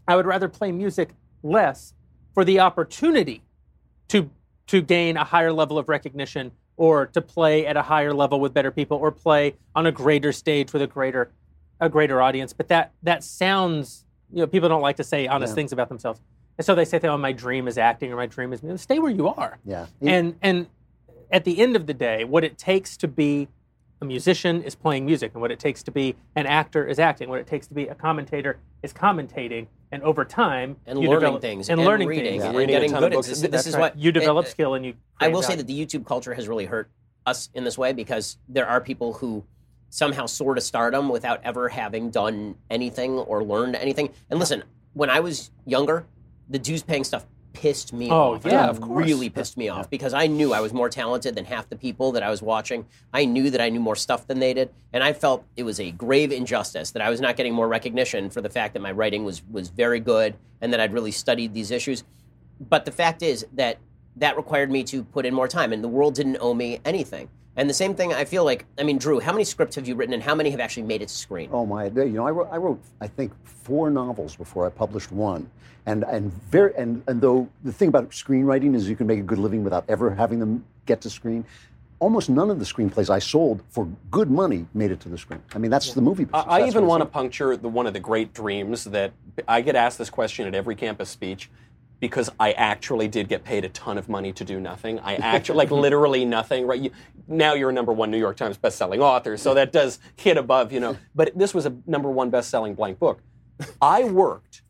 I would rather play music less for the opportunity to, to gain a higher level of recognition or to play at a higher level with better people or play on a greater stage with a greater a greater audience. But that that sounds you know people don't like to say honest yeah. things about themselves. And so they say oh my dream is acting or my dream is stay where you are. Yeah. And and at the end of the day, what it takes to be a musician is playing music, and what it takes to be an actor is acting. What it takes to be a commentator is commentating. And over time, and learning develop, things, and, and learning reading, things, and, getting good. This, this is right. what you develop skill, and you. I will say that the YouTube culture has really hurt us in this way because there are people who somehow soar to stardom without ever having done anything or learned anything. And listen, when I was younger, the dues paying stuff pissed me off. oh, off. Yeah, of course. Really pissed me off because I knew I was more talented than half the people that I was watching. I knew that I knew more stuff than they did, and I felt it was a grave injustice that I was not getting more recognition for the fact that my writing was was very good and that I'd really studied these issues. But the fact is that that required me to put in more time, and the world didn't owe me anything. And the same thing, I feel like, I mean, Drew, how many scripts have you written and how many have actually made it to screen? Oh, my, you know, I wrote, I wrote, I think, four novels before I published one. And, and, very, and, and though the thing about screenwriting is you can make a good living without ever having them get to screen, almost none of the screenplays I sold for good money made it to the screen. I mean, that's yeah. the movie business. I, I even want to puncture the, one of the great dreams that I get asked this question at every campus speech because I actually did get paid a ton of money to do nothing. I actually, like literally nothing, right? You, now you're a number one New York Times best-selling author, so that does hit above, you know. But this was a number one best-selling blank book. I worked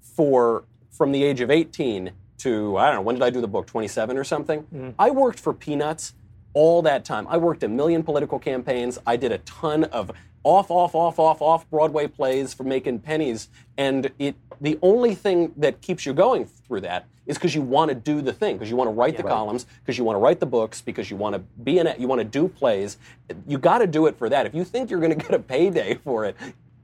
for, from the age of 18 to I don't know when did I do the book 27 or something. Mm-hmm. I worked for peanuts all that time. I worked a million political campaigns. I did a ton of off, off, off, off, off Broadway plays for making pennies, and it the only thing that keeps you going through that is because you want to do the thing, because you want to write the columns, because you want to write the books, because you want to be in it, you want to do plays. You got to do it for that. If you think you're going to get a payday for it,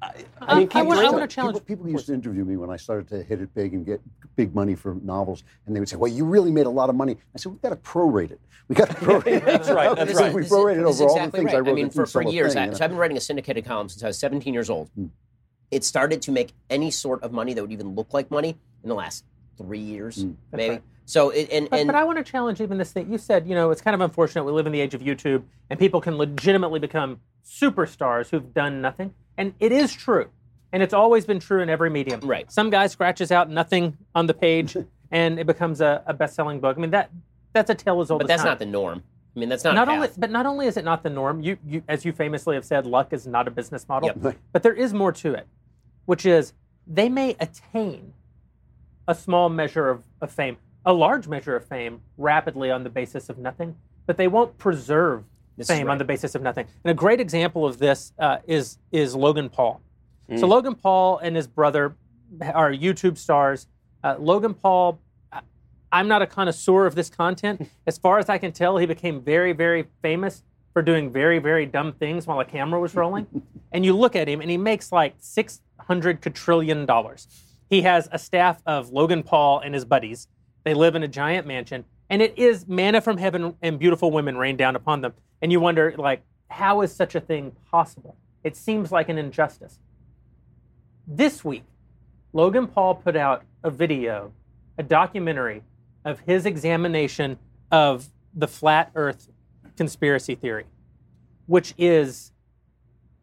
I, I mean, I keep wanna- I doing wanna challenge- People, people used to interview me when I started to hit it big and get big money for novels, and they would say, "Well, you really made a lot of money." I said, "We've got to prorate it. We got to prorate it." That's right, that's I right. We This is- prorated this is over all the things right. I wrote. I mean, for, for years, thing, I, you know? so I've been writing a syndicated column since I was 17 years old. Hmm. It started to make any sort of money that would even look like money in the last three years, Hmm. maybe. So, it, and, But, and but I want to challenge even this thing. You said, you know, it's kind of unfortunate we live in the age of YouTube and people can legitimately become superstars who've done nothing. And it is true. And it's always been true in every medium. Right. Some guy scratches out nothing on the page and it becomes a, a best selling book. I mean, that that's a tale as old but as that's time. not the norm. I mean, that's not, not a only but not only is it not the norm you, you as you famously have said luck is not a business model Yep. but there is more to it which is they may attain a small measure of, of fame a large measure of fame rapidly on the basis of nothing but they won't preserve This is fame right. on the basis of nothing and a great example of this uh, is is logan paul so logan paul and his brother are youtube stars uh, logan paul I'm not a connoisseur of this content. As far as I can tell, he became very, very famous for doing very, very dumb things while a camera was rolling. and you look at him, and he makes like six hundred quadrillion dollars. He has a staff of Logan Paul and his buddies. They live in a giant mansion, and it is manna from heaven and beautiful women rain down upon them. And you wonder, like, how is such a thing possible? It seems like an injustice. This week, Logan Paul put out a video, a documentary of his examination of the flat earth conspiracy theory, which is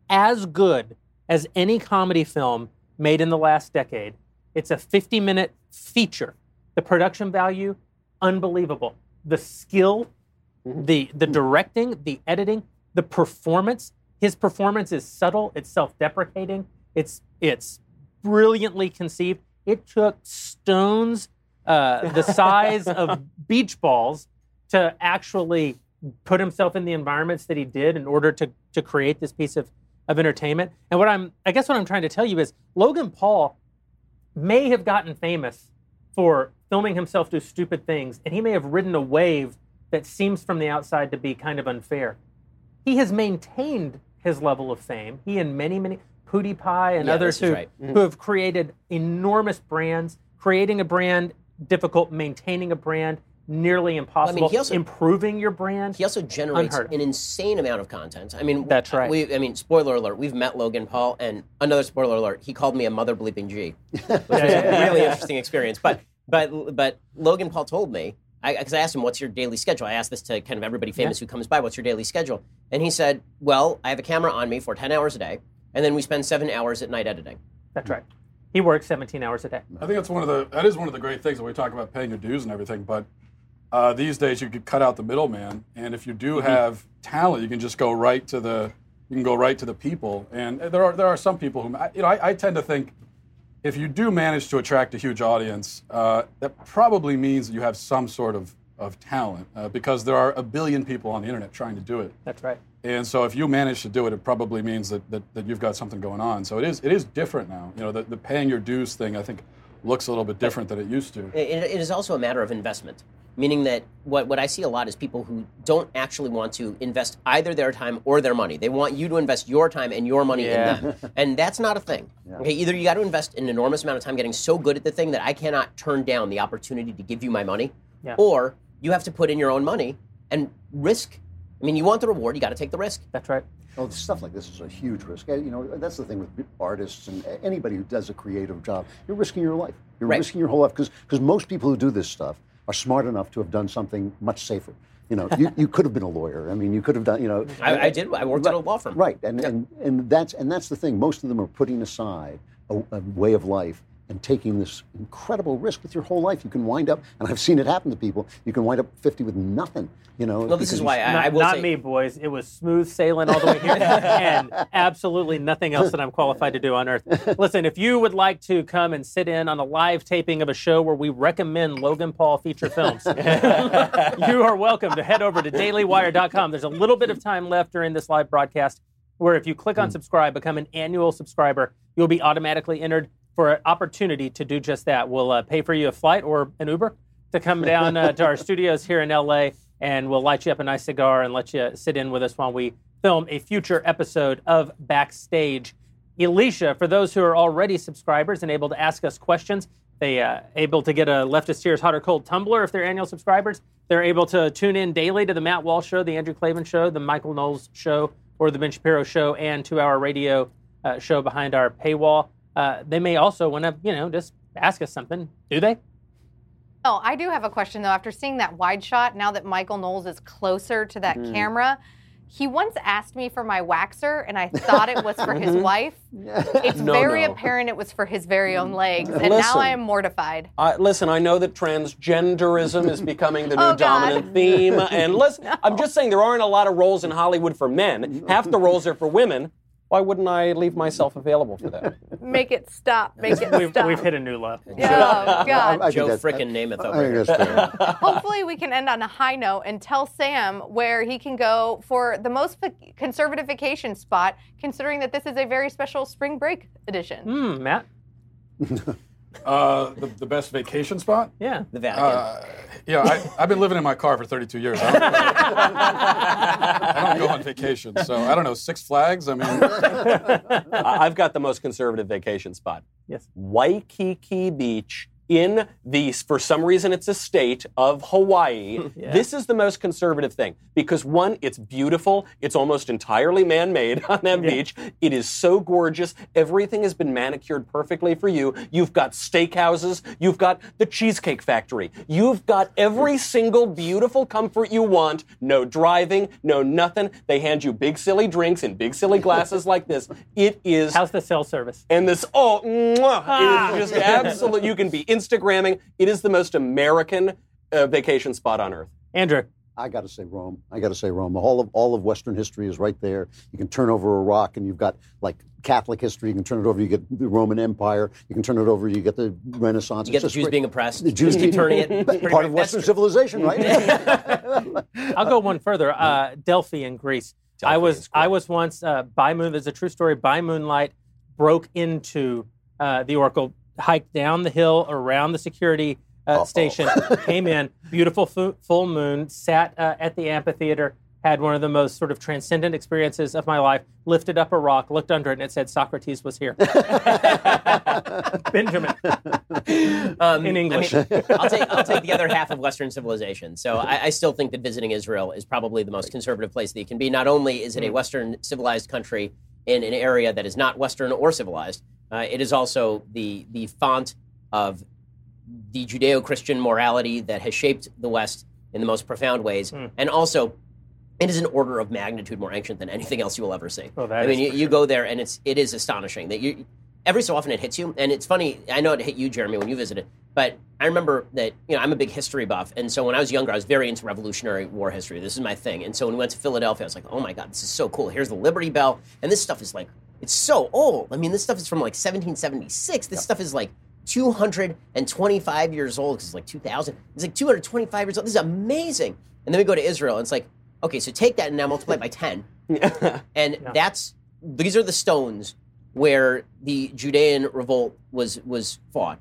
as good as any comedy film made in the last decade. It's a 50 minute feature. The production value, unbelievable. The skill, the, the directing, the editing, the performance. His performance is subtle, it's self deprecating, it's, it's brilliantly conceived. It took stones uh, the size of beach balls to actually put himself in the environments that he did in order to, to create this piece of, of entertainment. And what I'm, I guess what I'm trying to tell you is Logan Paul may have gotten famous for filming himself do stupid things, and he may have ridden a wave that seems from the outside to be kind of unfair. He has maintained his level of fame. He and many, many PewDiePie and Yeah, others who, right. who have created enormous brands. Creating a brand difficult, maintaining a brand nearly impossible. I mean, he also- improving your brand. He also generates an insane amount of content. I mean, That's right. We, I mean, spoiler alert: we've met Logan Paul, and another spoiler alert: he called me a mother bleeping G, which was a really interesting experience. But but but Logan Paul told me because I, asked him, "What's your daily schedule?" I asked this to kind of everybody famous who comes by. What's your daily schedule? And he said, "Well, I have a camera on me for ten hours a day, and then we spend seven hours at night editing." That's right. He works 17 hours a day. I think that's one of the that is one of the great things that we talk about paying your dues and everything. But uh, these days you could cut out the middleman, and if you do Mm-hmm. have talent, you can just go right to the you can go right to the people. And there are there are some people who I- you know I, I tend to think if you do manage to attract a huge audience, uh, that probably means that you have some sort of of talent uh, because there are a billion people on the internet trying to do it. That's right. And so if you manage to do it, it probably means that, that, that you've got something going on. So it is it is different now. You know, the, the paying your dues thing I think looks a little bit different than it used to. It, it is also a matter of investment, meaning that what, what I see a lot is people who don't actually want to invest either their time or their money. They want you to invest your time and your money Yeah. in them. And that's not a thing. Okay, either you got to invest an enormous amount of time getting so good at the thing that I cannot turn down the opportunity to give you my money, Yeah. or you have to put in your own money and risk. I mean, you want the reward, you got to take the risk. That's right. Oh, stuff like this is a huge risk. You know, that's the thing with artists and anybody who does a creative job. You're risking your life. You're Right. risking your whole life because most people who do this stuff are smart enough to have done something much safer. You know, you, you could have been a lawyer. I mean, you could have done. You know, I, I did. I worked at a law firm. Right, and, and and that's and that's the thing. Most of them are putting aside a, a way of life and taking this incredible risk with your whole life. You can wind up, and I've seen it happen to people. You can wind up 50 with nothing. You know. Well, this is why I, Not, I will not say, me, boys. It was smooth sailing all the way here, and absolutely nothing else that I'm qualified to do on earth. Listen, if you would like to come and sit in on a live taping of a show where we recommend Logan Paul feature films, you are welcome to head over to DailyWire.com. There's a little bit of time left during this live broadcast where if you click on hmm. subscribe, become an annual subscriber, you'll be automatically entered for an opportunity to do just that. We'll uh, pay for you a flight or an Uber to come down uh, to our studios here in LA, and we'll light you up a nice cigar and let you sit in with us while we film a future episode of Backstage. Alicia, for those who are already subscribers and able to ask us questions, they uh, able to get a leftist tears hot or cold tumbler if they're annual subscribers. They're able to tune in daily to the Matt Walsh show, the Andrew Klavan show, the Michael Knowles show, or the Ben Shapiro show, and two-hour radio uh, show behind our paywall. Uh, they may also want to, you know, just ask us something. Do they? Oh, I do have a question though. After seeing that wide shot, now that Michael Knowles is closer to that Mm-hmm. camera, he once asked me for my waxer, and I thought it was for his wife. It's No, very no. apparent it was for his very own legs, and now I am mortified. Uh, listen, I know that transgenderism is becoming the new Oh, dominant theme. And listen, I'm just saying there aren't a lot of roles in Hollywood for men. Half the roles are for women. Why wouldn't I leave myself available for that? Make it stop. Make it We've, stop. we've hit a new low. Oh God. I think Joe that- frickin' Namath I over think here. Hopefully, we can end on a high note and tell Sam where he can go for the most vac- conservative vacation spot, considering that this is a very special spring break edition. Hmm, Matt? Uh, the, the best vacation spot? Yeah. The Vatican. Uh, yeah, I, I've been living in my car for 32 years. I don't, I don't go on vacation, so I don't know. Six Flags. I mean, I- I've got the most conservative vacation spot. Yes. Waikiki Beach in the, for some reason, it's a state of Hawaii. This is the most conservative thing because one, it's beautiful. It's almost entirely man made on that beach. It is so gorgeous. Everything has been manicured perfectly for you. You've got steakhouses. You've got the Cheesecake Factory. You've got every single beautiful comfort you want. No driving, no nothing. They hand you big silly drinks in big silly glasses like this. It is How's the cell service? and this, oh, mwah, it is ah. just absolute. You can be Instagramming. It is the most American uh, vacation spot on earth. Andrew. I got to say Rome. I got to say Rome. All of all of Western history is right there. You can turn over a rock, and you've got like Catholic history. You can turn it over. You get the Roman Empire. You can turn it over. You get the Renaissance. you get It's the Jews great. being oppressed. The Jews keep turning it. Part much. of Western civilization, right? I'll go one further. Uh, Delphi in Greece. I was. I was once uh, by moon. There's a true story. By moonlight, broke into uh, the Oracle, hiked down the hill around the security uh, station, came in. Beautiful fu- full moon. Sat uh, at the amphitheater. Had one of the most sort of transcendent experiences of my life. Lifted up a rock, looked under it, and it said Socrates was here. Benjamin. Um, In English. I mean, I'll take I'll take the other half of Western civilization. So I, I still think that visiting Israel is probably the most conservative place that you can be. Not only is it a Western civilized country in an area that is not Western or civilized, uh, it is also the the font of the Judeo-Christian morality that has shaped the West in the most profound ways, and also. It is an order of magnitude more ancient than anything else you will ever see. Oh, that I mean, you, for you go there and it's it is astonishing that you every so often it hits you, and it's funny. I know it hit you, Jeremy, when you visited, but I remember that you know I'm a big history buff, and so when I was younger, I was very into Revolutionary War history. This is my thing, and so when we went to Philadelphia, I was like, oh my god, this is so cool. Here's the Liberty Bell, and this stuff is like it's so old. I mean, this stuff is from like 1776. This stuff is like 225 years old because it's like 2000. It's like 225 years old. This is amazing. And then we go to Israel, and it's like, okay, so take that and now multiply it by 10. and that's these are the stones where the Judean revolt was was fought.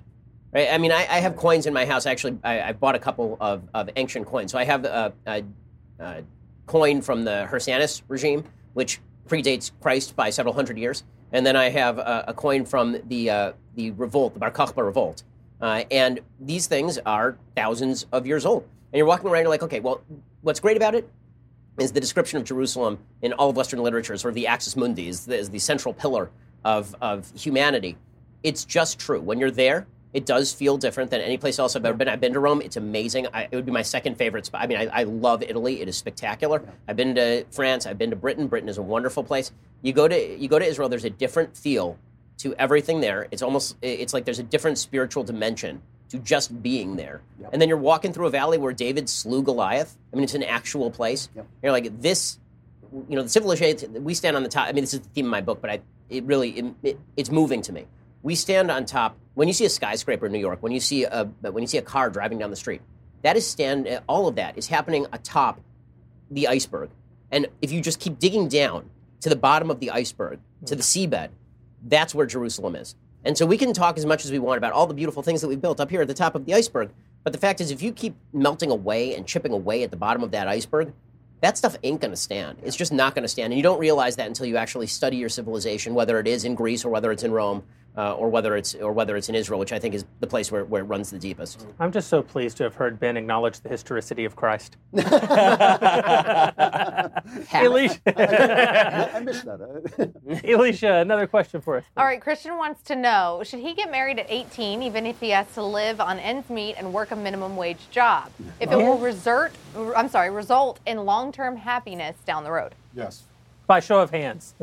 Right? I mean, I, I have coins in my house. Actually, I, I bought a couple of, of ancient coins. So I have a, a, a coin from the Hyrcanus regime, which predates Christ by several hundred years, and then I have a, a coin from the uh, the revolt, the Bar Kokhba revolt. Uh, and these things are thousands of years old. And you're walking around, you're like, okay, well, what's great about it is the description of Jerusalem in all of Western literature, sort of the axis mundi, is the, is the central pillar of, of humanity. It's just true. When you're there, it does feel different than any place else I've ever been. I've been to Rome. It's amazing. I, it would be my second favorite spot. I mean, I, I love Italy. It is spectacular. I've been to France. I've been to Britain. Britain is a wonderful place. You go to you go to Israel. There's a different feel to everything there. It's almost it's like there's a different spiritual dimension to just being there. And then you're walking through a valley where David slew Goliath. I mean, it's an actual place. Yep. You're like this. You know, the civilization. We stand on the top. I mean, this is the theme of my book, but I it really it, it, it's moving to me. We stand on top. When you see a skyscraper in New York, when you see a when you see a car driving down the street, that is stand. All of that is happening atop the iceberg. And if you just keep digging down to the bottom of the iceberg, to the seabed, that's where Jerusalem is. And so we can talk as much as we want about all the beautiful things that we've built up here at the top of the iceberg. But the fact is, if you keep melting away and chipping away at the bottom of that iceberg, that stuff ain't going to stand. It's just not going to stand. And you don't realize that until you actually study your civilization, whether it is in Greece or whether it's in Rome. Uh, or whether it's or whether it's in Israel, which I think is the place where, where it runs the deepest. I'm just so pleased to have heard Ben acknowledge the historicity of Christ. Alicia, I missed that. Alicia, another question for us. All right, Christian wants to know should he get married at 18 even if he has to live on ends meet and work a minimum wage job? If it will result, I'm sorry, result in long term happiness down the road. Yes. By show of hands.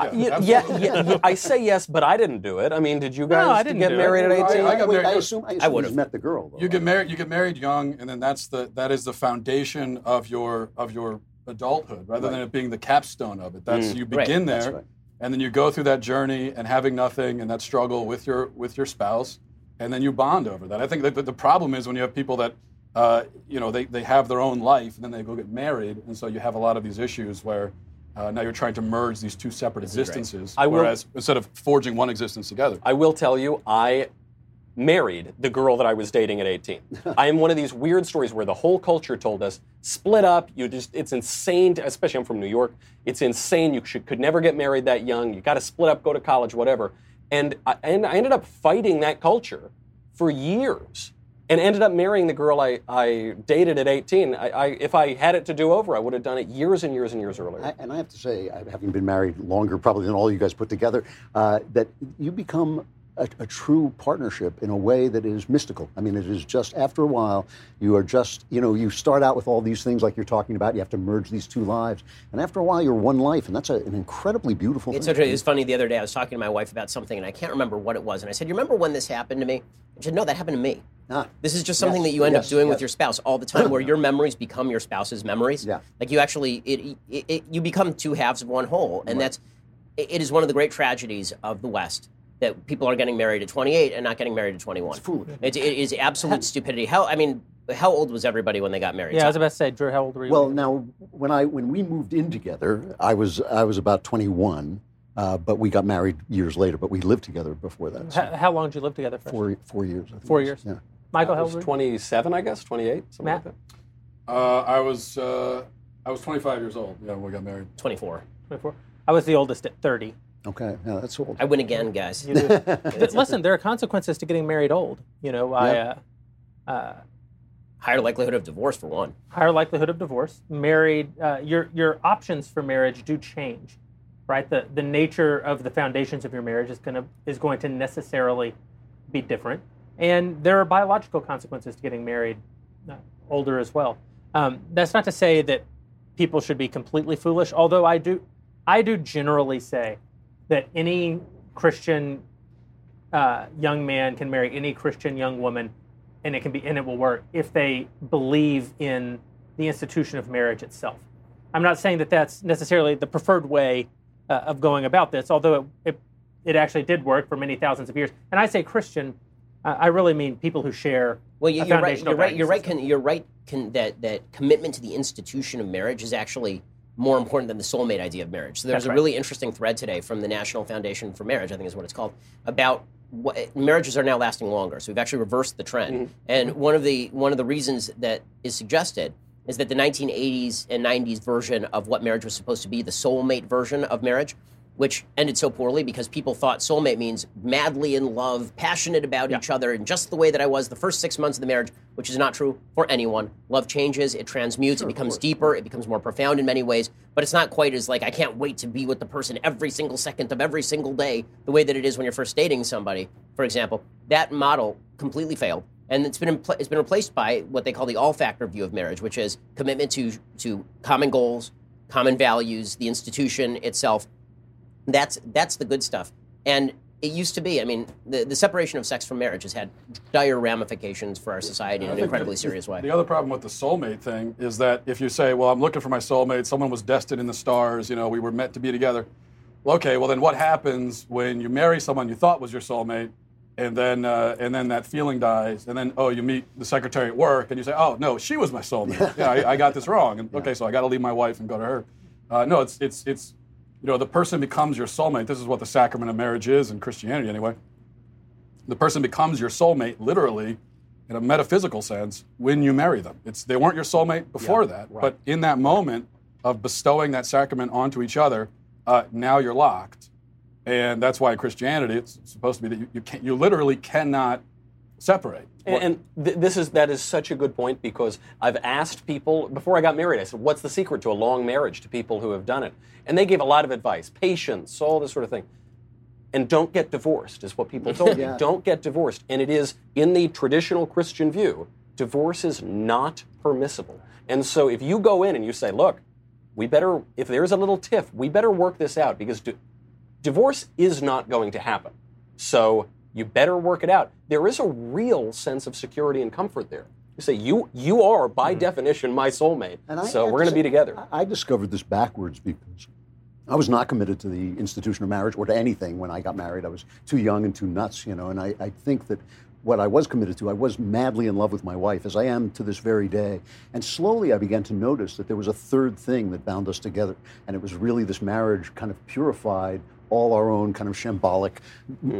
Yeah, yeah, yeah, yeah, I say yes, but I didn't do it. I mean, did you guys no, I didn't get do it. married at 18? I got Wait, married- I assume, I assume would've. met the girl. Though, You get married. You get married young, and then that's the that is the foundation of your of your adulthood, rather than it being the capstone of it. That's you Right. begin there, right. and then you go through that journey and having nothing and that struggle with your with your spouse, and then you bond over that. I think that the, the problem is when you have people that. Uh, you know, they, they have their own life and then they go get married. And so you have a lot of these issues where uh, now you're trying to merge these two separate existences. I will- whereas instead of forging one existence together. I will tell you, I married the girl that I was dating at 18. I am one of these weird stories where the whole culture told us split up. You just it's insane. To, especially I'm from New York. It's insane. You should could never get married that young. You got to split up, go to college, whatever. And I, and I ended up fighting that culture for years. And ended up marrying the girl I, I dated at 18. I, I, if I had it to do over, I would have done it years and years and years earlier. I, and I have to say, having been married longer probably than all you guys put together, uh, that you become a, a true partnership in a way that is mystical. I mean, it is just after a while, you are just, you know, you start out with all these things like you're talking about. You have to merge these two lives, and after a while, you're one life, and that's a, an incredibly beautiful It's thing. so true. It was funny the other day. I was talking to my wife about something, and I can't remember what it was. And I said, "You remember when this happened to me?" And she said, "No, that happened to me." Ah. This is just something Yes, that you end up yes, doing with your spouse all the time, where your memories become your spouse's memories. Yeah. Like you actually, it, it, it you become two halves of one whole, and that's it, it is one of the great tragedies of the West that people are getting married at 28 and not getting married at 21. It's foolish. It, it is absolute stupidity. How I mean, how old was everybody when they got married? Yeah, I was about to say, Drew, how old were you? Well, now when I when we moved in together, I was I was about 21, uh, but we got married years later. But we lived together before that. so how, how long did you live together for? four four years. I think Four years. Yeah. Michael, I how was old 27, I guess, 28, something Matt? like that. Uh, I was uh, I was 25 years old. Yeah, when we got married. 24. 24. I was the oldest at 30. Okay. Yeah, that's old. I win again, guys. You. But Listen, there are consequences to getting married old. You know, I, uh, uh, Higher likelihood of divorce for one. higher likelihood of divorce. Married, uh, your your options for marriage do change, right? The the nature of the foundations of your marriage is gonna is going to necessarily be different, and there are biological consequences to getting married uh, older as well. Um, that's not to say that people should be completely foolish. Although I do, I do generally say that any Christian uh, young man can marry any Christian young woman, and it can be and it will work if they believe in the institution of marriage itself. I'm not saying that that's necessarily the preferred way uh, of going about this, although it, it it actually did work for many thousands of years. And I say Christian, uh, I really mean people who share. Well, you, a you're right. You're right. You're right. you're right. Can, that that commitment to the institution of marriage is actually more important than the soulmate idea of marriage. So there's That's a right. really interesting thread today from the National Foundation for Marriage, I think is what it's called, about what, marriages are now lasting longer. So we've actually reversed the trend. Mm-hmm. And one of the one of the reasons that is suggested is that the 1980s and 90s version of what marriage was supposed to be, the soulmate version of marriage, which ended so poorly because people thought soulmate means madly in love, passionate about each other, in just the way that I was the first six months of the marriage, which is not true for anyone. Love changes, it transmutes, it becomes deeper, it becomes more profound in many ways, but it's not quite as like, I can't wait to be with the person every single second of every single day, the way that it is when you're first dating somebody, for example. That model completely failed. And it's been, impl- it's been replaced by what they call the all factor view of marriage, which is commitment to, to common goals, common values, the institution itself, that's that's the good stuff. And it used to be. I mean, the, the separation of sex from marriage has had dire ramifications for our society in an incredibly the- serious way. The other problem with the soulmate thing is that if you say, "Well, I'm looking for my soulmate. Someone was destined in the stars. You know, we were meant to be together." Well, okay. Well, then what happens when you marry someone you thought was your soulmate, and then uh, and then that feeling dies, and then oh, you meet the secretary at work, and you say, "Oh no, she was my soulmate. yeah, I, I got this wrong." And okay, so I got to leave my wife and go to her. Uh, no, it's it's it's you know the person becomes your soulmate. This is what the sacrament of marriage is in Christianity, anyway. The person becomes your soulmate literally in a metaphysical sense when you marry them. It's they weren't your soulmate before that but in that moment of bestowing that sacrament onto each other uh, now you're locked. And that's why in christianity it's supposed to be that you, you, can, you literally cannot separate And, and th- this is that is such a good point because I've asked people before I got married. I said, "What's the secret to a long marriage?" To people who have done it, and they gave a lot of advice: patience, all this sort of thing. And don't get divorced is what people told Yeah. me. Don't get divorced. And it is in the traditional Christian view, divorce is not permissible. And so if you go in and you say, "Look, we better if there's a little tiff, we better work this out because di- divorce is not going to happen." So you better work it out. There is a real sense of security and comfort there. You say you you are by mm-hmm. definition my soulmate, And I so we're going to be together. I I discovered this backwards because I was not committed to the institution of marriage or to anything when I got married. I was too young and too nuts, you know. And I, I think that what I was committed to, I was madly in love with my wife, as I am to this very day. And slowly I began to notice that there was a third thing that bound us together. And it was really this marriage kind of purified all our own kind of shambolic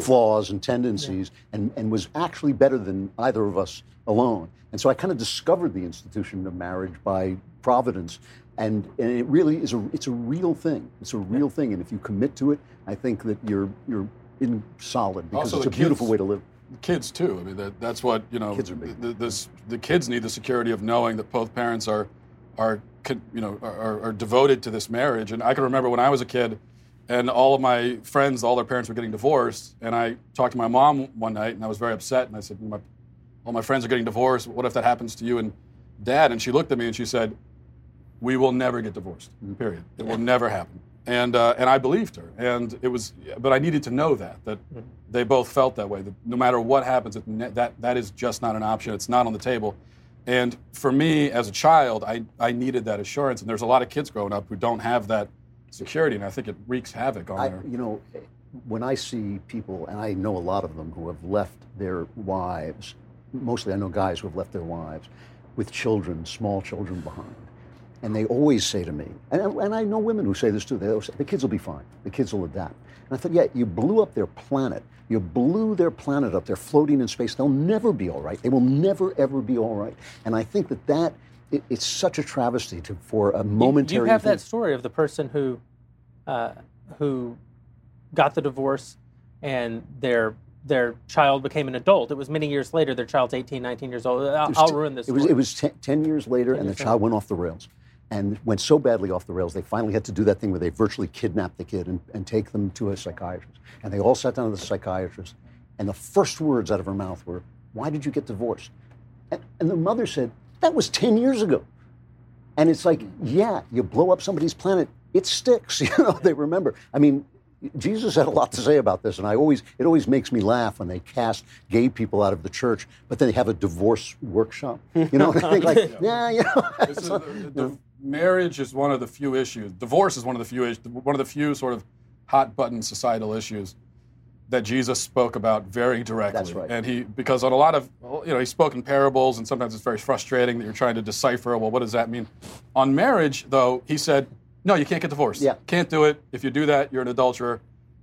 flaws and tendencies and, and was actually better than either of us alone. And so I kind of discovered the institution of marriage by providence. And, and it really is a, it's a real thing. It's a real thing. And if you commit to it, I think that you're, you're in solid because Also, it's a the beautiful kids- way to live. kids too. I mean, that, that's what you know. Kids are big. The, this, the kids need the security of knowing that both parents are, are you know, are, are devoted to this marriage. And I can remember when I was a kid, and all of my friends, all their parents were getting divorced. And I talked to my mom one night, and I was very upset. And I said, my, "All my friends are getting divorced. What if that happens to you and Dad?" And she looked at me and she said, "We will never get divorced. Period. It will never happen." And uh, and I believed her. And it was, but I needed to know that that they both felt that way. That no matter what happens, that that is just not an option. It's not on the table. And for me, as a child, I, I needed that assurance. And there's a lot of kids growing up who don't have that security, and I think it wreaks havoc on I, their. you know, when I see people, and I know a lot of them who have left their wives, mostly I know guys who have left their wives with children, small children behind. And they always say to me, and, and I know women who say this too, they always say, the kids will be fine, the kids will adapt. And I thought, yeah, you blew up their planet. You blew their planet up. They're floating in space. They'll never be all right. They will never, ever be all right. And I think that that, it, it's such a travesty to, for a You- momentary You have thing. that story of the person who, uh, who got the divorce, and their their child became an adult. It was many years later. Their child's 18, 19 years old. I'll, I'll ruin this. It was, it was ten, 10 years later, and the years child went off the rails. And went so badly off the rails, they finally had to do that thing where they virtually kidnap the kid and, and take them to a psychiatrist. And they all sat down with the psychiatrist, and the first words out of her mouth were, Why did you get divorced? And, and the mother said, That was 10 years ago. And it's like, yeah, you blow up somebody's planet, it sticks. You know, they remember. I mean, Jesus had a lot to say about this, and I always it always makes me laugh when they cast gay people out of the church, but then they have a divorce workshop. You know, and I think like, yeah, you know, This is the, the- marriage is one of the few issues. Divorce is one of the few issues, one of the few sort of hot button societal issues that Jesus spoke about very directly. That's right. And he, because on a lot of, you know, he spoke in parables, and sometimes it's very frustrating that you're trying to decipher. Well, what does that mean? On marriage, though, he said, no, you can't get divorced. Yeah. Can't do it. If you do that, you're an adulterer.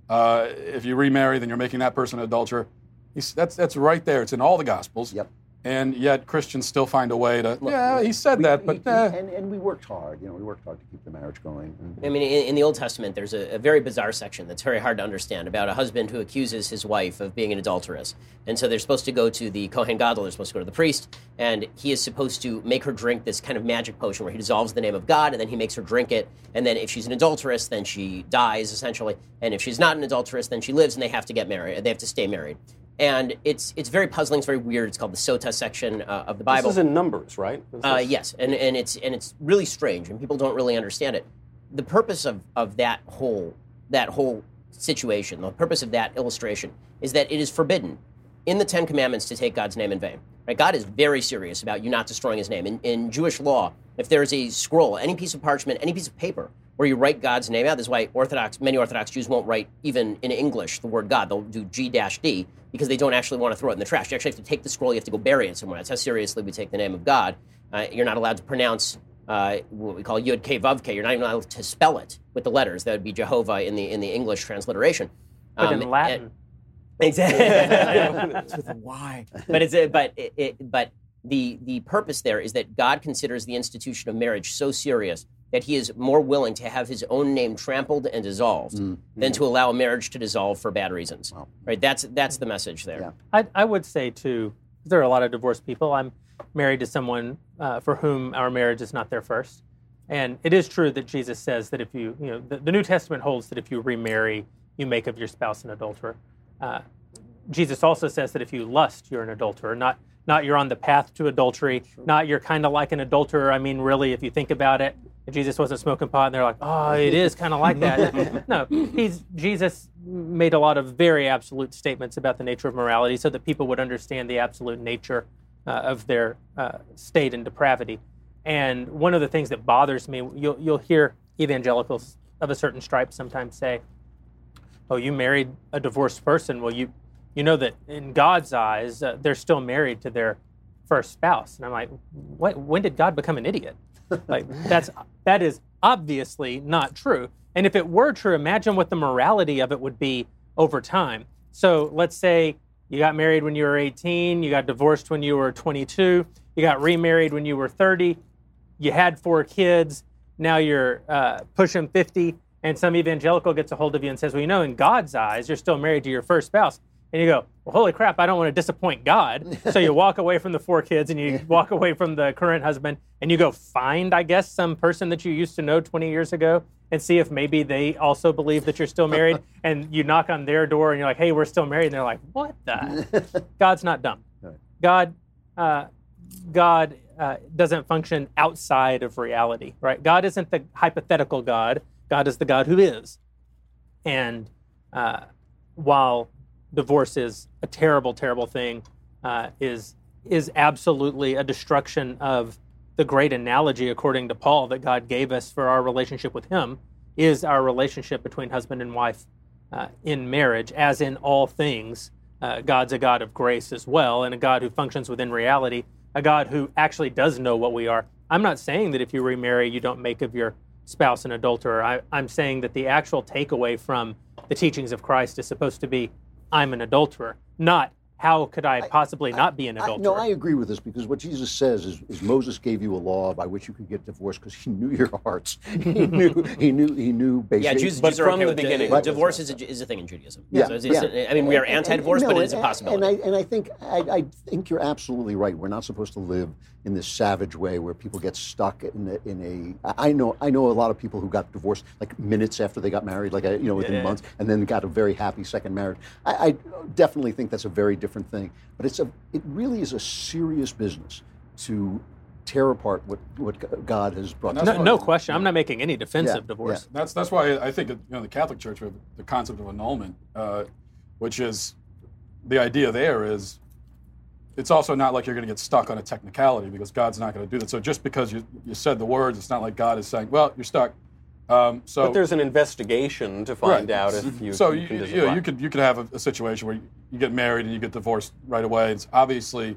Uh, if you remarry, then you're making that person an adulterer. He's, that's that's right there. It's in all the Gospels. Yep. And yet Christians still find a way to. yeah, he said We- that, we- but eh. and, and we worked hard. You know, we worked hard to keep the marriage going. I mean, in, in the Old Testament, there's a, a very bizarre section that's very hard to understand about a husband who accuses his wife of being an adulteress. And so they're supposed to go to the Kohen Gadol, they're supposed to go to the priest, and he is supposed to make her drink this kind of magic potion where he dissolves the name of God, and then he makes her drink it. And then if she's an adulteress, then she dies, essentially. And if she's not an adulteress, then she lives, and they have to get married. They have to stay married. And it's it's very puzzling. It's very weird. It's called the Sota section uh, of the Bible. This is in Numbers, right? Uh, yes, and, and it's and it's really strange, and people don't really understand it. The purpose of, of that whole that whole situation, the purpose of that illustration, is that it is forbidden in the Ten Commandments to take God's name in vain. Right? God is very serious about you not destroying his name. In, in Jewish law, if there is a scroll, any piece of parchment, any piece of paper where you write God's name out, this is why Orthodox, many Orthodox Jews won't write even in English the word God. They'll do G-D because they don't actually want to throw it in the trash. You actually have to take the scroll, you have to go bury it somewhere. That's how seriously we take the name of God. Uh, you're not allowed to pronounce uh, what we call Yud K Vav K. You're not even allowed to spell it with the letters. That would be Jehovah in the in the English transliteration. But Um, in Latin, Exactly. it's with a Y. But it's a, but it, it, but the the purpose there is that God considers the institution of marriage so serious that He is more willing to have His own name trampled and dissolved than to allow a marriage to dissolve for bad reasons. Right. That's that's the message there. Yeah. I, I would say too, there are a lot of divorced people. I'm married to someone uh, for whom our marriage is not their first, and it is true that Jesus says that if you, you know, the, the New Testament holds that if you remarry, you make of your spouse an adulterer. Uh, Jesus also says that if you lust, you're an adulterer. Not not you're on the path to adultery. Not you're kind of like an adulterer. I mean, really, if you think about it, Jesus wasn't smoking pot, and they're like, oh, it is kind of like that. no, he's Jesus made a lot of very absolute statements about the nature of morality, so that people would understand the absolute nature uh, of their uh, state and depravity. And one of the things that bothers me, you'll you'll hear evangelicals of a certain stripe sometimes say, "Oh, you married a divorced person. Well, you you know that in God's eyes, uh, they're still married to their first spouse." And I'm like, "What? When did God become an idiot?" Like that's that is obviously not true. And if it were true, imagine what the morality of it would be over time. So let's say you got married when you were 18, you got divorced when you were 22, you got remarried when you were 30, you had four kids, now you're uh, pushing 50, and some evangelical gets a hold of you and says, Well, you know, in God's eyes, you're still married to your first spouse. And you go, Well, holy crap, I don't want to disappoint God. so you walk away from the four kids and you walk away from the current husband and you go find, I guess, some person that you used to know 20 years ago and see if maybe they also believe that you're still married. and you knock on their door and you're like, Hey, we're still married. And they're like, What the? God's not dumb. God, uh, God uh, doesn't function outside of reality, right? God isn't the hypothetical God. God is the God who is. And uh, while divorce is a terrible, terrible thing, uh, is is absolutely a destruction of the great analogy, according to Paul, that God gave us for our relationship with Him, is our relationship between husband and wife uh, in marriage, as in all things. Uh, God's a God of grace as well, and a God who functions within reality, a God who actually does know what we are. I'm not saying that if you remarry, you don't make of your spouse an adulterer. I, I'm saying that the actual takeaway from the teachings of Christ is supposed to be, I'm an adulterer, not how could I possibly not be an I, adulterer? no, I agree with this because what Jesus says is, is Moses gave you a law by which you could get divorced because he knew your hearts. He knew, he knew, he knew basically. Yeah, Jews, But Jews are from okay the with beginning- Di- divorce is a, is a thing in Judaism. Yeah, So it's- it's- yeah. I mean, we are And- and- anti-divorce, no, but it is a and- possibility. And I, and I think I, I think you're absolutely right. We're not supposed to live in this savage way where people get stuck in a, in a. I know I know a lot of people who got divorced like minutes after they got married, like you know within Yeah. months, and then got a very happy second marriage. I, I definitely think that's a very different thing. But it's a it really is a serious business to tear apart what what God has brought. To that's no, no question. I'm not making any defense Yeah, of divorce. That's that's why I think you know the Catholic Church with the concept of annulment, uh, which is the idea there is it's also not like you're going to get stuck on a technicality because God's not going to do that. So just because you, you said the words, it's not like God is saying, well, you're stuck. Um, so But there's an investigation to find Right. out if you, so you you, can you, disagree. you could you could have a, a situation where you, you get married and you get divorced right away. It's obviously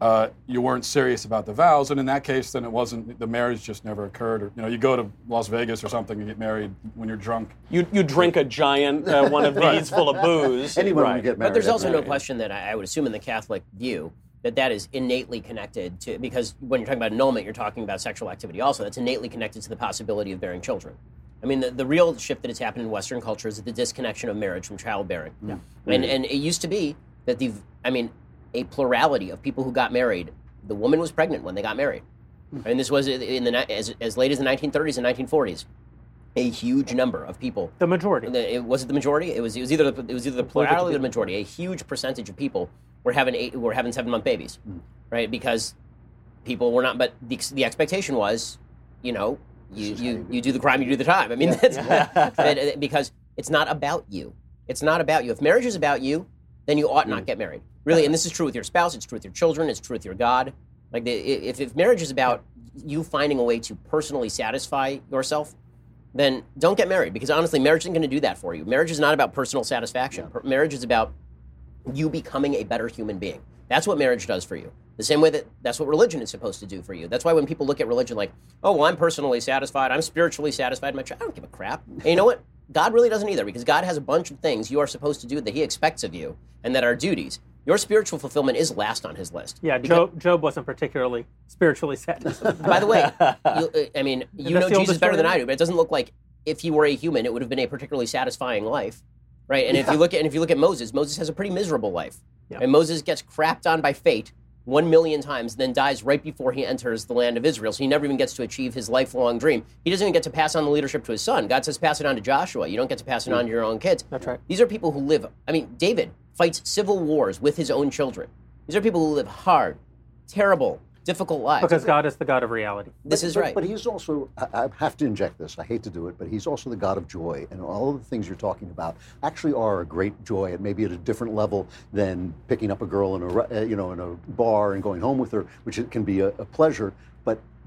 uh, you weren't serious about the vows, and in that case, then it wasn't the marriage just never occurred. Or you know, you go to Las Vegas or something and get married when you're drunk. You, you drink a giant uh, one of these full of booze. Anyone right. who get married. But there's has also no question that I I would assume in the Catholic view that that is innately connected to because when you're talking about annulment, you're talking about sexual activity. Also, that's innately connected to the possibility of bearing children. I mean, the, the real shift that has happened in Western culture is the disconnection of marriage from childbearing. Yeah. And and it used to be that the I mean, a plurality of people who got married, the woman was pregnant when they got married. Hmm. I mean, this was in the as, as late as the 1930s and 1940s. A huge number of people The majority. it, was it the majority? It was. It was either the, it was either the believe it to plurality or the majority. A huge percentage of people were having eight, were having seven month babies, hmm. right? Because people were not. But the, the expectation was, you know, you, you, you do the crime, you do the time. I mean, that's, that- uh, because It's not about you. It's not about you. If marriage is about you, then you ought not mm. get married. Really, and uh-huh. this is true with your spouse. It's true with your children. It's true with your God. Like the, if if marriage is about you finding a way to personally satisfy yourself, then don't get married because honestly, marriage isn't going to do that for you. Marriage is not about personal satisfaction. Per- Marriage is about you becoming a better human being. That's what marriage does for you. The same way that that's what religion is supposed to do for you. That's why when people look at religion like, oh, well, I'm personally satisfied, I'm spiritually satisfied, my I don't give a crap. And you know what? God really doesn't either because God has a bunch of things you are supposed to do that He expects of you and that are duties. Your spiritual fulfillment is last on His list. Yeah, Job, Job wasn't particularly spiritually satisfied. by the way, you, I mean, you know Jesus better than? I do, but it doesn't look like if he were a human, it would have been a particularly satisfying life, right? And if you look at and if you look at Moses, Moses has a pretty miserable life, Yeah. and Moses gets crapped on by fate one million times, then dies right before he enters the land of Israel. So he never even gets to achieve his lifelong dream. He doesn't even get to pass on the leadership to his son. God says, pass it on to Joshua. You don't get to pass it on to your own kids. That's right. These are people who live. I mean, David fights civil wars with his own children. These are people who live hard, terrible, difficult lives. because God is the God of reality. this But- is but- right. But he's also, I, I have to inject this, I hate to do it, but he's also the God of joy. And all of the things you're talking about actually are a great joy, and maybe at a different level than picking up a girl in a, uh, you know, in a bar and going home with her, which it can be a, a pleasure.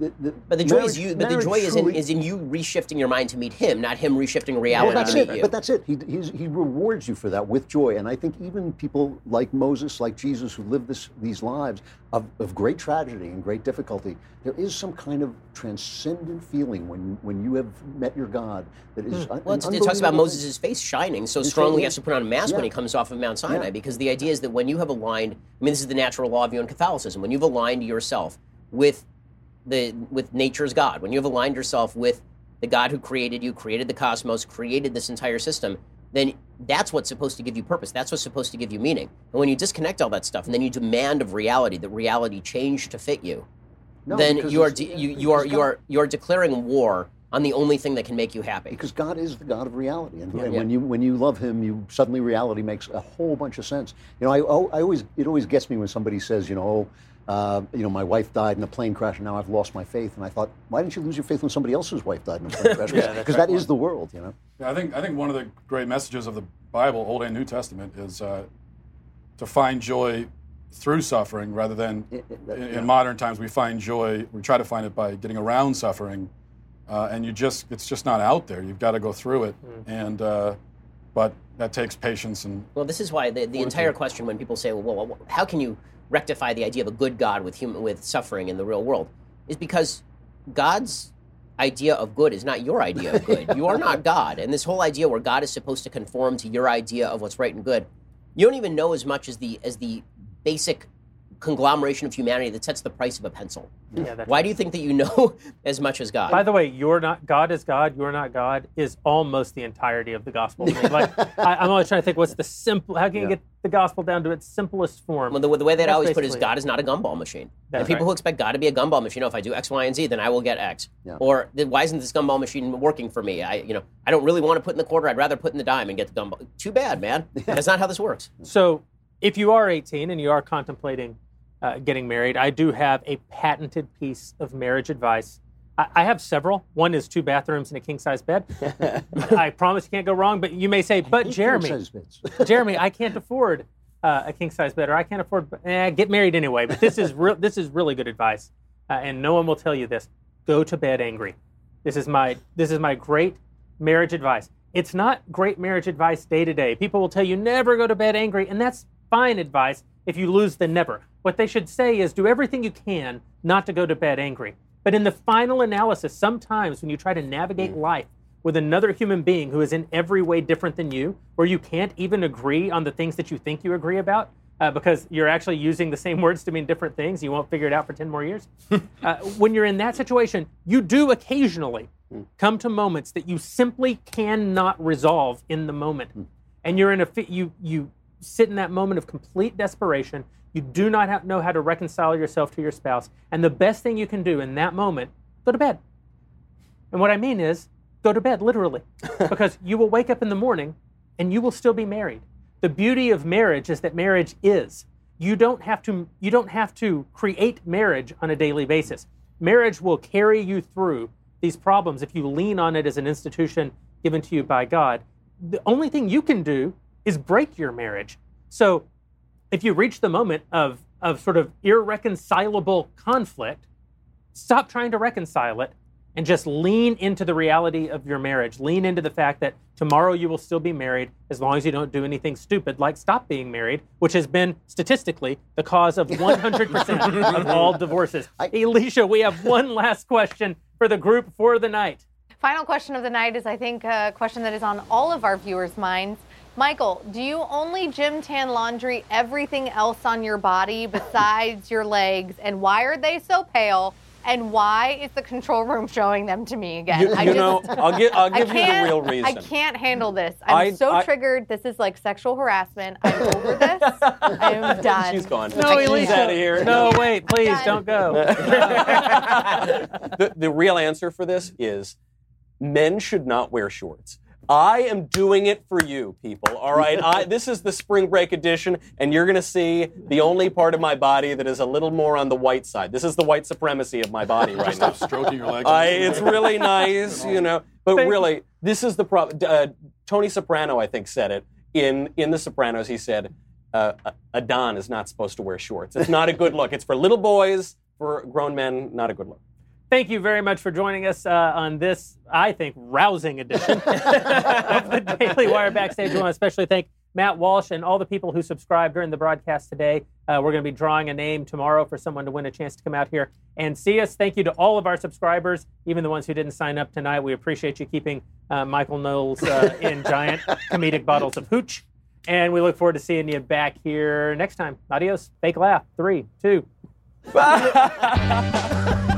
But the, the, But the joy marriage- is you. But the joy is in is in you reshifting your mind to meet him, not him reshifting reality that's to meet it. you. But that's it. He, he's, he rewards you for that with joy. And I think even people like Moses, like Jesus, who live this, these lives of, of great tragedy and great difficulty, there is some kind of transcendent feeling when, when you have met your God that is. un- Hmm. well, it talks about Moses' face shining so strongly he has to put on a mask when he comes off of Mount Sinai, Yeah. because the idea is that when you have aligned, I mean, this is the natural law of you in Catholicism. When you've aligned yourself with the with nature's God, when you have aligned yourself with the God who created you, created the cosmos, created this entire system, then that's what's supposed to give you purpose. That's what's supposed to give you meaning. And when you disconnect all that stuff, and then you demand of reality that reality change to fit you, No, then you are de- you, you are you are you are declaring war on the only thing that can make you happy. Because God is the God of reality, and, and Yeah. when you when you love Him, you suddenly reality makes a whole bunch of sense. You know, I, oh, I always it always gets me when somebody says, you know, oh, uh, you know, my wife died in a plane crash, and now I've lost my faith. And I thought, why didn't you lose your faith when somebody else's wife died in a plane crash? Because that's that is the world, you know. Yeah, I think I think one of the great messages of the Bible, Old and New Testament, is uh, to find joy through suffering rather than It- it- in, yeah. in modern times we find joy. We try to find it by getting around suffering, uh, and you just it's just not out there. You've got to go through it, and uh, but that takes patience and Well, this is why the, the entire question when people say, well, well, how can you rectify the idea of a good God with human with suffering in the real world, is because God's idea of good is not your idea of good. you are not God, and this whole idea where God is supposed to conform to your idea of what's right and good, you don't even know as much as the as the basic conglomeration of humanity that sets the price of a pencil. Yeah, that's Why do you think that you know as much as God? By the way, you're not God is God, you're not God is almost the entirety of the gospel. Like I, I'm always trying to think, what's the simple? How can you get the gospel down to its simplest form? Well, the, the way that I always put it is. God is not a gumball machine. That's and people right. who expect God to be a gumball machine, oh, if I do X, Y, and Z, then I will get X. Yeah. Or why isn't this gumball machine working for me? I, you know, I don't really want to put in the quarter. I'd rather put in the dime and get the gumball. Too bad, man. That's not how this works. So, if you are 18 and you are contemplating uh, getting married, I do have a patented piece of marriage advice. I, I have several. One is two bathrooms and a king size bed. I promise you can't go wrong. But you may say, but Jeremy, Jeremy, I can't afford uh, a king size bed, or I can't afford. Eh, get married anyway. But this is real. This is really good advice, uh, and no one will tell you this. Go to bed angry. This is my this is my great marriage advice. It's not great marriage advice day to day. People will tell you never go to bed angry, and that's fine advice if you lose then never. What they should say is do everything you can not to go to bed angry. But in the final analysis, sometimes when you try to navigate life with another human being who is in every way different than you, where you can't even agree on the things that you think you agree about, uh, because you're actually using the same words to mean different things, you won't figure it out for 10 more years. uh, when you're in that situation, you do occasionally come to moments that you simply cannot resolve in the moment. And you're in a, you, you sit in that moment of complete desperation. You do not ha- know how to reconcile yourself to your spouse. And the best thing you can do in that moment, go to bed. And what I mean is, go to bed, literally, because you will wake up in the morning and you will still be married. The beauty of marriage is that marriage is. You don't have to. You don't have to create marriage on a daily basis. Marriage will carry you through these problems if you lean on it as an institution given to you by God. the only thing you can do is break your marriage. So if you reach the moment of, of sort of irreconcilable conflict, stop trying to reconcile it and just lean into the reality of your marriage. Lean into the fact that tomorrow you will still be married as long as you don't do anything stupid like stop being married, which has been statistically the cause of 100% of all divorces. Alicia, we have one last question for the group for the night. Final question of the night is, I think, a question that is on all of our viewers' minds. Michael, do you only gym tan laundry everything else on your body besides your legs? And why are they so pale? And why is the control room showing them to me again? You, I just- know, I'll, gi- I'll I give you the can't- real reason. I can't handle this. I'm I- so I- triggered. This is like sexual harassment. I'm over this. I am done. She's gone. No, She's out of here. No, wait, please don't go. the, the real answer for this is men should not wear shorts. I am doing it for you, people. All right. I, this is the spring break edition, and you're going to see the only part of my body that is a little more on the white side. This is the white supremacy of my body right now. Stop stroking your legs. I, it's really nice, you know. But Thank really, this is the problem. Uh, Tony Soprano, I think, said it in in The Sopranos. He said, uh, "A- "A don is not supposed to wear shorts. It's not a good look. It's for little boys. For grown men, not a good look." Thank you very much for joining us uh, on this, I think, rousing edition of the Daily Wire Backstage. I want to especially thank Matt Walsh and all the people who subscribed during the broadcast today. Uh, we're going to be drawing a name tomorrow for someone to win a chance to come out here and see us. Thank you to all of our subscribers, even the ones who didn't sign up tonight. We appreciate you keeping uh, Michael Knowles uh, in giant comedic bottles of hooch. And we look forward to seeing you back here next time. Adios. Fake laugh. Three, two.